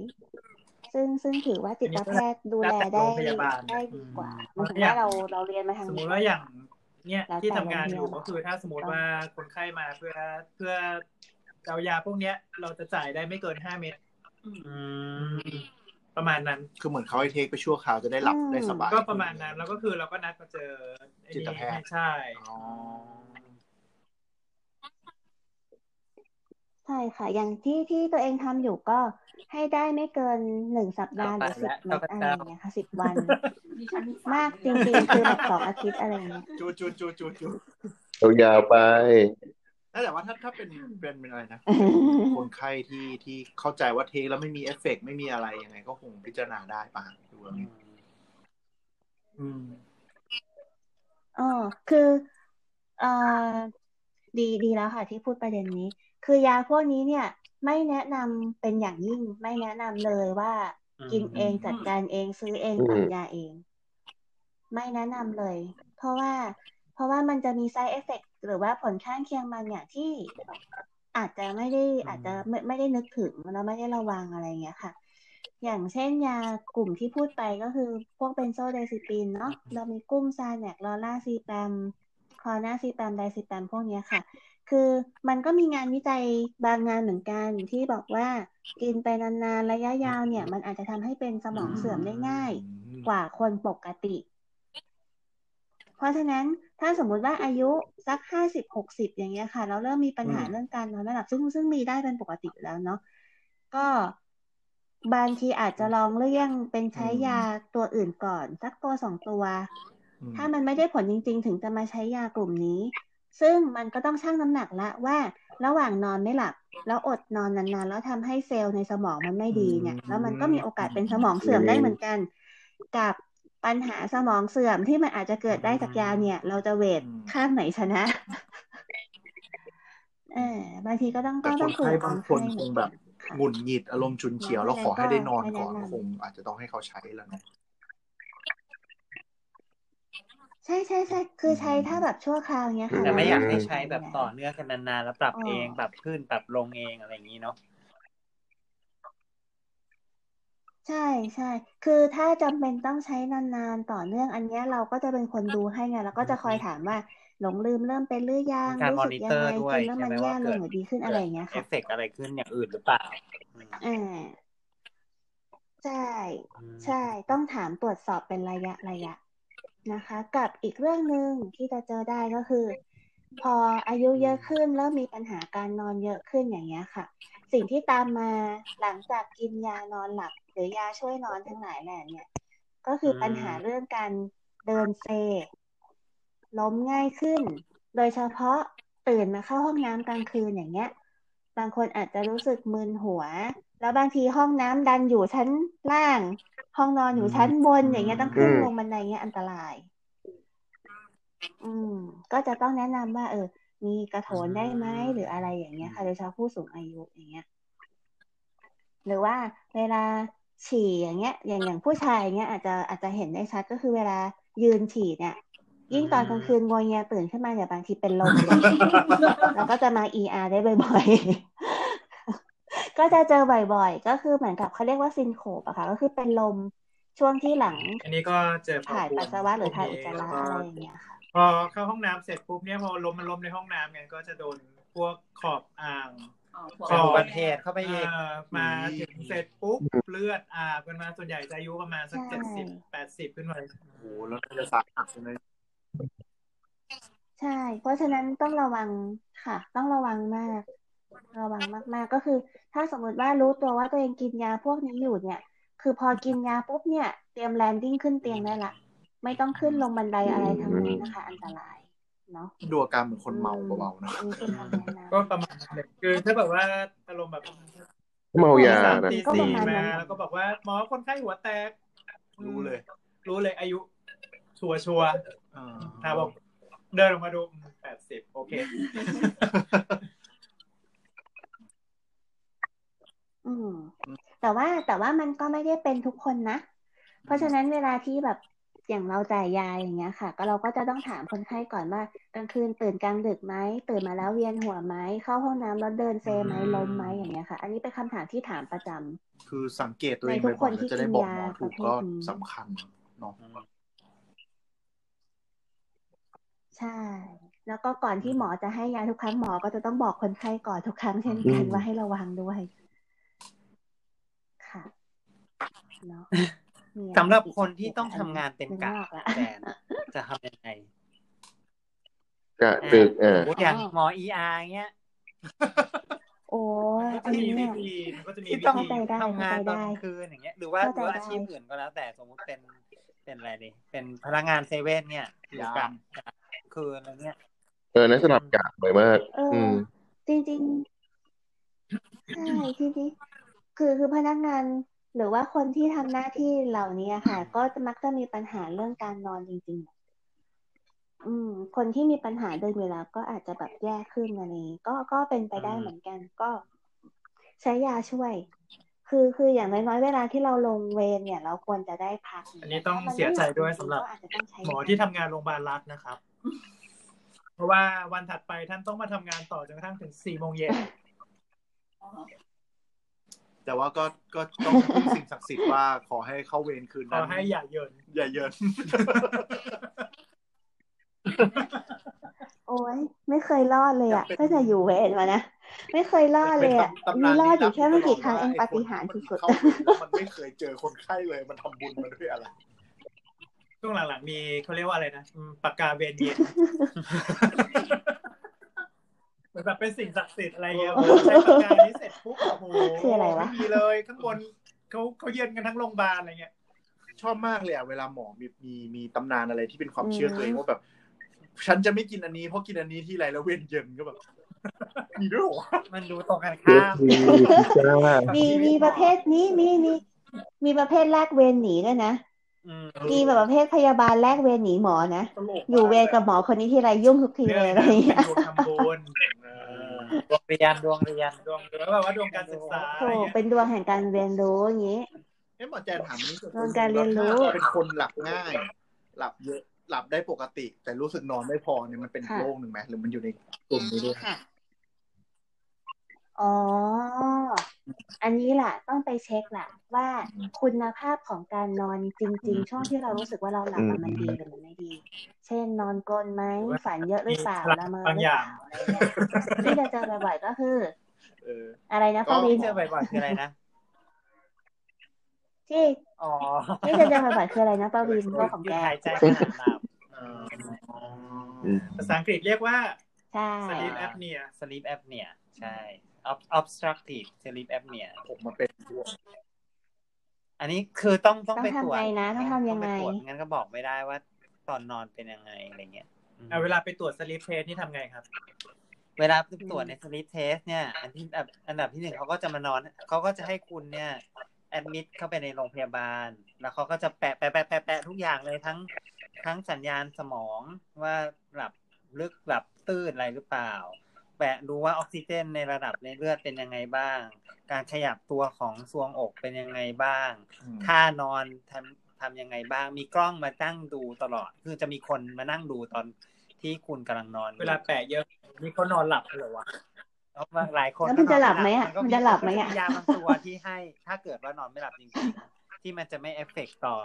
ซึ่งซึ่งถือว่าจิตแพทย์ดูแลได้แล้วแต่โรงพยาบาลได้ดีกว่าอืมหมันถึงว่าเราเราเรียนมาทางสมมนี้ติว่าอย่างเนี่ยแล้วแต่ที่ทำงานอยู่โรงพยาบาลก็คือถ้าสมมติว่าคนไข้มาเพื่อเพื่อเอายาพวกเนี้ย เราจะจ่ายได้ไม่เกินห้าเม็ดอืมประมาณนั้น คือเหมือนเขาให้เทคไปชั่วคราวจะได้หลับอืมได้สบาย ก็ประมาณนั้น แล้วก็คือเราก็นัดมาเจอไอ้นี่จิตแพทย์ใช่ อ๋อ ใช่ค่ะ อย่างที่ที่ตัวเองทำอยู่ก็ให้ได้ไม่เกินหนึ่งสัปดาห์หรือสิบเอาเม็ดไปอะไรแล้วอย่างเงี้ยค่ะสิบวันดิฉัน มากจริงๆ คือแบบสองอาทิตย์อะไรอย่างเงี้ยจูจูจูจูจูยาวๆไปแต่ว่าถ้าถ้าเป็นเป็นเป็นอะไรนะคนไข้ที่ที่เข้าใจว่า take แล้วไม่มีเอฟเฟกต์ไม่มีอะไรยังไง ก็คงพิจารณาได้ป่ะดูแล้วเนี่ยอืมอ๋อคือเอ่อดีดีแล้วค่ะที่พูดประเด็นนี้ คือยาพวกนี้เนี่ย ไม่แนะนำเป็นอย่างยิ่ง ไม่แนะนำเลยว่าอืมกินเองจัดการเองซื้อเองอืมสั่งยาเอง ไม่แนะนำเลย เพราะว่า เพราะว่ามันจะมี side effect หรือว่าผลข้างเคียงบางอย่างที่อาจจะไม่ได้อาจจะไม่ไม่ได้นึกถึงแล้วไม่ได้ระวังอะไรอย่างเงี้ยค่ะ อย่างเช่นยากลุ่มที่พูดไปก็คือพวกเบนโซไดซิปินเนาะเรามีกุ้มซาแนกลอร่าซีแปมคอนาซีแปมไดซิแปมพวกเนี้ยค่ะ คือมันก็มีงานวิจัยบางงานเหมือนกันที่บอกว่ากินไปนานๆระยะยาวเนี่ย มันอาจจะทำให้เป็นสมองเสื่อมได้ง่าย กว่าคนปกติ เพราะฉะนั้นถ้าสมมุติว่าอายุสักห้าสิบหกสิบอย่างเงี้ยค่ะแล้วเริ่มมีปัญหาอืมเรื่องการนอนไม่หลับซึ่งซึ่งมีได้เป็นปกติอยู่แล้วเนาะก็บางทีอาจจะลองเลี่ยงเป็นใช้ยาตัวอื่นก่อน สักตัวสองตัวอืมถ้ามันไม่ได้ผลจริง ๆ ถึงจะมาใช้ยากลุ่มนี้ ซึ่งมันก็ต้องชั่งน้ำหนักละว่า ระหว่างนอนไม่หลับ แล้วอดนอนนานๆ แล้วทำให้เซลล์ในสมองมันไม่ดีเนี่ย แล้วมันก็มีโอกาสเป็นสมองเสื่อมได้เหมือนกัน กับปัญหาสมองเสื่อมที่มันอาจจะเกิดได้จากยาเนี่ย เราจะเวทข้างไหนชนะเออบางทีก็ต้องแต่ก็คต้อนงคุยไข้กับบางคนคนไข้คงแบบค่ะหงุดหงิดอารมณ์ฉุนเฉียวเพแล้วราะขอให้ได้นอนไม่ก่อนแนะนำคงอาจจะต้องให้เขาใช้แล้วนะ ใช่ใช่ใช่คือใช้ถ้าแบบชั่วคราวเนี้ยค่ะแต่ไม่อยากเรให้ไม่ใช้แบบต่อเนื่องกันนานๆแล้วปรับอ๋อเองปรับขึ้นปรับลงเองอะไรอย่างนี้เนาะใช่ใช่คือถ้าจำเป็นต้องใช้นานๆต่อเนื่องอันเนี้ยเราก็จะเป็นคนดูให้ไงแล้วก็จะคอยถามว่าหลงลืมเริ่มเป็นหรือยังการรู้มอสึกนิยัเตงอไงร์ด้วยกินแล้วใช่มันไหมแย่ว่าลเกิงดหรือดีขึ้นอะไรอย่างเงี้ยเอค่ะฟเฟกต์อะไรขึ้นอย่างอื่นหรือเปล่าอืมอ่าใช่อืมใช่ต้องถามตรวจสอบเป็นระยะระยะ นะคะ กับอีกเรื่องหนึ่งที่จะเจอได้ก็คือ พออายุเยอะขึ้นแล้วมีปัญหาการนอนเยอะขึ้นอย่างเงี้ยค่ะ สิ่งที่ตามมาหลังจากกินยานอนหลับ หรือยาช่วยนอนทั้งหลายแหล่เนี่ย ก็คือปัญหาเรื่องการเดินเซล้มง่ายขึ้น โดยเฉพาะตื่นมาเข้าห้องน้ำกลางคืนอย่างเงี้ย บางคนอาจจะรู้สึกมึนหัว แล้วบางทีห้องน้ำดันอยู่ชั้นล่าง ห้องนอนอยู่ชั้นบนอย่างเงี้ยต้องขึ้นอืมลงบันไดเงี้ยอันตราย อืม ก็จะต้องแนะนำว่า เออ มีกระโถนได้ไหมหรืออะไรอย่างเงี้ยค่ะโดยเฉพาะผู้สูงอายุอย่างเงี้ย หรือว่าเวลาฉี่อย่างเงี้ย อย่างอย่างผู้ชายอย่างเงี้ย อาจจะอาจจะเห็นได้ชัดก็คือเวลายืนฉี่เนี่ยยิ่งตอนกลางคืนงวงเงียตื่นขึ้นมาเนี่ยบางทีเป็นลมเลยแล้วก็จะมา ER ได้บ่อยๆ ก็จะเจอบ่อยๆ ก็คือเหมือนกับเขาเรียกว่าซินโคปอะค่ะ ก็คือเป็นลมช่วงที่หลัง อันนี้ก็เจอพอถ่ายควรปัสสาวะหรือถ่ายอุจจาระแล้วก็อะไรอย่างเงี้ยค่ะ พอเข้าห้องน้ำเสร็จปุ๊บเนี่ยพอลมมันล้มในห้องน้ำไงก็จะโดนพวกขอบอ่างอ๋อเป็นอุบัติเหตุเข้าไปอีกเอ่อมาถึงเสร็จปุ๊บเลือดอาบกันมาส่วนใหญ่จะอายุประมาณสักใช่เจ็ดสิบแปดสิบขึ้นไปโอ้โหแล้วน่าจะสาหัสเลยใช่ เพราะฉะนั้นต้องระวังค่ะ ต้องระวังมาก ระวังมาก ๆ ก็คือ ถ้าสมมติว่ารู้ตัวว่าตัวเองกินยาพวกนี้อยู่เนี่ย คือพอกินยาปุ๊บเนี่ย เตรียมแลนดิ้งขึ้นเตียงได้ละ ไม่ต้องขึ้นลงบันไดอะไรทั้งนั้นนะคะ อันตรายเนาะดูอาการเหมือนคนเมาเบาๆเนอะอันนี้คือคำแนะนำก็ประมาณนั้นเลยคือถ้าแบบว่าอารมณ์แบบเมายาสามนะตีก็สี่ประมาณนั้มานแล้วก็บอกว่าหมอคนไข้หัวแตก รู้เลย รู้เลยอายุ ชัวชัวร์เออๆถ้าบอกเดินออกมาดูแปดสิบโอเค อืมแต่ว่าแต่ว่ามันก็ไม่ได้เป็นทุกคนนะ เพราะฉะนั้นเวลาที่แบบอย่างเราจ่ายยาอย่างเงี้ยค่ะ ก็เราก็จะต้องถามคนไข้ก่อนว่ากลางคืนตื่นกลางดึกไหมตื่นมาแล้วเวียนหัวไหมเข้าห้องน้ำแล้วเดินเซไหมล้มไหมอย่างเงี้ยค่ะ อันนี้เป็นคำถามที่ถามประจำคือสังเกตตัวเองในทุกบ่อยๆคนที่แล้วจะได้บอกหมอกินยาถูกประเภทก็นี้สำคัญเนาะใช่ แล้วก็ก่อนที่หมอจะให้ยาทุกครั้งหมอก็จะต้องบอกคนไข้ก่อนทุกครั้งเช่นกันอืมว่าให้ระวังด้วย ค่ะเนาะมีอะไสำหรับอีกคนที่กะต้องทำงานเต็มนึกะไออกละแจนจะทำยังไงกะดึกอ่าอ่าสมมติอย่างหมอเออาร์เงี้ยโอ้ยก็อัจะนมีนี้วิเนี่ยธีมันก็จะมีที่วิต้องธีเข้าใจได้ทำงานตอนเข้าใจได้กลางคืนอย่างเงี้ย หรือว่าหเข้ารือว่าใจอาชีพได้อื่นก็แล้ว แต่สมมุติเป็นเป็นอะไรดิเป็นพนักงานเซเว่นเนี่ยอยู่กลางกลางคืนอะไรเงี้ยเออนั้นสลับกะบ่อยมากเอออืมจริงๆใช่จริงๆคือคือพนักงาน หรือว่าคนที่ทำหน้าที่เหล่านี้ค่ะ ก็จะมักจะมีปัญหาเรื่องการนอนจริง ๆ อืม คนที่มีปัญหาเดินเวลาก็อาจจะแบบแย่ขึ้นอะไรอย่างนี้ก็ก็เป็นไปได้เหมือนกัน ก็ใช้ยาช่วย คือคืออย่างน้อยๆเวลาที่เราลงเวรเนี่ย เราควรจะได้พัก อันนี้ต้องถ้ามัเสียใจไม่กด้วยจริงๆสำหรับก็อาจจะต้องใช้หมอยาที่ทำงานโรงพยาบาลรัฐนะครับ เพราะว่าวันถัดไปท่านต้องมาทำงานต่อจนกระทั่งถึงสี่โมงเย็น แต่ว่าก็ก็ต้องพึ่งสิ่งศักดิ์สิทธิ์ว่าขอให้เข้าเวรคืนขนั้อนให้อย่าเยินอย่าเยิน โอ้ยไม่เคยรอดเลยอะยังเป็นตั้งแต่อยู่เวรมานะไม่เคยรอดเลยอะป็นตำมีนานรอดอลี้ยู่แค่ไม่กี่ครั้งตลเอดงว่าปาฏิหาริย์ไอ้คนสุดเข้าเวรแล้วมันไม่เคยเจอคนไข้เลยมันทำบุญมาด้วยอะไร ช่วงหลังๆมีเขาเรียกว่าอะไรนะอืมปากกาเวรเย็น เหมือนแบบเป็นสิ่งศักดิ์สิทธิ์อะไรเงี้ยเออใช้ปากกานี้เสร็จปุ๊บโอ้โหคืออะไรวะม่มีเลยข้างบนเขาเขาเย็นกันทั้งโรงพยาบาลอะไรเงี้ยชอบมากเลยอะเวลาหมอมีมีมีตำนานอะไรที่เป็นความเชื่อตัวเองว่าแบบ ฉันจะไม่กินอันนี้เพราะกินอันนี้ที่ไรแล้วเวียนเย็นก็แบบมีด้วยเหรอวะมันดูตรงกันเจ็บข้ามดีจ้าๆมีมีประเภทนี้มีมีมีประเภทแลกเวรหนีด้วยนะอื มมีแบบประเภทพยาบาลแลกเวรหนีหมอนะตลกอยู่เวรกับหมอคนนี้ทีไรยุ่งทุกทีเลยอะไรอย่างเงี้ยดวงทำบุญเออดวงเรียนดวงเรียนดวงหรือแบบว่าดวงการศึกษาโถเป็นดวงแห่งการเรียนรู้อย่างนี้เอ้หมอแจนถามนี้ส่วนเรื่องการเรียนรู้ถ้าเป็นคนหลับง่าย หลับเยอะหลับได้ปกติ แต่รู้สึกนอนไม่พอเนี่ยมันเป็นค่ะโรคหนึ่งไหมหรือมันอยู่ในกลุ่มนี้ด้วย อ๋อ อันนี้แหละต้องไปเช็คแหละว่าคุณภาพของการนอนจริง ๆ ช่วงที่เรารู้สึกว่าเราหลับอะมันดีหรือมันไม่ดี เช่นนอนกลนไหมฝันเยอะหรือเปล่าละเมอหรือเปล่าอะไรเงี้ยที่จะเจอบ่อยๆก็คือเอออะไรนะก็ปาวินเจอบ่อยๆคืออะไรนะที่อ๋อที่จะเจอบ่อยๆคืออะไรนะปาวินโรคของหยุแกดหายใจขนาดหลับอืมภาษาอังกฤษเรียกว่าใช่ sleep apnea sleep apnea ใช่ Ob- obstructive sleep apnea ผมมาเป็นด้วยอันนี้คือต้องต้องต้องไปตรวจทำไงนะต้องทำยังไงต้อปตรวจงั้นก็บอกไม่ได้ว่า ตอนนอนเป็นยังไงอะไรเงี้ยอืมอะเวลาไปตรวจ sleep test นี่ทำไงครับ เวลาตรวจใน sleep test เนี่ย อันที่อันอันดับที่หนึ่งเขาก็จะมานอนเขาก็จะให้คุณเนี่ยแอดมิดเข้าไปในโรงพยาบาล แล้วเขาก็จะแปะแปะแปะแปะแปะทุกอย่างเลยทั้งทั้งสัญญาณสมองว่าหลับลึกหลับตื้นอะไรหรือเปล่า แปะดูว่าออกซิเจนในระดับในเลือดเป็นยังไงบ้าง การขยับตัวของซวงอกเป็นยังไงบ้างท่านอนทำทำยังไงบ้าง มีกล้องมาตั้งดูตลอด คือจะมีคนมานั่งดูตอนที่คุณกำลังนอนอยู่เวลาแปะเยอะนี่เขานอนหลับเหรอวะแล้วบางหลายคนแล้วมันจะหลับไหมอะก็มันจะหลับไหมอะยาบางตัวที่ให้ ถ้าเกิดว่านอนไม่หลับจริงๆที่มันจะไม่เอฟเฟกต่อ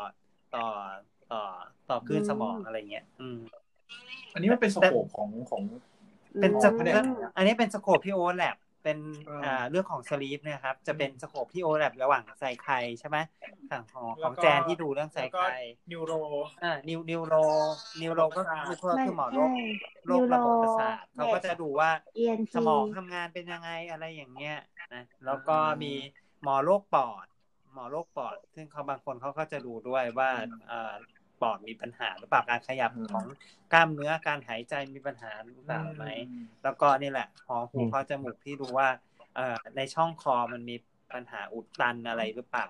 ต่อต่อต่อคลื่นสมองอะไรเงี้ย อืม อันนี้มันเป็นสโคปของของ เป็นอืม scope อันนี้เป็น scope ที่ overlap เป็นเอออ่อ่าเรื่องของ sleep เนี่ยครับ จะเป็น scope ที่ overlap ระหว่างไซไคใช่ไหมของของของแจนที่ดูเรื่องไซแล้วก็ neuro อ่า neu neuro neuro ก็คือคือไม่คือหมอโรใช่คโรคระบบประสาทเขาก็จะดูว่า ENT สมองทำงานเป็นยังไงอะไรอย่างเงี้ยนะแล้วก็มีหมอโรคปอด หมอโรคปอด ซึ่งเขาบางคนเขาก็จะดูด้วยว่าเอ่อปอดมีปัญหาหรือเปล่าการขยับอืมของกล้ามเนื้อการหายใจมีปัญหาหรือเปล่าไหมแล้วก็นี่แหละหอหูอืมคอจมูกที่ดูว่าเอ่อในช่องคอมันมี ปัญหาอุดตันอะไรหรือเปล่า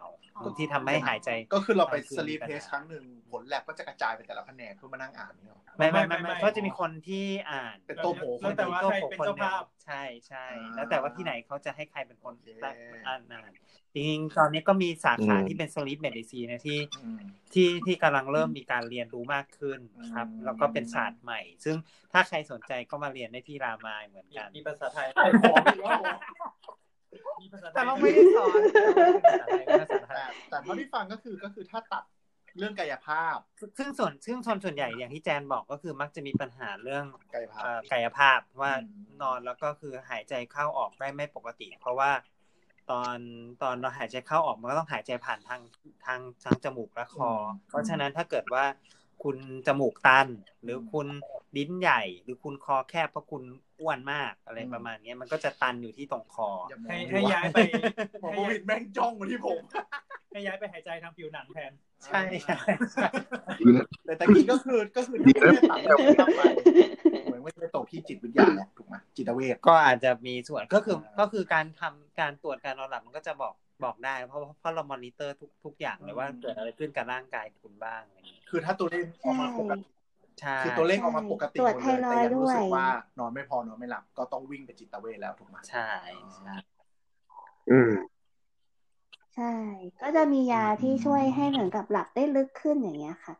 ที่ทำให้หายใจ ก็คือเราไปคือสลีปปัญเทหาสครั้งหนึ่งผลแลบก็จะกระจายไปแต่ละแผนกเพื่อมานั่งอ่านเนี่ยหรอไม่ไม่ไม่ไม่ไม่ไม่ก็จะมีคนที่อ่าน เป็นโต๊ะโผแล้วแต่ว่าใครเป็นเจ้าภาพใช่ใช่อ่าแล้วแต่ว่าที่ไหนเขาจะให้ใครเป็นคนโอเคตั้งอ่านอ่านจริงๆตอนนี้ก็มีสาขาอืมที่เป็น sleep medicine นะที่อืมที่ที่กำลังเริ่มมีการเรียนรู้มากขึ้นครับอืมแล้วก็เป็นศาสตร์ใหม่ ซึ่งถ้าใครสนใจก็มาเรียนได้ที่รามายเหมือนกันมีภาษาไทยขออีก แล้วมีภาษาไทยแต่เราไม่ได้สอนภาษาไทแต่ยแต่เท่าที่ฟังก็คือก็คือถ้าตัดเรื่องกายภาพ ซึ่งส่วนซึ่งส่วนส่วนใหญ่อย่างที่แจนบอกก็คือมักจะมีปัญหาเรื่องกายภาพเอ่อกายภาพว่าอืมนอนแล้วก็คือหายใจเข้าออกได้ไม่ปกติ เพราะว่าตอนตอนเราหายใจเข้าออกมันก็ต้องหายใจผ่านทางทางทางจมูกและคออเพราะฉะนั้นถ้าเกิดว่าคุณจมูกตัน หรือคุณลิ้นใหญ่ หรือคุณคอแคบเพราะคุณ อ้วนมากอะไรประมาณเนี้ยมันก็จะตันอยู่ที่ตรงคออย่ามองให้ดูให้ย้ายไปหมอโควิดแม่งจ้องมาที่ผม ให้ย้ายไปหายใจทางผิวหนังแทน ใช่ใช่แต่ตะกี้ก็คือก็คือถ้าไม่ได้ตัดเรื่องกายภาพไปเหมือนว่าจะตกที่จิตวิทยาแหละถูกไหมจิตเวชก็อาจจะมีส่วนก็คืออ่าก็คือการทำการตรวจการนอนหลับมันก็จะบอกบอกได้เพราะเพราะเรามอนิเตอร์ทุกทุกอย่างเลยว่าอืมเกิดอะไรขึ้นกับร่างกายคุณบ้างอะไรอย่างเงี้ยคือถ้าตัวเลขออกมาปกติใช่ คือตัวเลขออกมาปกติตรวจหมดไทเลยรอยแต่ด์ยังรู้สึกด้วยว่านอนไม่พอนอนไม่หลับ ก็ต้องวิ่งไปจิตเวชแล้วถูกไหมใช่ใช่อืมใช่ ก็จะมียาที่ช่วยให้เหมือนกับหลับได้ลึกขึ้นอย่างเงี้ยค่ะ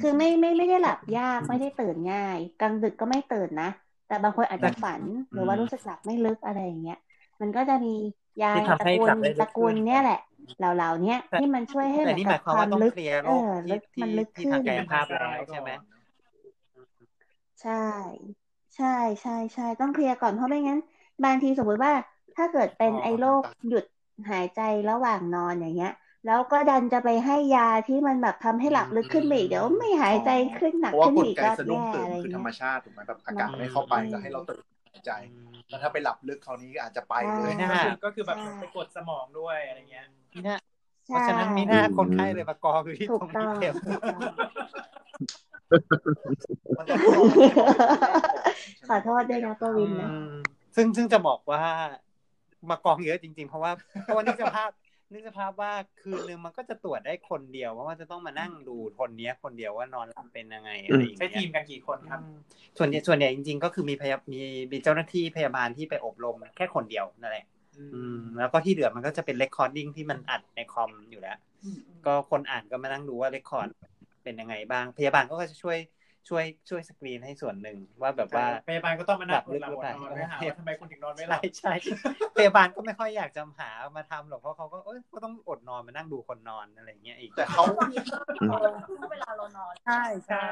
คือไม่ไม่ไม่ได้หลับยากไม่ได้ตื่นง่ายกลางดึกก็ไม่ตื่นนะแต่บางคนอาจจะฝันหรือว่ารู้สึกหลับไม่ลึกอะไรอย่างเงี้ยมันก็จะมียาที่ทำตระให้กูหลัลบได้ลึตระกูลขึ้เนี้ยแหละเหล่าๆเนี้ยแต่ที่มันช่วยให้เหแต่มือนนี่หกัมาบยความควาว่ามต้องลึกเคลียร์โรเอคอลึที่กมันที่ลึกที่ขึ้ทางนกายภาพแล้วใช่ไหม ใช่ ใช่ใช่ใช่ต้องเคลียร์ก่อนเพราะไม่งั้น บางทีสมมติว่าถ้าเกิดเป็นไอ้โรคหยุดหายใจระหว่างนอนอย่างเงี้ย แล้วก็ดันจะไปให้ยาที่มันแบบทำให้หลับลึกขึ้นไปอีกเดี๋ยวไม่หายใจขึ้นหนักเพราะว่าขึ้นกลอีกไกก็สะดุ้งแย่ตื่นอะไรคือธรเงี้รมยชาติถูกไหมแบบอากาศไม่เข้าไปก็ให้เราตื่นหายใจแล้วถ้าไปหลับลึกคราวนี้อาจจะไปเลยไม่น่าก็คือแบบไปกดสมองด้วยอะไรเงี้ยมีหน้าเพใช่ราะฉะนั้นมีหน้าคนไข้เลยมากองอยู่ที่ถูตกรงต้นี้องเข็มถูกต้องมันจะ ขอโทษด้วยนะปวินนะอืมซึ่งซึ่งจะบอกว่ามากองเยอะจริง ๆ เพราะว่าเพราะว่านึกสภาพนึกสภาพว่าคืนนึงมันก็จะตรวจได้คนเดียวเพราะว่าจะต้องมานั่งดูคนเนี้ย คนเดียวว่านอนหลับเป็นยังไงอะไรอย่างเงี้ยทีมกันกี่คนครับ ส่วนใหญ่ส่วนใหญ่จริง ๆ ก็คือมีพยามีมีเจ้าหน้าที่พยาบาลที่ไปอบรมแค่คนเดียวนั่นแหละอืมแล้วก็ที่เหลือมันก็จะเป็น recording ที่มันอัดในคอมอยู่แล้ว ก็คนอ่านก็มานั่งดูว่า record เป็นยังไงบ้าง พยาบาลก็จะช่วย ช่วยช่วยสกรีนให้ส่วนหนึ่งว่าแบบว่าพยาบาลก็ต้องมานั่งหลับลึกหรือเปล่านอนไม่หลับหาว่าทำไมคุณถึงนอนไม่หลัใช่บใช่ใช่พยาบาลก็ไม่ค่อยอยากจะหามาทำหรอกเพราะเขาก็เอ้ยก็ต้องอดนอนมานั่งดูคนนอนอะไรอย่างเงี้ยอีกแต่เขาเวลาเรานอนใช่ใช่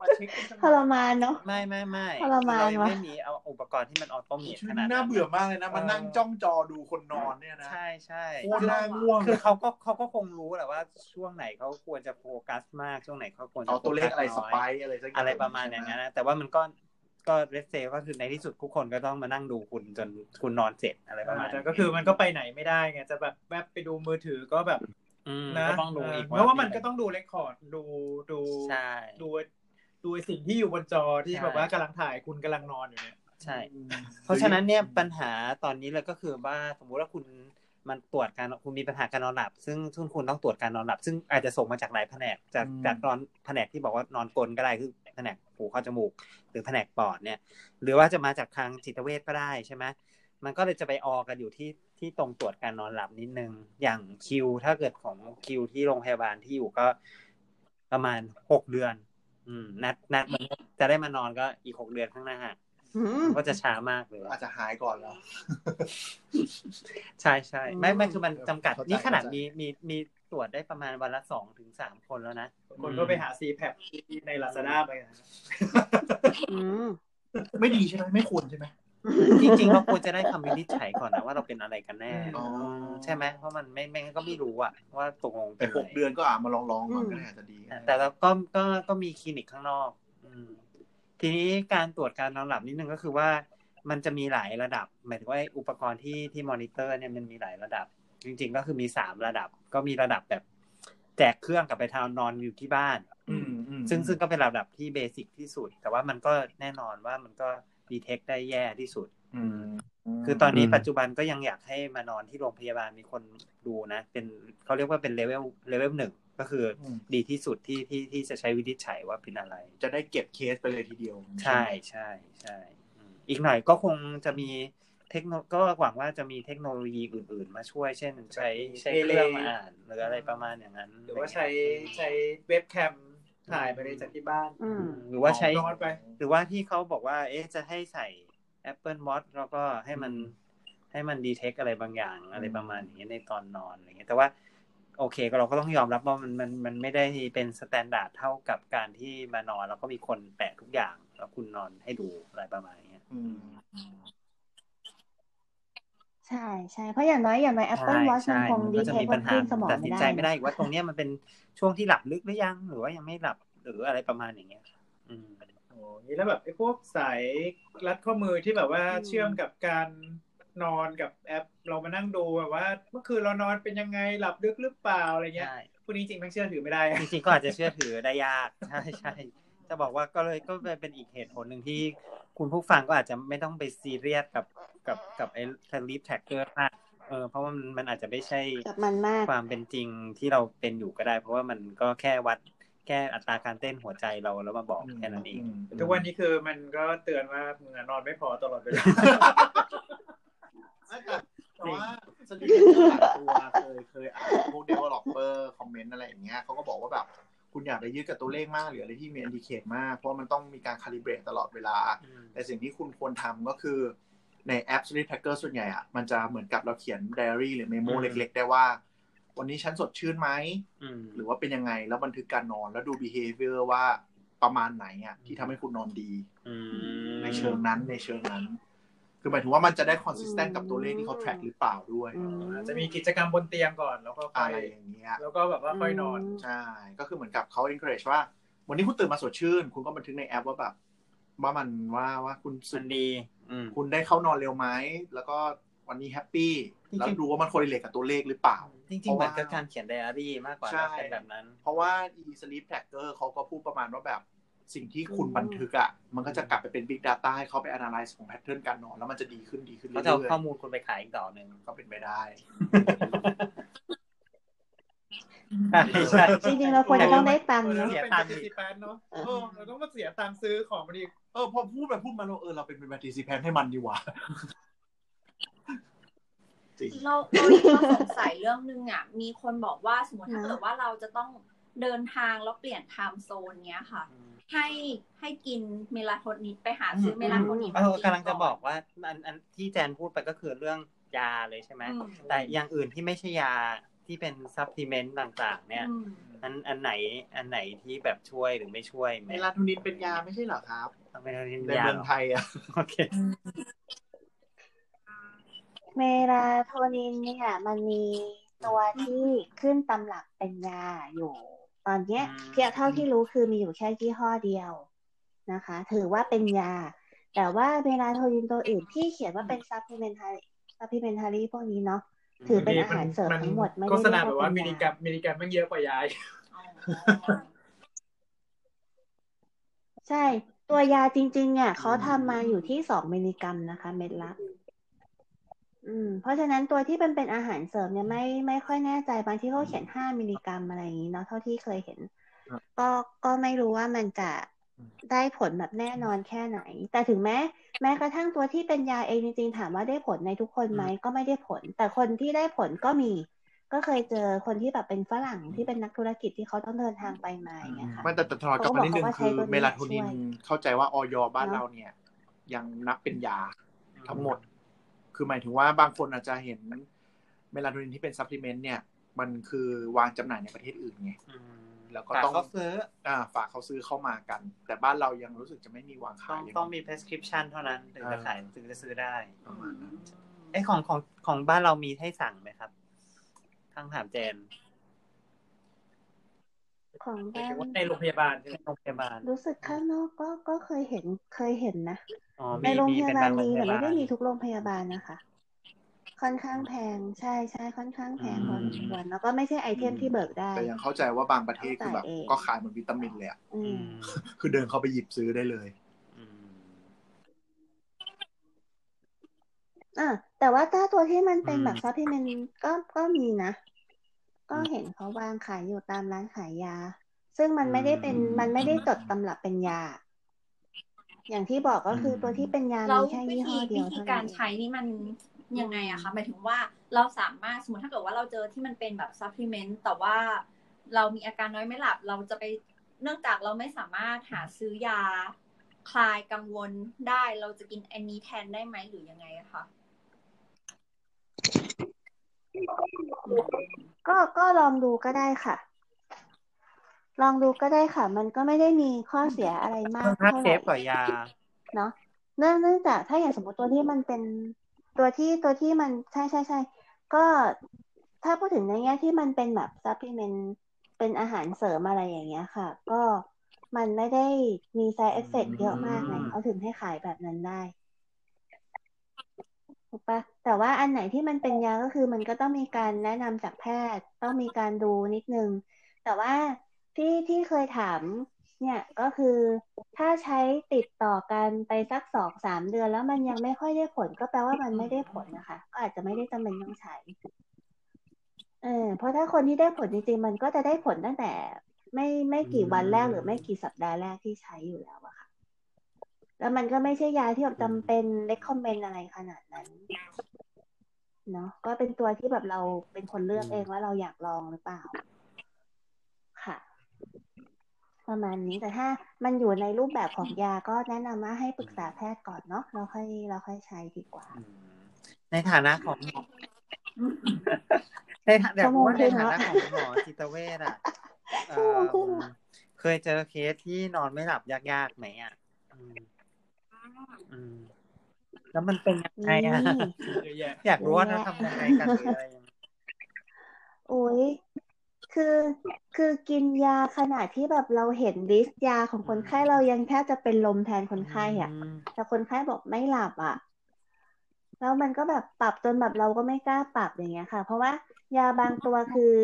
มาเช็คที่สมทองรมานเนาะไม่ไม่ไม่ทรมานเรายังว่ะไม่มีเอาอุปกรณ์ที่มันออโตเมตชีวิขตนาดนี้นั้น่านเบื่อมากเลยนะมานั่งจ้องจอดูคนนอนเนี่ยนะใช่ใช่โคตรน่าง่วงคือเขาก็เขาก็คงรู้แหละว่าช่วงไหนเขาควรจะโฟกัสมากช่วงไหนเขาควรจะเอาตัวเลขอะไรโฟสกัน้ยไปค์อะไรสักอย่างอะไรประมาณอย่างนั้นนะแต่ว่ามันก็ก็เรสเซก็คือในที่สุดทุกคนก็ต้องมานั่งดูคุณจนคุณนอนเสร็จอะไรประมาณแต่นั้นก็คือมันก็ไปไหนไม่ได้ไงจะแบบแวบไปดูมือถือก็แบบอืมนะก็ต้องดูอีกเพราะว่ามันก็ต้องดูเรคคอร์ดดูดูใช่ดูดูไอ้สิ่งที่อยู่บนจอที่ใช่แบบว่ากำลังถ่ายคุณกำลังนอนอยู่เนี่ยใช่ เพราะฉะนั้นเนี่ยปัญหาตอนนี้เลยก็คือว่าสมมุติว่าคุณ มันตรวจการคุณมีปัญหาการนอนหลับ ซึ่งซึ่งคุณต้องตรวจการนอนหลับ ซึ่งอาจจะส่งมาจากหลายแผนก จากอืมจากนอนแผนกที่บอกว่านอนกลนก็ได้คือแผนกหูคอจมูก หรือแผนกปอดเนี่ย หรือว่าจะมาจากทางจิตเวชก็ได้ใช่ไหมมันก็เลยจะไปออกันอยู่ที่ที่ตรงตรวจการนอนหลับนิดนึง อย่างคิว ถ้าเกิดของคิวที่โรงพยาบาลที่อยู่ก็ประมาณหกเดือน อืม นัดนัดมันจะได้มานอนก็อีกหกเดือนข้างหน้าอืม ก็จะช้ามากเลยอาจจะหายก่อนแล้วใช่ใช่ไม่ไม่คือมันจำกัดเข้าใจนี่ขนาดเข้าใจมีมีมีตรวจได้ประมาณวันละสองถึงสามคนแล้วนะคนก็ไปหาซีแพในลาซาด้าไปนะอืมไม่ดีใช่ไหมไม่ควรใช่ไหมจริงๆเราควรจะได้คำวินิจฉัยก่อนนะว่าเราเป็นอะไรกันแน่อ๋อใช่ไหมเพราะมันไม่ไม่งั้นก็ไม่รู้อะว่าตกลงแต่เป็นหอะกไรเดือนก็อ่ามาลองลองๆก่อนก็ได้อาจจะดีแต่เราก็ก็ก็มีคลินิกข้างนอกอืม ทีนี้การตรวจการนอนหลับนิดนึงก็คือว่ามันจะมีหลายระดับ หมายถึงว่าอุปกรณ์ที่ที่มอนิเตอร์เนี่ยมันมีหลายระดับ จริง ๆ ก็คือมีสามระดับ ก็มีระดับแบบแจกเครื่องกลับไปทานอนอยู่ที่บ้านอืมอืมซึ่งซึ่งก็เป็นระดับที่ basic ที่สุด แต่ว่ามันก็แน่นอนว่ามันก็ detect ได้แย่ที่สุดอืมคือตอนนี้อืมปัจจุบันก็ยังอยากให้มานอนที่โรงพยาบาลมีคนดูนะ เป็นเขาเรียกว่าเป็นเลเวลเลเวลหนึ่ง ก็คืออมดีที่สุดที่ที่ที่จะใช้วินิจฉัยว่าเป็นอะไร จะได้เก็บเคสไปเลยทีเดียว ใช่ใช่ใช่อืมอีกหน่อยก็คงจะมีเทคโนก็หวังว่าจะมีเทคโนโลยีอื่น ๆ มาช่วย เช่น ใช้ใช้เครื่องมาอ่านหรืออะไรประมาณอย่างนั้น หรือว่าใช้ใช้เว็บแคมถ่ายไปเลยจากที่บ้านอืมหรือว่าใช้นอนไปหรือว่าที่เขาบอกว่า เอ๊ะจะให้ใส่ Apple Watch แล้วก็ให้มันให้มัน detect อะไรบางอย่างอะไรประมาณนี้ในตอนนอนอะไรเงี้ยแต่ว่า โอเคก็เราก็ต้องยอมรับว่ามันมันมันไม่ได้เป็น standard เท่ากับการที่มานอน แล้วก็มีคนแปะทุกอย่าง แล้วคุณนอนให้ดูอะไรประมาณนี้อืมใช่ใช่เพราะอย่างน้อยอย่างน้อย Apple ใช่ Watch มันใช่คงมันดีก็จะเทคมีว่าปัญคหาลื่นสมองตัดสิไม่นได้ใจไม่ได้อีกว่าตรงเนี้ยมันเป็นช่วงที่หลับลึกหรือยัง หรือว่ายังไม่หลับหรืออะไรประมาณอย่างเงี้ยอืมโอ้นี่แล้วแบบไอ้พวกสายรัดข้อมือที่แบบว่าอืมเชื่อมกับการ นอนกับแอป เรามานั่งดูแบบว่า เมื่อคืนเรานอนเป็นยังไงหลับลึกหรือเปล่าอะไรเงี้ยใช่พวกนี้จริงไม่เชื่อถือไม่ได้ จริงๆก็อาจจะเชื่อถือได้ยากใช่ใช่จะบอกว่าก็เลยก็เป็นอีกเหตุผลหนึ่งที่คุณผู้ฟังก็อาจจะไม่ต้องไปซีเรียสกับกับกับไอ้ sleep tracker มากเออเพราะว่ามันมันอาจจะไม่ใช่กับมันมากความเป็นจริงที่เราเป็นอยู่ก็ได้ เพราะว่ามันก็แค่วัดแค่อัตราการเต้นหัวใจเราแล้วมาบอกแค่นั้นเองอืมทุกวันนี้คือมันก็เตือนว่ามึงอะนอนไม่พอตลอดเวลา แต่แต่ว่าสลิปหลายตัวเคยเคยอ่านพวก developer คอมเมนต์อะไรอย่างเงี้ยเขาก็บอกว่าแบบคุณอยากไปยึดกับตัวเลขมากหรืออะไรที่มี indicate มาก เพราะว่ามันต้องมีการ calibrate ตลอดเวลา แต่สิ่งที่คุณควรทำก็คือในแอป Sleep Tracker ส่วนใหญ่อะมันจะเหมือนกับเราเขียน diary หรือ memo อืมเล็ก ๆ ได้ว่า วันนี้ฉันสดชื่นไหมอืมหรือว่าเป็นยังไงแล้วบันทึกการนอนแล้วดู behavior ว่าประมาณไหนอะที่ทำให้คุณนอนดีอืมในเชิงนั้นในเชิงนั้น คือหมายถึงว่ามันจะได้ consistent กับตัวเลขที่เขา track หรือเปล่าด้วยอืมอาจจะมีกิจกรรมบนเตียงก่อนแล้วก็ค่อะอยไรอย่างเงี้ย แล้วก็แบบว่าค่อยนอน ใช่ ก็คือเหมือนกับเขา encourage ว่า วันนี้คุณตื่นมาสดชื่น คุณก็บันทึกในแอปว่าแบบ ว่ามันว่าว่าคุณสุมัดนดีอืมคุณได้เข้านอนเร็วไหม แล้วก็วันนี้แฮปปี้จริงๆแล้วดูว่ามันโคเรเลกับตัวเลขหรือเปล่า จริงๆ เหมือนกับการเขียนไดอารี่มากกว่าใช่นะเป็นแบบนั้น เพราะว่า e sleep tracker เขาก็พูดประมาณว่าแบบ สิ่งที่คุณบันทึกอะมันก็จะกลับไปเป็น big data ให้เขาไป analyze ของ pattern การนอน แล้วมันจะดีขึ้นดีขึ้นเรื่เขาจะเอาอยข้อมูลคุณไปขายอีกต่อหนึ่งๆก็เป็นไปได้ใช่ใช่จริงๆเราควรจะต้องได้ตังค์เออเนาะเราเสียเป็นตังค์ปฏิสิแปนเนาะเออเออเราต้องมาเสียตังค์ซื้อของมาดีเออพอพูดไปพูดมาเราเออเราเป็น participant ให้มันดีกว่าจริงเราเราเราสงสัยเรื่องนึงอะมีคนบอกว่าสมมติถ้าเกิดว่าเราจะต้อง เดินทางแล้วเปลี่ยน time zone เนี้ยค่ะ ให้ให้กิน melatonin ไปหาซื้อ melatonin เออกำลังจะบอกว่าอันอันที่แจนพูดไปก็คือเรื่องยาเลยใช่ไหมอืมแต่อย่างอื่นที่ไม่ใช่ยาที่เป็น supplement ต่าง ๆ เนี่ยอืมอันอันไหนอันไหนที่แบบช่วยหรือไม่ช่วยไหมเมลาโทนินเป็นยาไม่ใช่เหรอครับไม่ได้ในยาเมืองหรอไทยอะโอเคเมลาโทนินเนี่ยมันมีตัวที่ขึ้นตำรับเป็นยาอยู่ ตอนเนี้ยอืมเพียงเท่าที่รู้คือมีอยู่แค่ยี่ห้อเดียวนะคะ ถือว่าเป็นยา แต่ว่าเมลาโทนินตัวอื่นที่เขียนว่าเป็น supplementary supplementary พวกนี้เนาะถือเป็นอาหารเสริมทั้งหมดไม่ได้โฆษณาแบบเรียกว่าว่ามิเป็นลลิกรัมมิลลิกรัมมันเยอะกว่ายาอีกใช่ ตัวยาจริงๆเนี่ยเขาทำมาอยู่ที่สองมิลลิกรัมนะคะ เม็ดละ อืม เพราะฉะนั้นตัวที่เป็นเป็นอาหารเสริมเนี่ยไม่ไม่ค่อยแน่ใจบางที่เขาเขียนห้ามิลลิกรัมอะไรอย่างนี้เนาะเท่าที่เคยเห็นครับก็ก็ไม่รู้ว่ามันจะได้ผลแบบแน่นอนแค่ไหน แต่ถึงแม้ แม้กระทั่งตัวที่เป็นยาเองจริงๆถามว่าได้ผลในทุกคนไหมก็ไม่ได้ผล แต่คนที่ได้ผลก็มี ก็เคยเจอคนที่แบบเป็นฝรั่งที่เป็นนักธุรกิจที่เขาต้องเดินทางไปมาอย่างเงี้ยค่ะมันแต่แต่ถอดกลับมานิดนึงเขาก็บอกคือว่าใช้ตัวนี้เมลาโทนินช่วยเข้าใจว่าออยบ้านเนอะเราเนี่ย ยังนับเป็นยาทั้งหมด คือหมายถึงว่าบางคนอาจจะเห็นเมลาโทนินที่เป็น supplement เนี่ย มันคือวางจำหน่ายในประเทศอื่นไงอืมแล้วก็แต่ต้องเขาซื้ออ่าฝากเขาซื้อเข้ามากัน แต่บ้านเรายังรู้สึกจะไม่มีวางขายเลยต้อง ต้องมี prescription เท่านั้นถึงจะขายถึงจะซื้อได้ประมาณนั้นเอ้ของของของบ้านเรามีให้สั่งไหมครับทางถามเจน ของบ้าน หมายถึงว่าในโรงพยาบาลใช่ไหมโรงพยาบาล รู้สึกข้างนอกก็ก็เคยเห็นเคยเห็นนะอ๋อในโรงพยาบาลเป็นมีงแต่ไม่ได้มีโรงพยาบาลทุกโรงพยาบาลนะคะ ค่อนข้างแพงใช่ใช่ค่อนข้างแพงพอสมควรแล้วก็ไม่ใช่ item ที่เบิกได้ แต่ยังเข้าใจว่าบางประเทศคือแบบเข้าใจเองก็ขายเหมือนวิตามินเลยอะอือืมมคือเดินเข้าไปหยิบซื้อได้เลยอืมอ่าแต่ว่าถ้าตัวที่มันเป็นอืมแบบ supplement ก็ก็มีนะ ก็เห็นเขาวางขายอยู่ตามร้านขายยา ซึ่งมันไม่ได้เป็นมันไม่ได้จดตำรับเป็นยา อย่างที่บอกก็คือตัวที่เป็นยาแล้วมีแค่วิยี่ห้ธีอเดีวิยวธีเท่ากานั้รนเองใช้นี่มันยังไงอะคะหมายเราว่าเราสามารถสมมติถ้าเกิดว่าเราเจอที่มันเป็นแบบซัพพลีเมนต์แต่ว่าเรามีอาการน้อยไม่หลับ เราจะไปเนื่องจากเราไม่สามารถหาซื้อยาคลายกังวลได้ เราจะกินอันนี้แทนได้ไหมหรือยังไงอะคะ ก็ก็ลองดูก็ได้ค่ะ ลองดูก็ได้ค่ะ มันก็ไม่ได้มีข้อเสียอะไรมากค่อนข้างเท่าเซไหร่ฟกว่ายาเนาะเนื่องเนื่องจากถ้าอย่างสมมติตัวที่มันเป็นตัวที่ตัวที่มันใช่ใช่ใช่ก็ถ้าพูดถึงในแง่ที่มันเป็นแบบซัพพลีเมนต์เป็นอาหารเสริมอะไรอย่างเงี้ยค่ะ ก็มันไม่ได้มี side effect เยอะมากไงเขาถึงให้ขายแบบนั้นได้ ถูกปะแต่ว่าอันไหนที่มันเป็นยาก็คือมันก็ต้องมีการแนะนำจากแพทย์ ต้องมีการดูนิดนึง แต่ว่าที่ที่เคยถามเนี่ยก็คือถ้าใช้ติดต่อกันไปสักสองสามเดือน แล้วมันยังไม่ค่อยได้ผล ก็แปลว่ามันไม่ได้ผลนะคะ ก็อาจจะไม่ได้จำเป็นต้องใช้เออเพราะถ้าคนที่ได้ผลจริงๆมันก็จะได้ผลตั้งแต่ ไม่ไม่กี่วันแรกหรือไม่กี่สัปดาห์แรกที่ใช้อยู่แล้วอะค่ะ แล้วมันก็ไม่ใช่ยาที่แบบจำเป็นเล c คอมเมนอะไรขนาดนั้นเนาะก็เป็นตัวที่แบบเราเป็นคนเลือกเองว่าเราอยากลองหรือเปล่า ค่ะ ประมาณนี้แต่ถ้ามันอยู่ในรูปแบบของยาก็แนะนำว่าให้ปรึกษาแพทย์ก่อนเนาะเราค่อยเราค่อยใช้ดีกว่า ในฐานะของหมอในฐานะชั่วโมงว่าครึ่ในงฐาแล้วนะของหมอจิตเวชอะเอ่ชั่วโมงครึ่งอแล้วเคยเจอเคสที่นอนไม่หลับยากๆไหมอะอืมอืม แล้วมันเป็นยังไงอะนี่เยอะแยะอยากรู้ว่าเยอะเขาแยะทำยังไงกันหรืออะไรยังไงโอ้ยคือคือกินยาขนาดที่แบบเราเห็นลิสต์ยาของคนไข้เรายังแทบจะเป็นลมแทนคนไข้อะมแต่คนไข้บอกไม่หลับอะ แล้วมันก็แบบปรับจนแบบเราก็ไม่กล้าปรับอย่างเงี้ยค่ะ เพราะว่ายาบางตัวคือ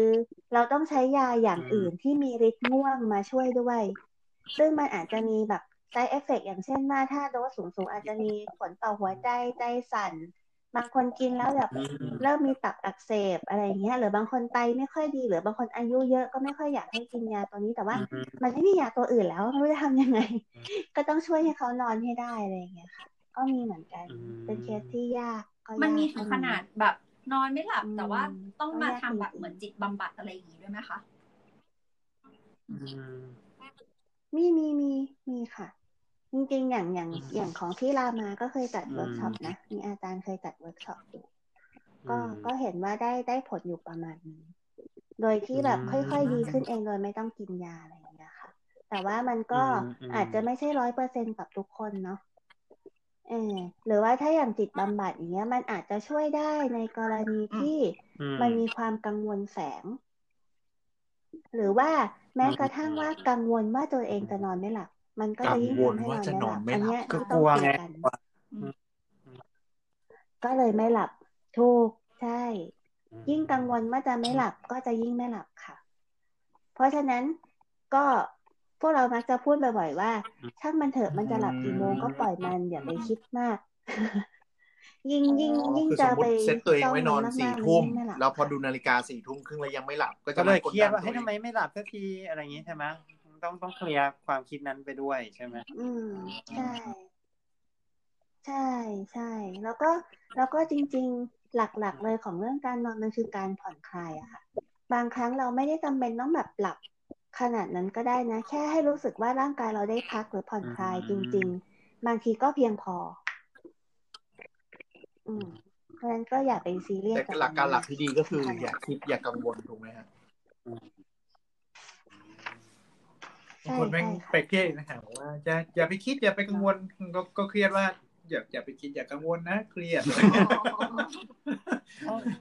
เราต้องใช้ยาอย่างอื่นที่มีฤทธิ์ง่วงมาช่วยด้วย ซึ่งมันอาจจะมีแบบ side effect อย่างเช่นว่าถ้าโดสสูงๆอาจจะมีผลต่อหัวใจใจสั่น บางคนกินแล้วแบบอืมเริ่มมีตับอักเสบอะไรอย่างเงี้ยหรือบางคนไตไม่ค่อยดี หรือบางคนอายุเยอะก็ไม่ค่อยอยากให้กินยาตัวนี้แต่ว่าอืมมันไม่มียาตัวอื่นแล้วไม่รู้จะทำยังไง ก็ต้องช่วยให้เขานอนให้ได้อะไรอย่างเงี้ยค่ะก็มีเหมือนกันอืมเป็นเคสที่ยากก็มันมียากถึงก็ขนาดแบบนอนไม่หลับอืมแต่ว่าต้องมาก็ยากทำแบบจริงๆเหมือนจิตบำบัดอะไรอย่างนี้ด้วยไหมคะอืมมีมีมีมีค่ะ จริงๆอย่างอย่างอืมอย่างของที่รามาก็เคยจัดอืมเวิร์กช็อปนะมีอาจารย์เคยจัดเวิร์กช็อปอยู่อืมก็ก็เห็นว่าได้ได้ผลอยู่ประมาณนึงโดยที่แบบอืมค่อยๆดีขึ้นเองโดยไม่ต้องกินยาอะไรอย่างเงี้ยค่ะ แต่ว่ามันก็อืมอืมอาจจะไม่ใช่ร้อยเปอร์เซ็นกับทุกคนเนาะเออหรือว่าถ้าอย่างจิตบำบัดอย่างเงี้ย มันอาจจะช่วยได้ในกรณีที่อืมมันมีความกังวลแฝงหรือว่าแม้กระทั่งว่ากังวลว่าตัวเองจะนอนไม่หลับ มันก็จะยิ่งทำให้กังวลว่าจะนอนไม่หลับนอนไม่หลับอันเนี้ยก็ที่กต้องลัวคุไงยกันกลัวก็เลยไม่หลับถูกใช่อืมยิ่งกังวลว่าจะไม่หลับก็จะยิ่งไม่หลับค่ะ เพราะฉะนั้นก็พวกเรามักจะพูดบ่อยๆว่า ช่างมันเถอะมันจะหลับกี่โมงก็ปล่อยมันอย่าไปคิดมาก ยิ่งยิ่งอ๋อยิ่งคือสจะมมไปติเซตตัวเองไว้นอนจ้สี่มากๆทุ่มนยิ่งไหลับแล้วพอดูนาฬิกาสี่ทุ่มครึ่งแล้วยังไม่หลับ ก็จะก็เลยมากดเครียดดันว่าตัวเฮ้ยเอทำงไมไม่หลับสักทีอะไรอย่างนี้ใช่ไหม ต้องต้องเคลียร์ความคิดนั้นไปด้วยใช่ไหมอืมใช่ ใช่ใช่แล้วก็แล้วก็จริง ๆ หลักๆเลยของเรื่องการนอนมันคือการผ่อนคลายอะค่ะ บางครั้งเราไม่ได้จำเป็นต้องแบบหลับขนาดนั้นก็ได้นะ แค่ให้รู้สึกว่าร่างกายเราได้พักหรือผ่อนคลายจริง ๆ บางทีก็เพียงพอ อืมเพราะฉะนั้นก็อย่าไปซีเรียสแต่กับหลักการหลักตงที่นั้นดีก็คือ อย่าคิดอย่ากังวลถูกไหมฮะ บางคนแม่งไปเครียดนะฮะว่าจะอย่าไปคิดอย่าไปกังวลก็ก็เครียดว่าอย่าอย่าไปคิดอย่ากังวลนะเครียด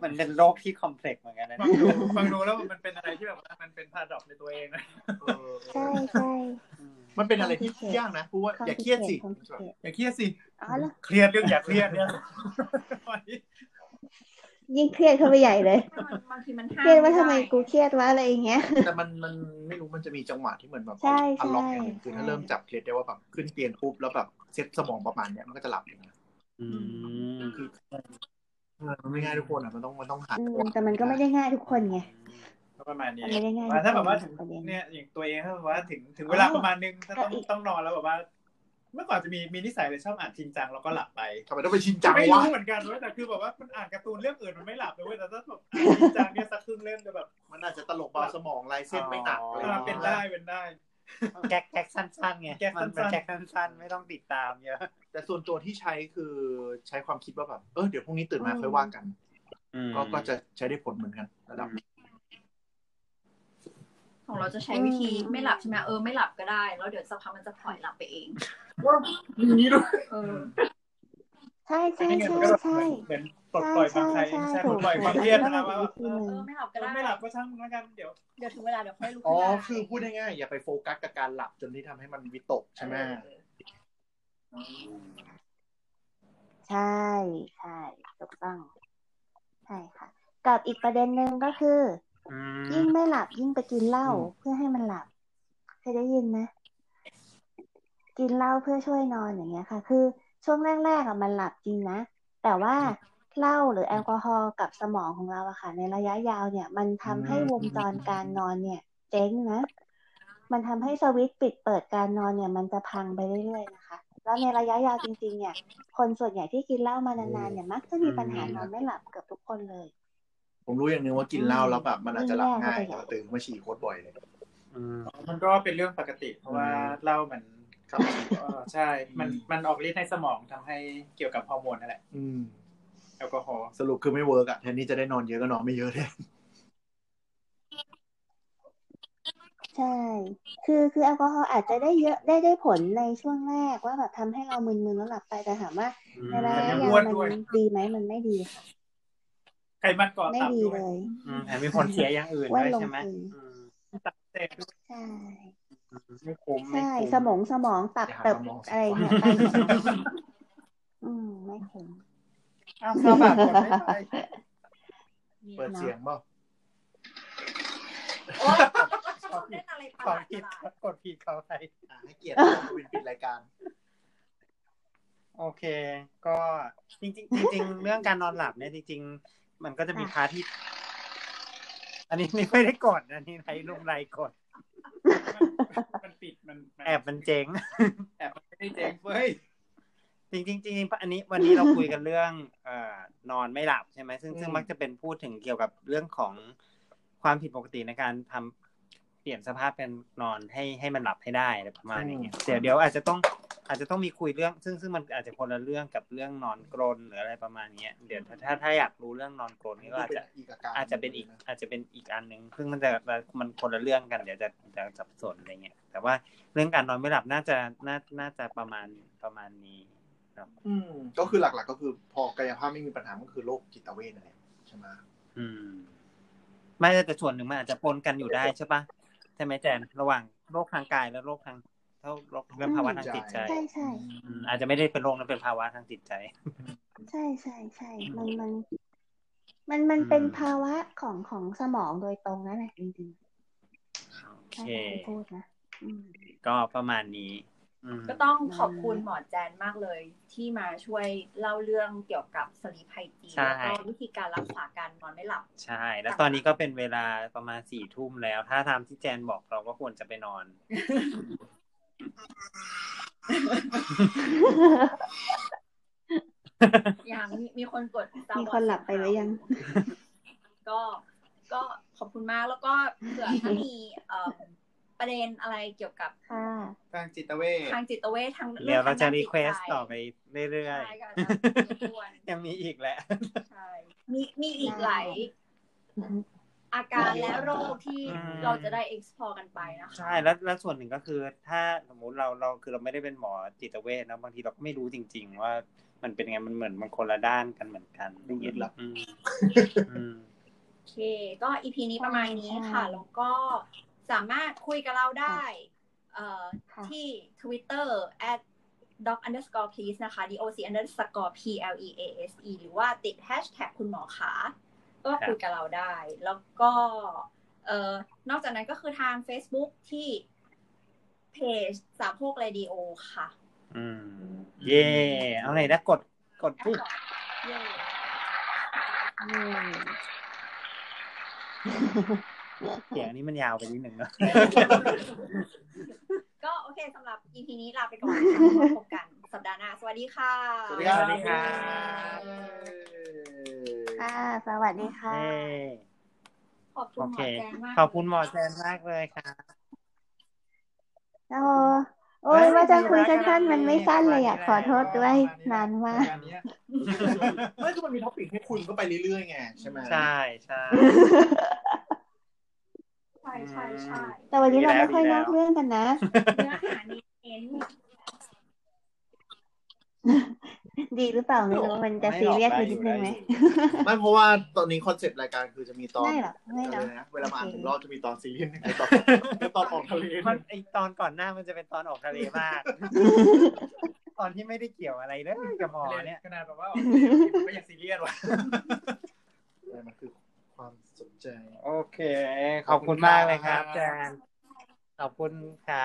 มันเป็นโรคที่คอมเพล็กซ์เหมือนกันนะฟังดูฟังดูแล้วมันเป็นอะไรที่แบบว่ามันเป็นพาราดอกในตัวเองนะเออใช่ใช่อืมมันเป็นอะไรที่ยากนะเพราะว่าอย่าเครียดสิ complicated อย่าเครียดสิอ๋อแล้วเครียดเรื่องอย่าเครียดเนี่ย ยิ่งเครียดเข้าไปใหญ่เลยบางทีมันเคห้ามรียดว่าทำไมกูเครียดวะ ห้ามได้อะไรอย่างเงี้ย แต่มันมันไม่รู้มันจะมีจังหวะที่เหมือนแบบใช่อันล็อกใช่อย่างหนึ่งคือถ้าใช่เริ่มจับเครียดได้ว่าแบบขึ้นเตียงปุ๊บแล้วแบบเซ็ตสมองประมาณเนี้ยมันก็จะหลับเองนะอืมคือเออมันไม่ง่ายทุกคนอะมันต้องมันต้องหาอืมแต่มันก็ไม่ได้ง่ายทุกคนไงก็ประมาณนี้มันไม่ได้ง่ายว่าถ้าแบบว่าถึงประเด็นเนี่ยอย่างตัวเองถ้าแบบว่าถึงถึงเวลาอ๋อประมาณนึงถ้าต้องก็อีกต้องนอนแล้วแบบว่า เมื่อก่อนจะมีมีนิสัยเลยชอบอ่านจริงจังแล้วก็หลับไปทำไมต้องไปชินจังไม่วะรู้เหมือนกันเว้ยแต่คือแบบว่ามันอ่านการ์ตูนเรื่องอื่นมันไม่หลับเลยเว้ยแต่ถ้าแบบอ่านจริงจังเนี่ยสักครึ่งเล่มจะแบบ มันอาจจะตลกเบาสมองลายเส้นไม่หนักอะไรอย่างอ่าเงี้ยเป็นได้เป็นได้ แก๊กแก๊กสั้นๆไงแก๊กมันเป็นสั้นๆแก๊กสั้นๆไม่ต้องติดตามเยอะแต่ส่วนตัวที่ใช้คือใช้ความคิดว่าแบบเออเดี๋ยวพรุ่งนี้ตื่นมาค่อยว่ากันอืมก็ก็จะใช้ได้ผลเหมือนกันระดับหนึ่ง ของเราจะใช้วิธีไม่หลับใช่ไหมเออไม่หลับก็ได้ แล้วเดี๋ยวสักพักมันจะปล่อยหลับไปเองมีนี้ด้วยเออใช่ใช่ไม่งั้นใช่มันก็แบบใช่เหมือนปลดปล่อยความใครใช่ไม่ใช่ใช่ปลดปล่อยความเครียดนะว่าถูกถูกเออเออไม่หลับก็ได้ไม่หลับก็ช่างแล้วกันเดี๋ยวเดี๋ยวถึงเวลาเดี๋ยวค่อยลุกอ๋อขึ้นมาคือพูดง่ายๆอย่าไปโฟกัสกับการหลับจนที่ทำให้มันวิตกใช่ไหมเออใช่ใช่ถูกต้องใช่ค่ะ กับอีกประเด็นหนึ่งก็คืออืม ยิ่งไม่หลับยิ่งไปกินเหล้าเพื่อให้มันหลับเคยได้ยินไหมกินเหล้าเพื่อช่วยนอนอย่างเงี้ยค่ะ คือช่วงแรกๆอะมันหลับจริงนะ แต่ว่าเหล้าหรือแอลกอฮอล์กับสมองของเราอะค่ะ ในระยะยาวเนี่ย มันทำให้วงจรการนอนเนี่ย เจ๊งนะ มันทำให้สวิตช์ปิดเปิดการนอนเนี่ย มันจะพังไปเรื่อยๆนะคะ แล้วในระยะยาวจริง ๆ เนี่ย คนส่วนใหญ่ที่กินเหล้ามานานๆเนี่ยมักจะมีปัญหานอนไม่หลับเกือบทุกคนเลย ผมรู้อย่างหนึงว่ากินเหล้าแล้วแบบมันอาจจะหลับง่ายอืมแต่ตื่นมาฉี่โคตรบ่อยเลยอืมมันก็เป็นเรื่องปกติ เพราะว่าเหล้ามันครับเออใช่ มันมันออกฤทธิ์ในสมองทำให้เกี่ยวกับฮอร์โมนนั่นแหละ อืมแอลกอฮอล์สรุปคือไม่ work อะแทนที่จะได้นอนเยอะก็นอนไม่เยอะเลยใช่ คือคือแอลกอฮอล์อาจจะได้เยอะได้ได้ผลในช่วงแรกว่าแบบทำให้เรามึนๆแล้วหลับไปแต่ถามว่าในระยะยาวมันดีไหมมันไม่ดีค่ะ ไขมันเกาะไม่ตับดีด้วยเลยอืมแถมมีผลเสียอย่างอื่นว่าด้วยลงใช่ไหมทุนอืมตับเตะด้วยใช่ไม่คุ้มไม่ใช่คุ้มสมองสมองตับอย่าหาเติบสมองสิอะไรเงี้ยไปหมดอืมไม่คุ้มอ้าวเข้าปากกดไม่ไปเปิดเสียงเปล่าโอ๊ยเล่นอะไรประหลาด กดผิดประหลาดกดผิดเขาไปอะให้เกียรติมาวินปิดรายการ โอเค ก็จริงๆจริงๆเรื่องการนอนหลับเนี่ยจริง ๆ มันก็จะมี part ที่ อันนี้นี่ไม่ได้กดอันนี้ไรลงไรกดมันปิดมันมันแอบมันเจ๊งแอบมันไม่ได้เจ๊งเฟ้ยจริงๆจริงๆอันนี้วันนี้เราคุยกันเรื่องเอ่อนอนไม่หลับใช่ไหมซึ่งซึ่งอืมมักจะเป็นพูดถึงเกี่ยวกับเรื่องของความผิดปกติในการทำเปลี่ยนสภาพเป็นนอนให้ให้มันหลับให้ได้อะไรประมาณอย่างเงี้ยเดี๋ยวเดี๋ยวอาจจะต้อง อาจจะต้องมีคุยเรื่อง ซึ่งซึ่งมันอาจจะคนละเรื่องกับเรื่องนอนกรนหรืออะไรประมาณเนี้ยเดี๋ยวถ้าถ้าถ้าอยากรู้เรื่องนอนกรนนี่ก็อาจจะอีกอาการอาจจะเป็นอีก อาจจะเป็นอีกอันหนึ่งซึ่งมันจะมันคนละเรื่องกันเดี๋ยวจะจะสับสนอะไรเงี้ยแต่ว่าเรื่องการนอนไม่หลับน่าจะน่าน่าจะประมาณประมาณนี้ครับอืมก็คือหลัก ๆ ก็คือพอกายภาพไม่มีปัญหาก็คือโรคจิตเวชนั่นแหละใช่ไหมอืม ไม่แต่ส่วนหนึ่งมันอาจจะปนกันอยู่ได้ใช่ปะใช่ไหมแจนระหว่างโรคทางกายและโรคทาง เท่าโรคเรื่องภาวะทางจิตใจ ใช่ใช่อืมอาจจะไม่ได้เป็นโรคนั้นเป็นภาวะทางจิตใจ ใช่ใช่ใช่มันมัน มันมันเป็นอืมภาวะของของสมองโดยตรงนั่นแหละจริงโอๆเคถ้าจะให้พูดนะอืมก็ประมาณนี้อืมก็ต้องขอบคุณหมอแจนมากเลย ที่มาช่วยเล่าเรื่องเกี่ยวกับสลีปไฮจีใช่แล้วก็วิธีการรักษาการนอนไม่หลับ ใช่ แล้วตอนนี้ก็เป็นเวลาประมาณสี่ทุ่มแล้ว ถ้าตามที่แจนบอกเราก็ควรจะไปนอน ยังมีมีคนกด Star มี Wars คนหลับไปหรือยัง ก็ก็ขอบคุณมากแล้วก็เผื่อถ้ามีเอ่อประเด็นอะไรเกี่ยวกับค่ะทางจิตเวชทางจิตเวชทางเดี๋ยวเราจะทงด้นรีจิตเควสใจต่อไปเรื่อยใช่ก็จะรบกวนๆยังมีอีกแหละ ใช่ มีมีอีกหลาย อาการและโรคที่อืมเราจะได้ explore กันไปนะคะใช่แล้วแล้วส่วนหนึ่งก็คือ ถ้าสมมุติเราเราคือเราไม่ได้เป็นหมอจิตเวชนะบางทีเราก็ไม่รู้จริง ๆ ว่ามันเป็นไงมันเหมือนมันคนละด้านกันเหมือนกันดูลึกลับอืมอืมโอเค ก็อีพีนี้ประมาณนี้ค่ะใช่แล้วก็สามารถคุยกับเราได้เอ่อค่ะที่ Twitter at doc underscore please นะคะ doc underscore p l e a s e หรือว่าติด hashtag คุณหมอขา ก็คุยกับเราได้ แล้วก็เอ่อนอกจากนั้นก็คือทาง Facebook ที่เพจสามโพกเรดิโอค่ะ อืม เย่เอาไหนนะกดกดปุ๊บเย้อืมเสียงนี้มันยาวไปนิดหนึ่งเนอะก็โอเคสำหรับ EP นี้ลาไปก่อนนะคะพบกันสัปดาห์หน้า สวัสดีค่ะ สวัสดีครับสวัสดี ครับค่ะ สวัสดีค่ะเย้ขอบคุณหมอแจนมากขอบคุณหมอแจนมากเลยค่ะ โอ้โอ้ยว่าจะคุยสั้นๆ มันไม่สั้นเลยอะ ขอโทษด้วยนานมากรยรเนี้ยไม่คือมันมี topic ให้คุยก็ไปเรื่อยๆไงใช่ไหมใช่ใช่ ใช่ใช่ใช่แต่วันนี้เราดีแล้วไม่ค่อยนอกเรื่องกันนะ เนื้อหาเน้น ดีหรือเปล่าไม่รู้มันจะซีเรียสไปนิดนึงไหมไม่เพราะว่าตอนนี้ concept รายการคือจะมีตอนไม่หรอกไม่เนอะอะไรนะเวลามาอ่านถึงรอบจะมีตอนซีรีส์หนึ่งตอนแล้วตอนออกทะเลมันไอตอนก่อนหน้ามันจะเป็นตอนออกทะเลมาก ตอนที่ไม่ได้เกี่ยวอะไรเลยกับหมอเนี่ยขนาดแบบว่าออกมาเดี๋ยวก็ยังซีเรียสว่ะอะไรมันคือความสนใจ โอเค ขอบคุณมากเลยครับแจนขอบคุณค่ะ